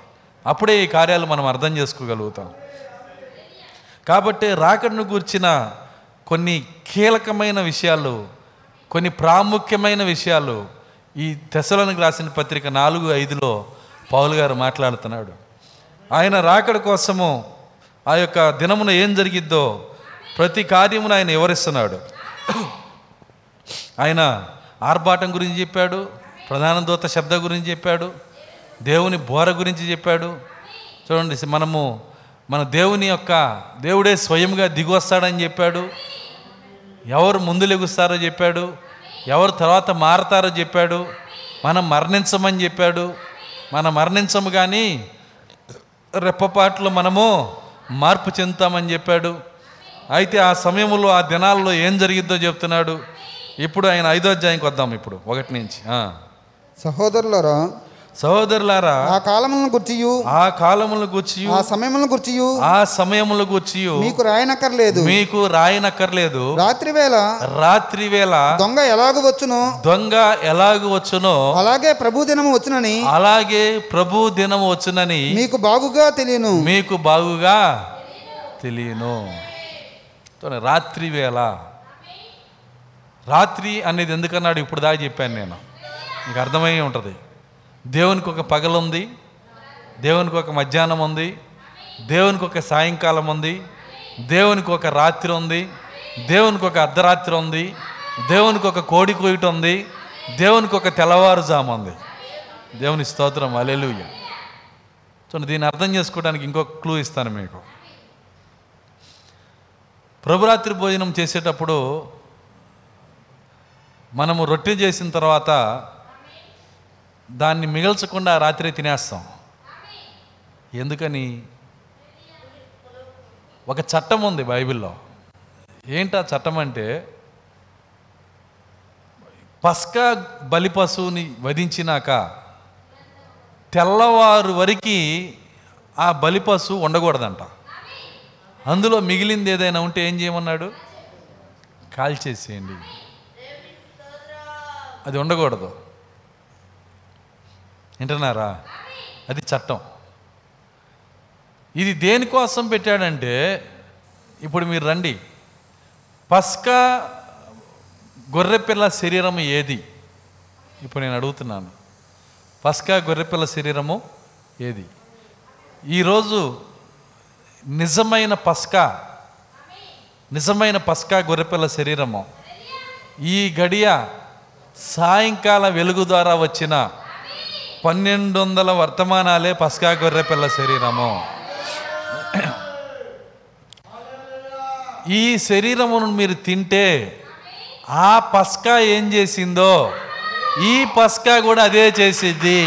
అప్పుడే ఈ కార్యాలు మనం అర్థం చేసుకోగలుగుతాం. కాబట్టి రాకడను గూర్చిన కొన్ని కీలకమైన విషయాలు కొన్ని ప్రాముఖ్యమైన విషయాలు ఈ తెసలను రాసిన పత్రిక నాలుగు ఐదులో పౌలు గారు మాట్లాడుతున్నాడు. ఆయన రాకడ కోసము ఆ యొక్క దినమున ఏం జరిగిద్దో ప్రతి కార్యమును ఆయన వివరిస్తున్నాడు. ఆయన ఆర్భాటం గురించి చెప్పాడు ప్రధాన దూత శబ్ద గురించి చెప్పాడు దేవుని బోర గురించి చెప్పాడు. చూడండి మనము మన దేవుని యొక్క దేవుడే స్వయంగా దిగొస్తాడని చెప్పాడు. ఎవరు ముందు లెగుస్తారో చెప్పాడు. ఎవరు తర్వాత మారతారో చెప్పాడు. మనం మరణించమని చెప్పాడు. మనం మరణించము కానీ రెప్పపాట్లు మనము మార్పు చెందుతామని చెప్పాడు. అయితే ఆ సమయంలో ఆ దినాల్లో ఏం జరిగిద్దో చెప్తున్నాడు. ఇప్పుడు ఆయన ఐదో అధ్యాయంకి వద్దాం ఇప్పుడు ఒకటి నుంచి. సహోదరులరా సహోదరులారా సహోదరులారా ఆ కాలములను గుర్చియు. ఆ కాలములను గూర్చి ఆ సమయములను గుర్చియు. ఆ సమయముల గూర్చి మీకు రాయనక్కర్లేదు. మీకు రాయనక్కర్లేదు. రాత్రి వేళ రాత్రి వేళ దొంగ ఎలాగ వచ్చునో దొంగ ఎలాగ వచ్చునో అలాగే ప్రభు దినము వచ్చునని అలాగే ప్రభు దినం వచ్చునని మీకు బాగుగా తెలియను. మీకు బాగుగా తెలియను. రాత్రి వేళ రాత్రి అనేది ఎందుకన్నాడు? ఇప్పుడు దాకా చెప్పాను నేను. మీకు అర్థమై ఉంటుంది. దేవునికి ఒక పగలు ఉంది దేవునికి ఒక మధ్యాహ్నం ఉంది దేవునికి ఒక సాయంకాలం ఉంది దేవునికి ఒక రాత్రి ఉంది దేవునికి ఒక అర్ధరాత్రి ఉంది దేవునికి ఒక కోడి కోయటం ఉంది దేవునికి ఒక తెల్లవారుజాము ఉంది. దేవుని స్తోత్రం అలెలుయ్య చూడండి దీన్ని అర్థం చేసుకోవడానికి ఇంకొక క్లూ ఇస్తాను మీకు. ప్రభురాత్రి భోజనం చేసేటప్పుడు మనము రొట్టె చేసిన తర్వాత దాన్ని మిగల్చకుండా రాత్రి తినేస్తాం. ఎందుకని? ఒక చట్టం ఉంది బైబిల్లో. ఏంటి ఆ చట్టం అంటే పస్కా బలి పశువుని వధించినాక తెల్లవారు వరకు ఆ బలి పశువు ఉండకూడదంట. అందులో మిగిలింది ఏదైనా ఉంటే ఏం చేయమన్నాడు? కాల్చేసేయండి. అది ఉండకూడదు. వింటున్నారా? అది చట్టం. ఇది దేనికోసం పెట్టాడంటే ఇప్పుడు మీరు రండి. పస్కా గొర్రెపిల్ల శరీరం ఏది? ఇప్పుడు నేను అడుగుతున్నాను. పస్కా గొర్రెపిల్ల శరీరము ఏది? ఈరోజు నిజమైన పస్కా నిజమైన పస్కా గొర్రెపిల్ల శరీరము ఈ గడియ సాయంకాల వెలుగు ద్వారా వచ్చిన పన్నెండు వందల వర్తమానాలే పస్కా గొర్రెపిల్ల శరీరము. ఈ శరీరమును మీరు తింటే ఆ పస్కా ఏం చేసిందో ఈ పస్కా కూడా అదే చేసిద్ది.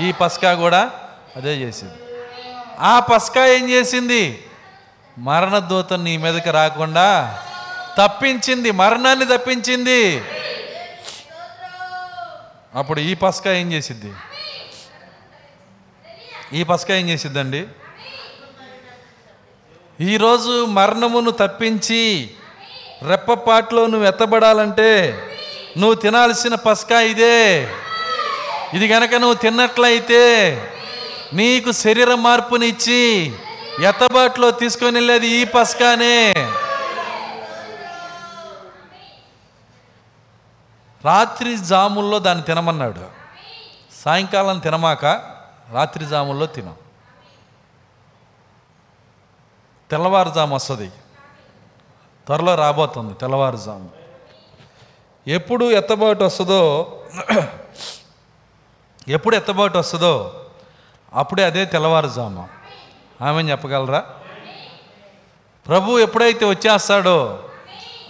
ఈ పస్కా కూడా అదే చేసింది ఆ పస్కా ఏం చేసింది? మరణదూత నీ మీదకి రాకుండా తప్పించింది మరణాన్ని తప్పించింది. అప్పుడు ఈ పస్కా ఏం చేసిద్ది? ఈ పస్కా ఏం చేసిద్దండి? ఈరోజు మరణమును తప్పించి రెప్పపాట్లో నువ్వు ఎత్తబడాలంటే నువ్వు తినాల్సిన పస్కా ఇదే. ఇది గనక నువ్వు తిన్నట్లయితే నీకు శరీర మార్పునిచ్చి ఎత్తబాట్లో తీసుకొని వెళ్ళేది ఈ పస్కానే. రాత్రి జాముల్లో దాన్ని తినమన్నాడు. సాయంకాలం తినమాక రాత్రి జాముల్లో తినం. తెల్లవారుజాము వస్తుంది. త్వరలో రాబోతుంది తెల్లవారుజాము. ఎప్పుడు ఎత్తబాటు వస్తుందో (clears throat) ఎప్పుడు ఎత్తబాటు వస్తుందో అప్పుడే అదే తెల్లవారుజాము. ఆమె చెప్పగలరా? ప్రభు ఎప్పుడైతే వచ్చేస్తాడో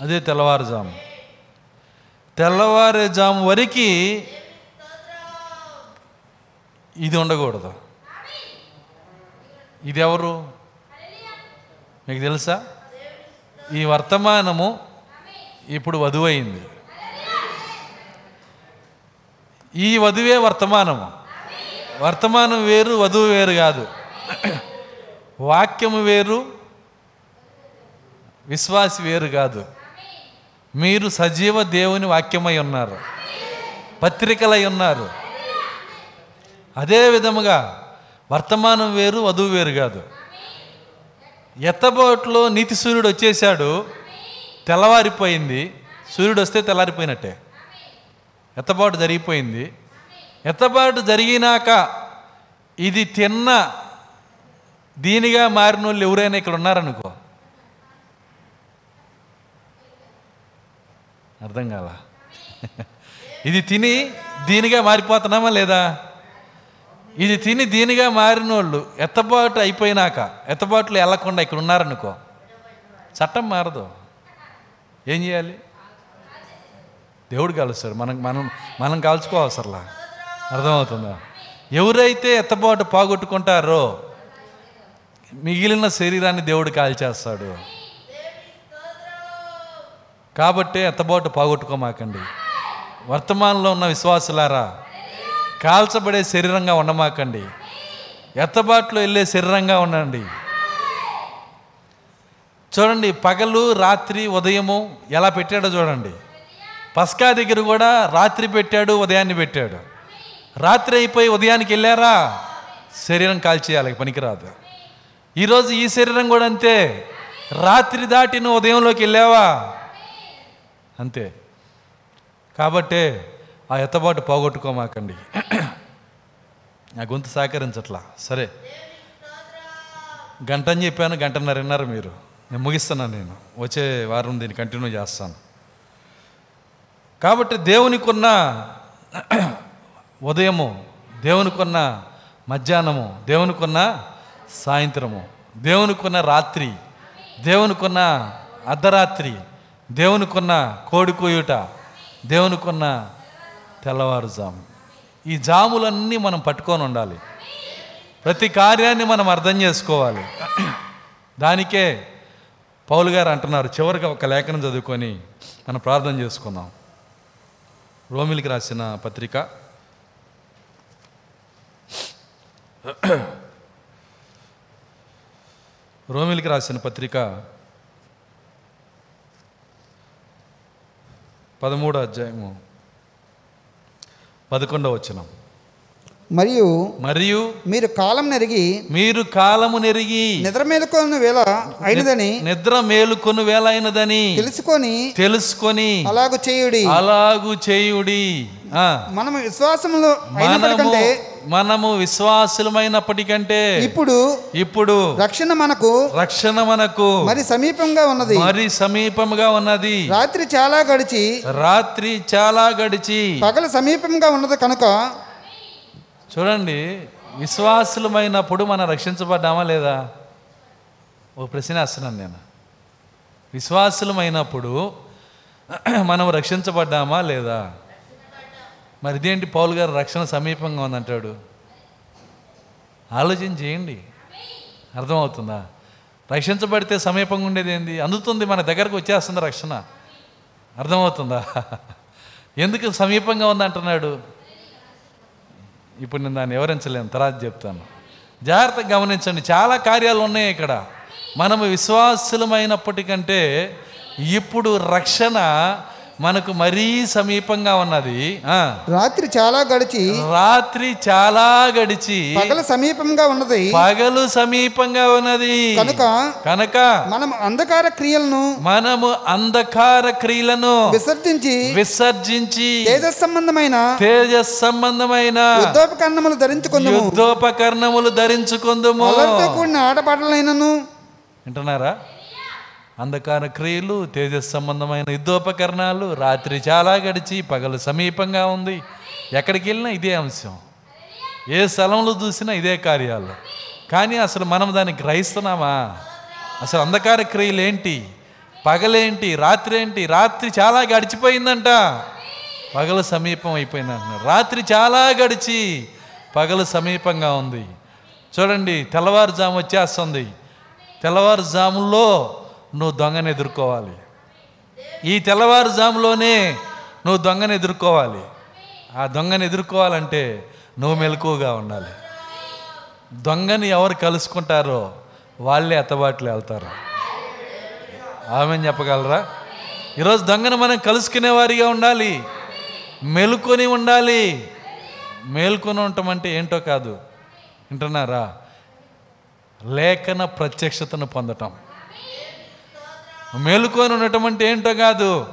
అదే తెల్లవారుజాము. తెల్లవారుజాము వరకు ఇది ఉండకూడదు. ఇది ఎవరు మీకు తెలుసా? ఈ వర్తమానము ఇప్పుడు వధువైంది. ఈ వధువే వర్తమానము. వర్తమానం వేరు వధువు వేరు కాదు. వాక్యము వేరు విశ్వాసి వేరు కాదు. మీరు సజీవ దేవుని వాక్యమై ఉన్నారు. పత్రికలై ఉన్నారు. అదే విధముగా వర్తమానం వేరు వధువు వేరు కాదు. ఎత్తబోట్లో నీతి సూర్యుడు వచ్చేసాడు తెల్లవారిపోయింది. సూర్యుడు వస్తే తెల్లారిపోయినట్టే. ఎత్తబాటు జరిగిపోయింది. ఎత్తబాటు జరిగినాక ఇది తిన్న దీనిగా మారిన వాళ్ళు ఎవరైనా ఇక్కడ ఉన్నారనుకో అర్థం కాల. ఇది తిని దీనిగా మారిపోతున్నామా లేదా? ఇది తిని దీనిగా మారిన వాళ్ళు ఎత్తబాటు అయిపోయినాక ఎత్తబాట్లు వెళ్ళకుండా ఇక్కడ ఉన్నారనుకో చట్టం మారదు. ఏం చేయాలి? దేవుడు కలుస్తాడు. మనం మనం మనం కాల్చుకోవసరలా అర్థమవుతుందా? ఎవరైతే ఎత్తబాటు పోగొట్టుకుంటారో మిగిలిన శరీరాన్ని దేవుడు కాల్చేస్తాడు. కాబట్టే ఎత్తబాటు పోగొట్టుకోమాకండి. వర్తమానంలో ఉన్న విశ్వాసులారా కాల్చబడే శరీరంగా ఉండమాకండి. ఎత్తబాటులో వెళ్ళే శరీరంగా ఉండండి. చూడండి పగలు రాత్రి ఉదయము ఎలా పెట్టాడో చూడండి. పస్కా దగ్గర కూడా రాత్రి పెట్టాడు ఉదయాన్ని పెట్టాడు. రాత్రి అయిపోయి ఉదయానికి వెళ్ళారా? శరీరం కాల్చేయాలి పనికిరాదు. ఈరోజు ఈ శరీరం కూడా అంతే. రాత్రి దాటి నువ్వు ఉదయంలోకి వెళ్ళావా? అంతే. కాబట్టే ఆ ఎత్తబాటు పోగొట్టుకోమాకండి. నా గొంతు సహకరించట్లా. సరే. గంట అని చెప్పాను గంటన్నర విన్నారు మీరు. నేను ముగిస్తున్నాను నేను. వచ్చే వారం దీన్ని కంటిన్యూ చేస్తాను. కాబట్టి దేవునికున్న ఉదయము దేవునికున్న మధ్యాహ్నము దేవునికున్న సాయంత్రము దేవునికున్న రాత్రి దేవునికున్న అర్ధరాత్రి దేవునికున్న కోడి కూయుట దేవునికున్న తెల్లవారుజాము. ఈ జాములన్నీ మనం పట్టుకొని ఉండాలి. ప్రతి కార్యాన్ని మనం అర్థం చేసుకోవాలి. దానికే పౌలు గారు అంటున్నారు చివరిగా ఒక లేఖనం చదువుకొని మనం ప్రార్థన చేసుకుందాం. రోమిలికి రాసిన పత్రిక. రోమిలికి రాసిన పత్రిక పదమూడో అధ్యాయము. పదకొండవ వచనం. మరియు మరియు మీరు కాలం నెరిగి మీరు కాలము నెరిగి నిద్ర మేలుకొని వేళ అయినదని నిద్ర మేలుకొను వేలైనదని తెలుసుకొని తెలుసుకొని అలాగు చేయుడి. అలాగు చేయుడి. మనము విశ్వాసములో మనము అయినప్పటికంటే మనము విశ్వాసులమైనప్పటికంటే ఇప్పుడు ఇప్పుడు రక్షణ మనకు రక్షణ మనకు మరి సమీపంగా ఉన్నది. మరి సమీపముగా ఉన్నది. రాత్రి చాలా గడిచి రాత్రి చాలా గడిచి పగలు సమీపంగా ఉన్నది కనుక చూడండి విశ్వాసులమైనప్పుడు మనం రక్షించబడ్డామా లేదా? ఓ ప్రశ్న వేస్తున్నాను నేను. విశ్వాసులమైనప్పుడు (clears throat) మనం రక్షించబడ్డామా లేదా? మరి ఇదేంటి పౌల్ గారు రక్షణ సమీపంగా ఉందంటాడు? ఆలోచన చేయండి. అర్థమవుతుందా? రక్షించబడితే సమీపంగా ఉండేది ఏంది? అందుతుంది మన దగ్గరకు వచ్చేస్తుంది రక్షణ. అర్థమవుతుందా? ఎందుకు సమీపంగా ఉందంటున్నాడు? ఇప్పుడు నేను దాన్ని వివరించలేను తర్వాత చెప్తాను. జాగ్రత్తగా గమనించండి చాలా కార్యాలు ఉన్నాయి ఇక్కడ. మనము విశ్వాసులమైనప్పటికంటే ఇప్పుడు రక్షణ మనకు మరీ సమీపంగా ఉన్నది. ఆ. రాత్రి చాలా గడిచి రాత్రి చాలా గడిచి పగలు సమీపంగా ఉన్నది. పగలు సమీపంగా ఉన్నది. కనుక కనుక మనం అంధకార క్రియలను మనము అంధకార క్రియలను విసర్జించి విసర్జించి తేజస్ సంబంధమైన తేజస్ సంబంధమైన యుద్ధోపకరణములు ధరించుకుందాము. యుద్ధోపకరణములు ధరించుకుందుము. కూడిన ఆటపాటలైనను వింటున్నారా? అంధకార క్రియలు తేజస్ సంబంధమైన యుద్ధోపకరణాలు రాత్రి చాలా గడిచి పగలు సమీపంగా ఉంది. ఎక్కడికి వెళ్ళినా ఇదే అంశం. ఏ స్థలంలో చూసినా ఇదే కార్యాలు. కానీ అసలు మనం దాన్ని గ్రహిస్తున్నామా? అసలు అంధకార క్రియలు ఏంటి? పగలేంటి? రాత్రి ఏంటి? రాత్రి చాలా గడిచిపోయిందంట. పగలు సమీపం అయిపోయిందంట రాత్రి చాలా గడిచి పగలు సమీపంగా ఉంది. చూడండి తెల్లవారుజాము వచ్చేస్తుంది. తెల్లవారుజాములో నువ్వు దొంగను ఎదుర్కోవాలి. ఈ తెల్లవారుజాములోనే నువ్వు దొంగను ఎదుర్కోవాలి. ఆ దొంగను ఎదుర్కోవాలంటే నువ్వు మెలకువగా ఉండాలి. దొంగని ఎవరు కలుసుకుంటారో వాళ్ళే ఎత్తబాట్లు వెళ్తారు. ఆమె చెప్పగలరా? ఈరోజు దొంగను మనం కలుసుకునే వారిగా ఉండాలి. మెలుకొని ఉండాలి. మేల్కొని ఉండటం అంటే ఏంటో కాదు. వింటున్నారా? లేఖన ప్రత్యక్షతను పొందటం. మేలుకొని ఉండటం అంటే ఏంటో కాదు.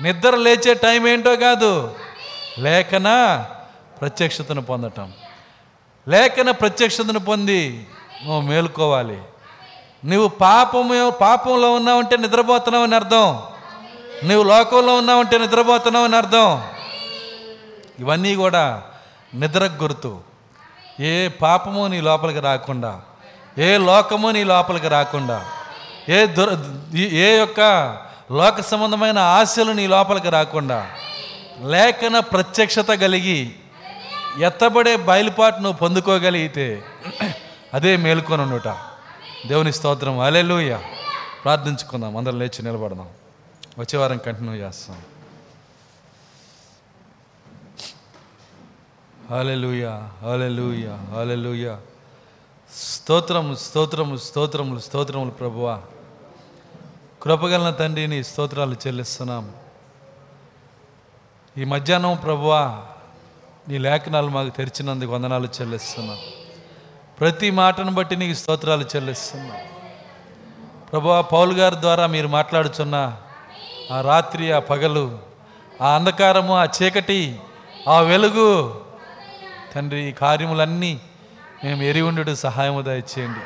నిద్ర లేచే టైం ఏంటో కాదు. లేఖన ప్రత్యక్షతను పొందటం. లేఖన ప్రత్యక్షతను పొంది నువ్వు మేలుకోవాలి. నువ్వు పాపము పాపంలో ఉన్నావంటే నిద్రపోతున్నావు అని అర్థం. నువ్వు లోకంలో ఉన్నావంటే నిద్రపోతున్నావు అని అర్థం. ఇవన్నీ కూడా నిద్రకు గుర్తు. ఏ పాపము నీ లోపలికి రాకుండా ఏ లోకము నీ లోపలికి రాకుండా ఏ దుర ఏ యొక్క లోక సంబంధమైన ఆశలు నీ లోపలికి రాకుండా లేఖన ప్రత్యక్షత కలిగి ఎత్తబడే బయలుపాటు నువ్వు పొందుకోగలిగితే అదే మేలుకొని దేవుని స్తోత్రం. అలెలుయ ప్రార్థించుకుందాం. అందరం లేచి నిలబడదాం. వచ్చే వారం కంటిన్యూ చేస్తాం. హాలెలుయ హాలెలుయ హాలెలుయ స్తోత్రము స్తోత్రము స్తోత్రములు స్తోత్రములు ప్రభువా. కృపగలన తండ్రిని స్తోత్రాలు చెల్లిస్తున్నాం ఈ మధ్యాహ్నం ప్రభువా నీ లేఖనాలు మాకు తెరిచినందుకు వందనాలు చెల్లిస్తున్నాం. ప్రతి మాటను బట్టి నీకు స్తోత్రాలు చెల్లిస్తున్నాం. ప్రభువా పౌల్ గారి ద్వారా మీరు మాట్లాడుచున్న ఆ రాత్రి ఆ పగలు ఆ అంధకారము ఆ చీకటి ఆ వెలుగు తండ్రి ఈ కార్యములన్నీ మేము ఎరిగుండు సహాయము దయచేయండి.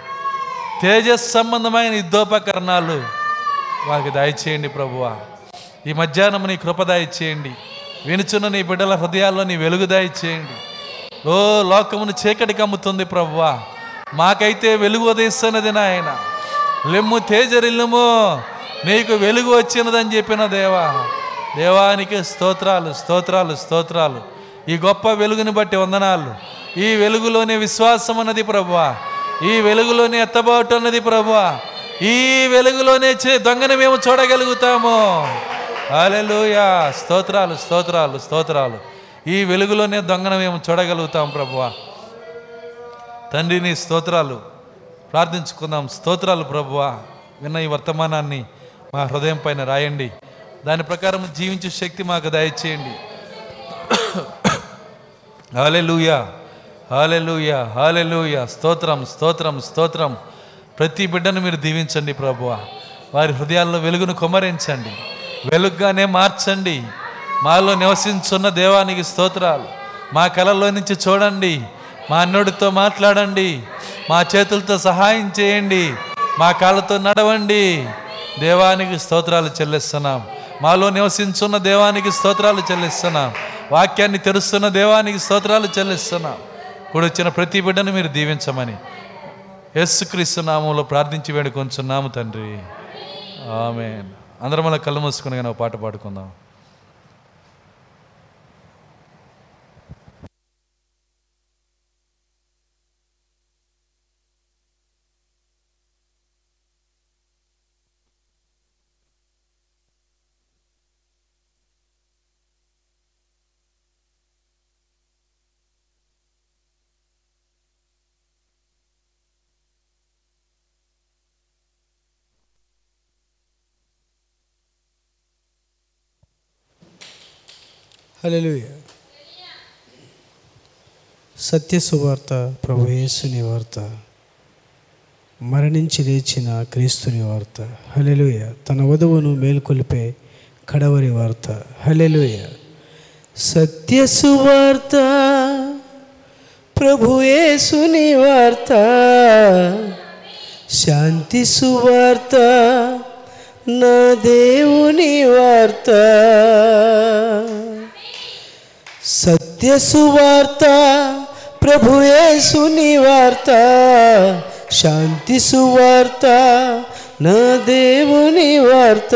తేజస్ సంబంధమైన యుద్ధోపకరణాలు వారికి దయచేయండి ప్రభువా. ఈ మధ్యాహ్నం నీ కృప దయచేయండి వినుచున్న నీ బిడ్డల హృదయాల్లో నీ వెలుగు దయచేయండి ఓ లోకమును చీకటి కమ్ముతుంది ప్రభువా. మాకైతే వెలుగు ఉదయిస్తున్నది నాయన. లెమ్ము తేజరిల్లుము. నీకు వెలుగు వచ్చినదని చెప్పిన దేవా. దేవానికి స్తోత్రాలు స్తోత్రాలు స్తోత్రాలు. ఈ గొప్ప వెలుగుని బట్టి వందనాలు. ఈ వెలుగులోనే విశ్వాసం అన్నది ప్రభువా. ఈ వెలుగులోనే ఎత్తబాటు అన్నది ప్రభువా. ఈ వెలుగులోనే చే దొంగను మేము చూడగలుగుతాము. అలెలుయా స్తోత్రాలు స్తోత్రాలు స్తోత్రాలు. ఈ వెలుగులోనే దొంగను మేము చూడగలుగుతాం ప్రభువా. తండ్రిని స్తోత్రాలు ప్రార్థించుకుందాం. స్తోత్రాలు ప్రభువా. విన్న ఈ వర్తమానాన్ని మా హృదయం పైన రాయండి. దాని ప్రకారం జీవించే శక్తి మాకు దయచేయండి. హాలెలుయా హాలెలుయా హాలెలుయా స్తోత్రం స్తోత్రం స్తోత్రం. ప్రతి బిడ్డను మీరు దీవించండి ప్రభువ. వారి హృదయాల్లో వెలుగును కుమరించండి వెలుగుగానే మార్చండి. మాలో నివసించున్న దేవానికి స్తోత్రాలు. మా కళల్లో నుంచి చూడండి. మా అన్నుడితో మాట్లాడండి. మా చేతులతో సహాయం చేయండి. మా కాళ్ళతో నడవండి. దేవానికి స్తోత్రాలు చెల్లిస్తున్నాం. మాలో నివసించున్న దేవానికి స్తోత్రాలు చెల్లిస్తున్నాం. వాక్యాన్ని తెరుస్తున్న దేవానికి స్తోత్రాలు చెల్లిస్తున్నాం. ఇప్పుడు వచ్చిన ప్రతి బిడ్డను మీరు దీవించమని. యేసుక్రీస్తు నామంలో ప్రార్థించి వేడుకొంచున్నాము తండ్రి. ఆమె అందరం వల్ల కళ్ళు మూసుకుని ఒక పాట పాడుకుందాం. హల్లెలూయ సత్య సువార్త ప్రభు యేసుని వార్త మరణించి లేచిన క్రీస్తుని వార్త. హల్లెలూయ తన వధువును మేల్కొలిపే కడవరి వార్త. హల్లెలూయ సత్య సువార్త ప్రభు యేసుని వార్త శాంతి సువార్త నా దేవుని వార్త సత్య సువార్త ప్రభు వార్త శాంతి సువార్త నా దేవుని వార్త.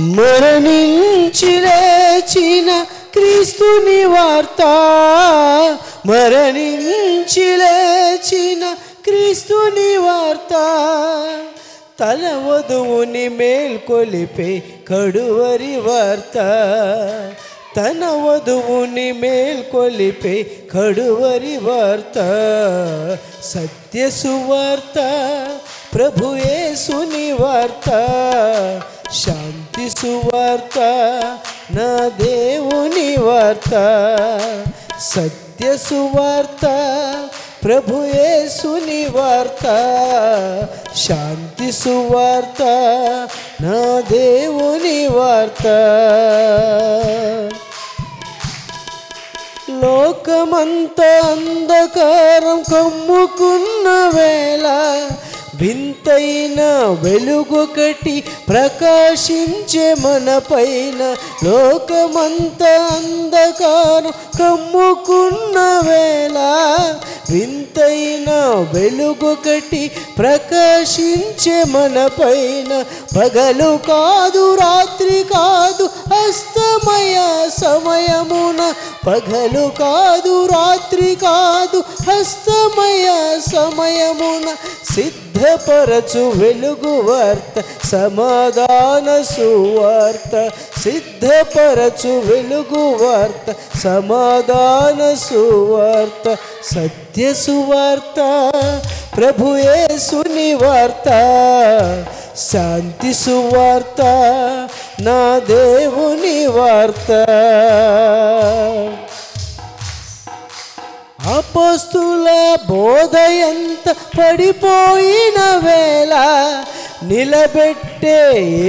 మరణించి లేచిన క్రీస్తుని వార్త మరణించి లేచిన క్రీస్తుని వార్త. తన వధువుని మేల్కొలిపే కడువరి వార్త. తన వధువుని మేల్కొలిపే కడువరి వార్త సత్య సువార్త ప్రభు యేసుని వార్త శాంతి సువార్త నా దేవుని వార్త సత్య సువార్త ప్రభు యేసుని వార్త శాంతి సువార్త నా దేవుని వార్త. లోకమంత అంధకారం కమ్ముకున్న వేళ వింతైన వెలుగొకటి ప్రకాశించే మన పైన లోకమంత అంధకారం కమ్ముకున్న వేళ వింతైన వెలుగొకటి ప్రకాశించే మన పైన పగలు కాదు రాత్రి కాదు హస్తమయ సమయమున పగలు కాదు రాత్రి కాదు హస్తమయ సమయమున సిద్ధపరచు వెలుగు వార్త సమాధాన సువార్త. సిద్ధపరచు వెలుగు వార్త సమాధాన సువార్త. సత్య సువార్త ప్రభు యేసుని వార్త. శాంతి సువార్త నా దేవుని వార్త. అపోస్తుల బోధ ఎంత పడిపోయిన వేళ నిలబెట్టే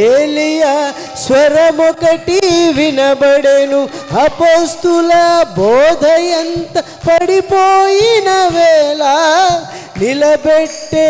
ఏలియా స్వరమొకటి వినబడెను. అపోస్తుల బోధ ఎంత పడిపోయిన వేళ నిలబెట్టే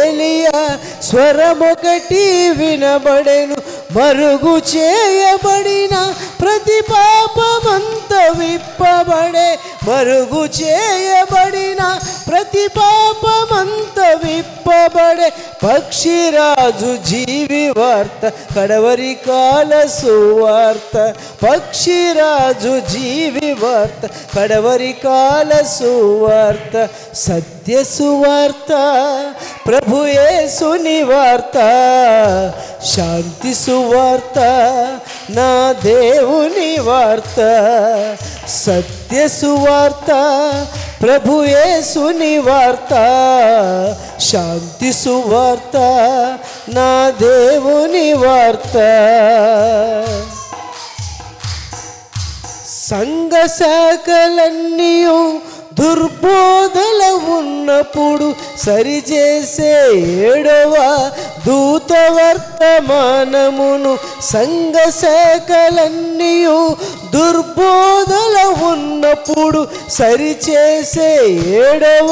ఏలియా స్వరమొకటి వినబడెను. మరుగు చేయబడిన ప్రతి పాపమంత విప్పబడే మరుగు చేయబడిన ప్రతి పాపమంత విప్పబడే పక్షిరాజు జీవి వార్త కడవరి కాల సువార్త. పక్షిరాజు జీవి వార్త కడవరి కాల సువార్త. సత్య సువార్త ప్రభు యేసుని వార్త శాంతి సువార్త నా దేవుని వార్త సత్య సువార్త ప్రభు యేసుని వార్త శాంతి సువార్త నా దేవుని వార్త సంఘ శాఖలన్నీయు దుర్బోధల ఉన్నప్పుడు సరిచేసే ఏడవ దూత వర్తమానమును సంఘ శాఖలన్నీయు దుర్బోధల ఉన్నప్పుడు సరిచేసే ఏడవ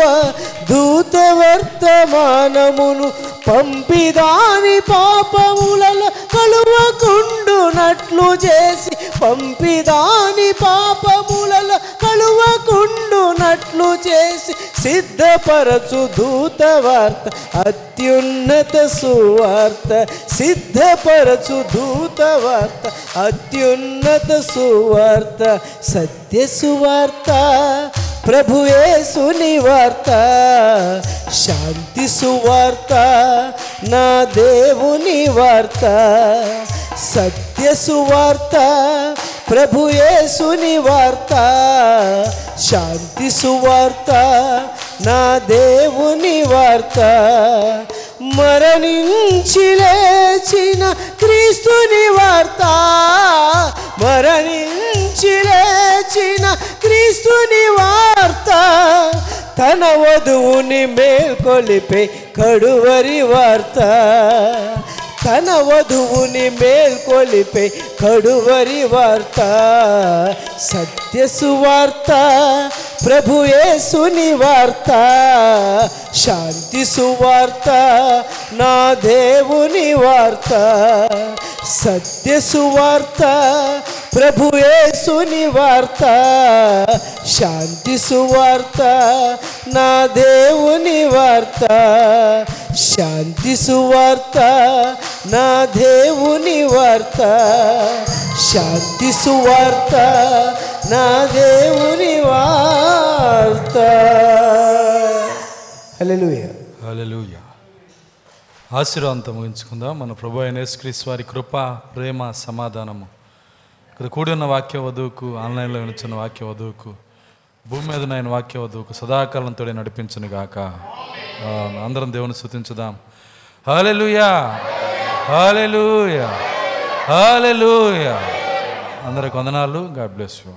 దూత వర్తమానమును పంపిదాని పాపములలో కలువకుండునట్లు చేసి పంపిదాని పాపములలో కలువకుండునట్లు చేసి సిద్ధపరచు దూత అత్యున్నత అత్యున్నత సువార్త సిద్ధపరచు దూత వార్త అత్యున్నత సువార్త సత్య సువార్త ప్రభు యేసుని వార్త శాంతి సువార్త నా దేవుని వార్త సత్య సువార్త ప్రభు యేసుని వార్త శాంతి సువార్త నా దేవుని వార్త మరణించి లేచిన క్రీస్తుని వార్త మరణించి లేచిన క్రీస్తుని వార్త తన వధువుని మేల్కొలిపే కడువరి వార్త తన వధువుని మేల్కొలిపే కడువరి వార్త సత్య సువార్త ప్రభుయేసుని వార్త శాంతి సువార్త నా దేవుని వార్త సత్య సువార్త ప్రభుయేసుని వార్త శాంతి సువార్త నా దేవుని వార్త శాంతి సువార్త నా దేవుని వార్త శాంతి సువార్త నా దేవుని వార్త. హల్లెలూయా. ఆశీర్వాదంతో ముగించుకుందాం. మన ప్రభు అయిన క్రీస్ వారి కృప ప్రేమ సమాధానము. ఇక్కడ కూడి ఉన్న వాక్య వధువుకు ఆన్లైన్లో వినిచిన వాక్య వధువుకు భూమి మీద నాయన వాక్య వధువుకు సదాకాలంతో నడిపించను గాక. అందరం దేవుని స్తుతించుదాం. హాలెలుయా హాలెలుయా హాలెలుయా అందరికి వందనాలు. God bless you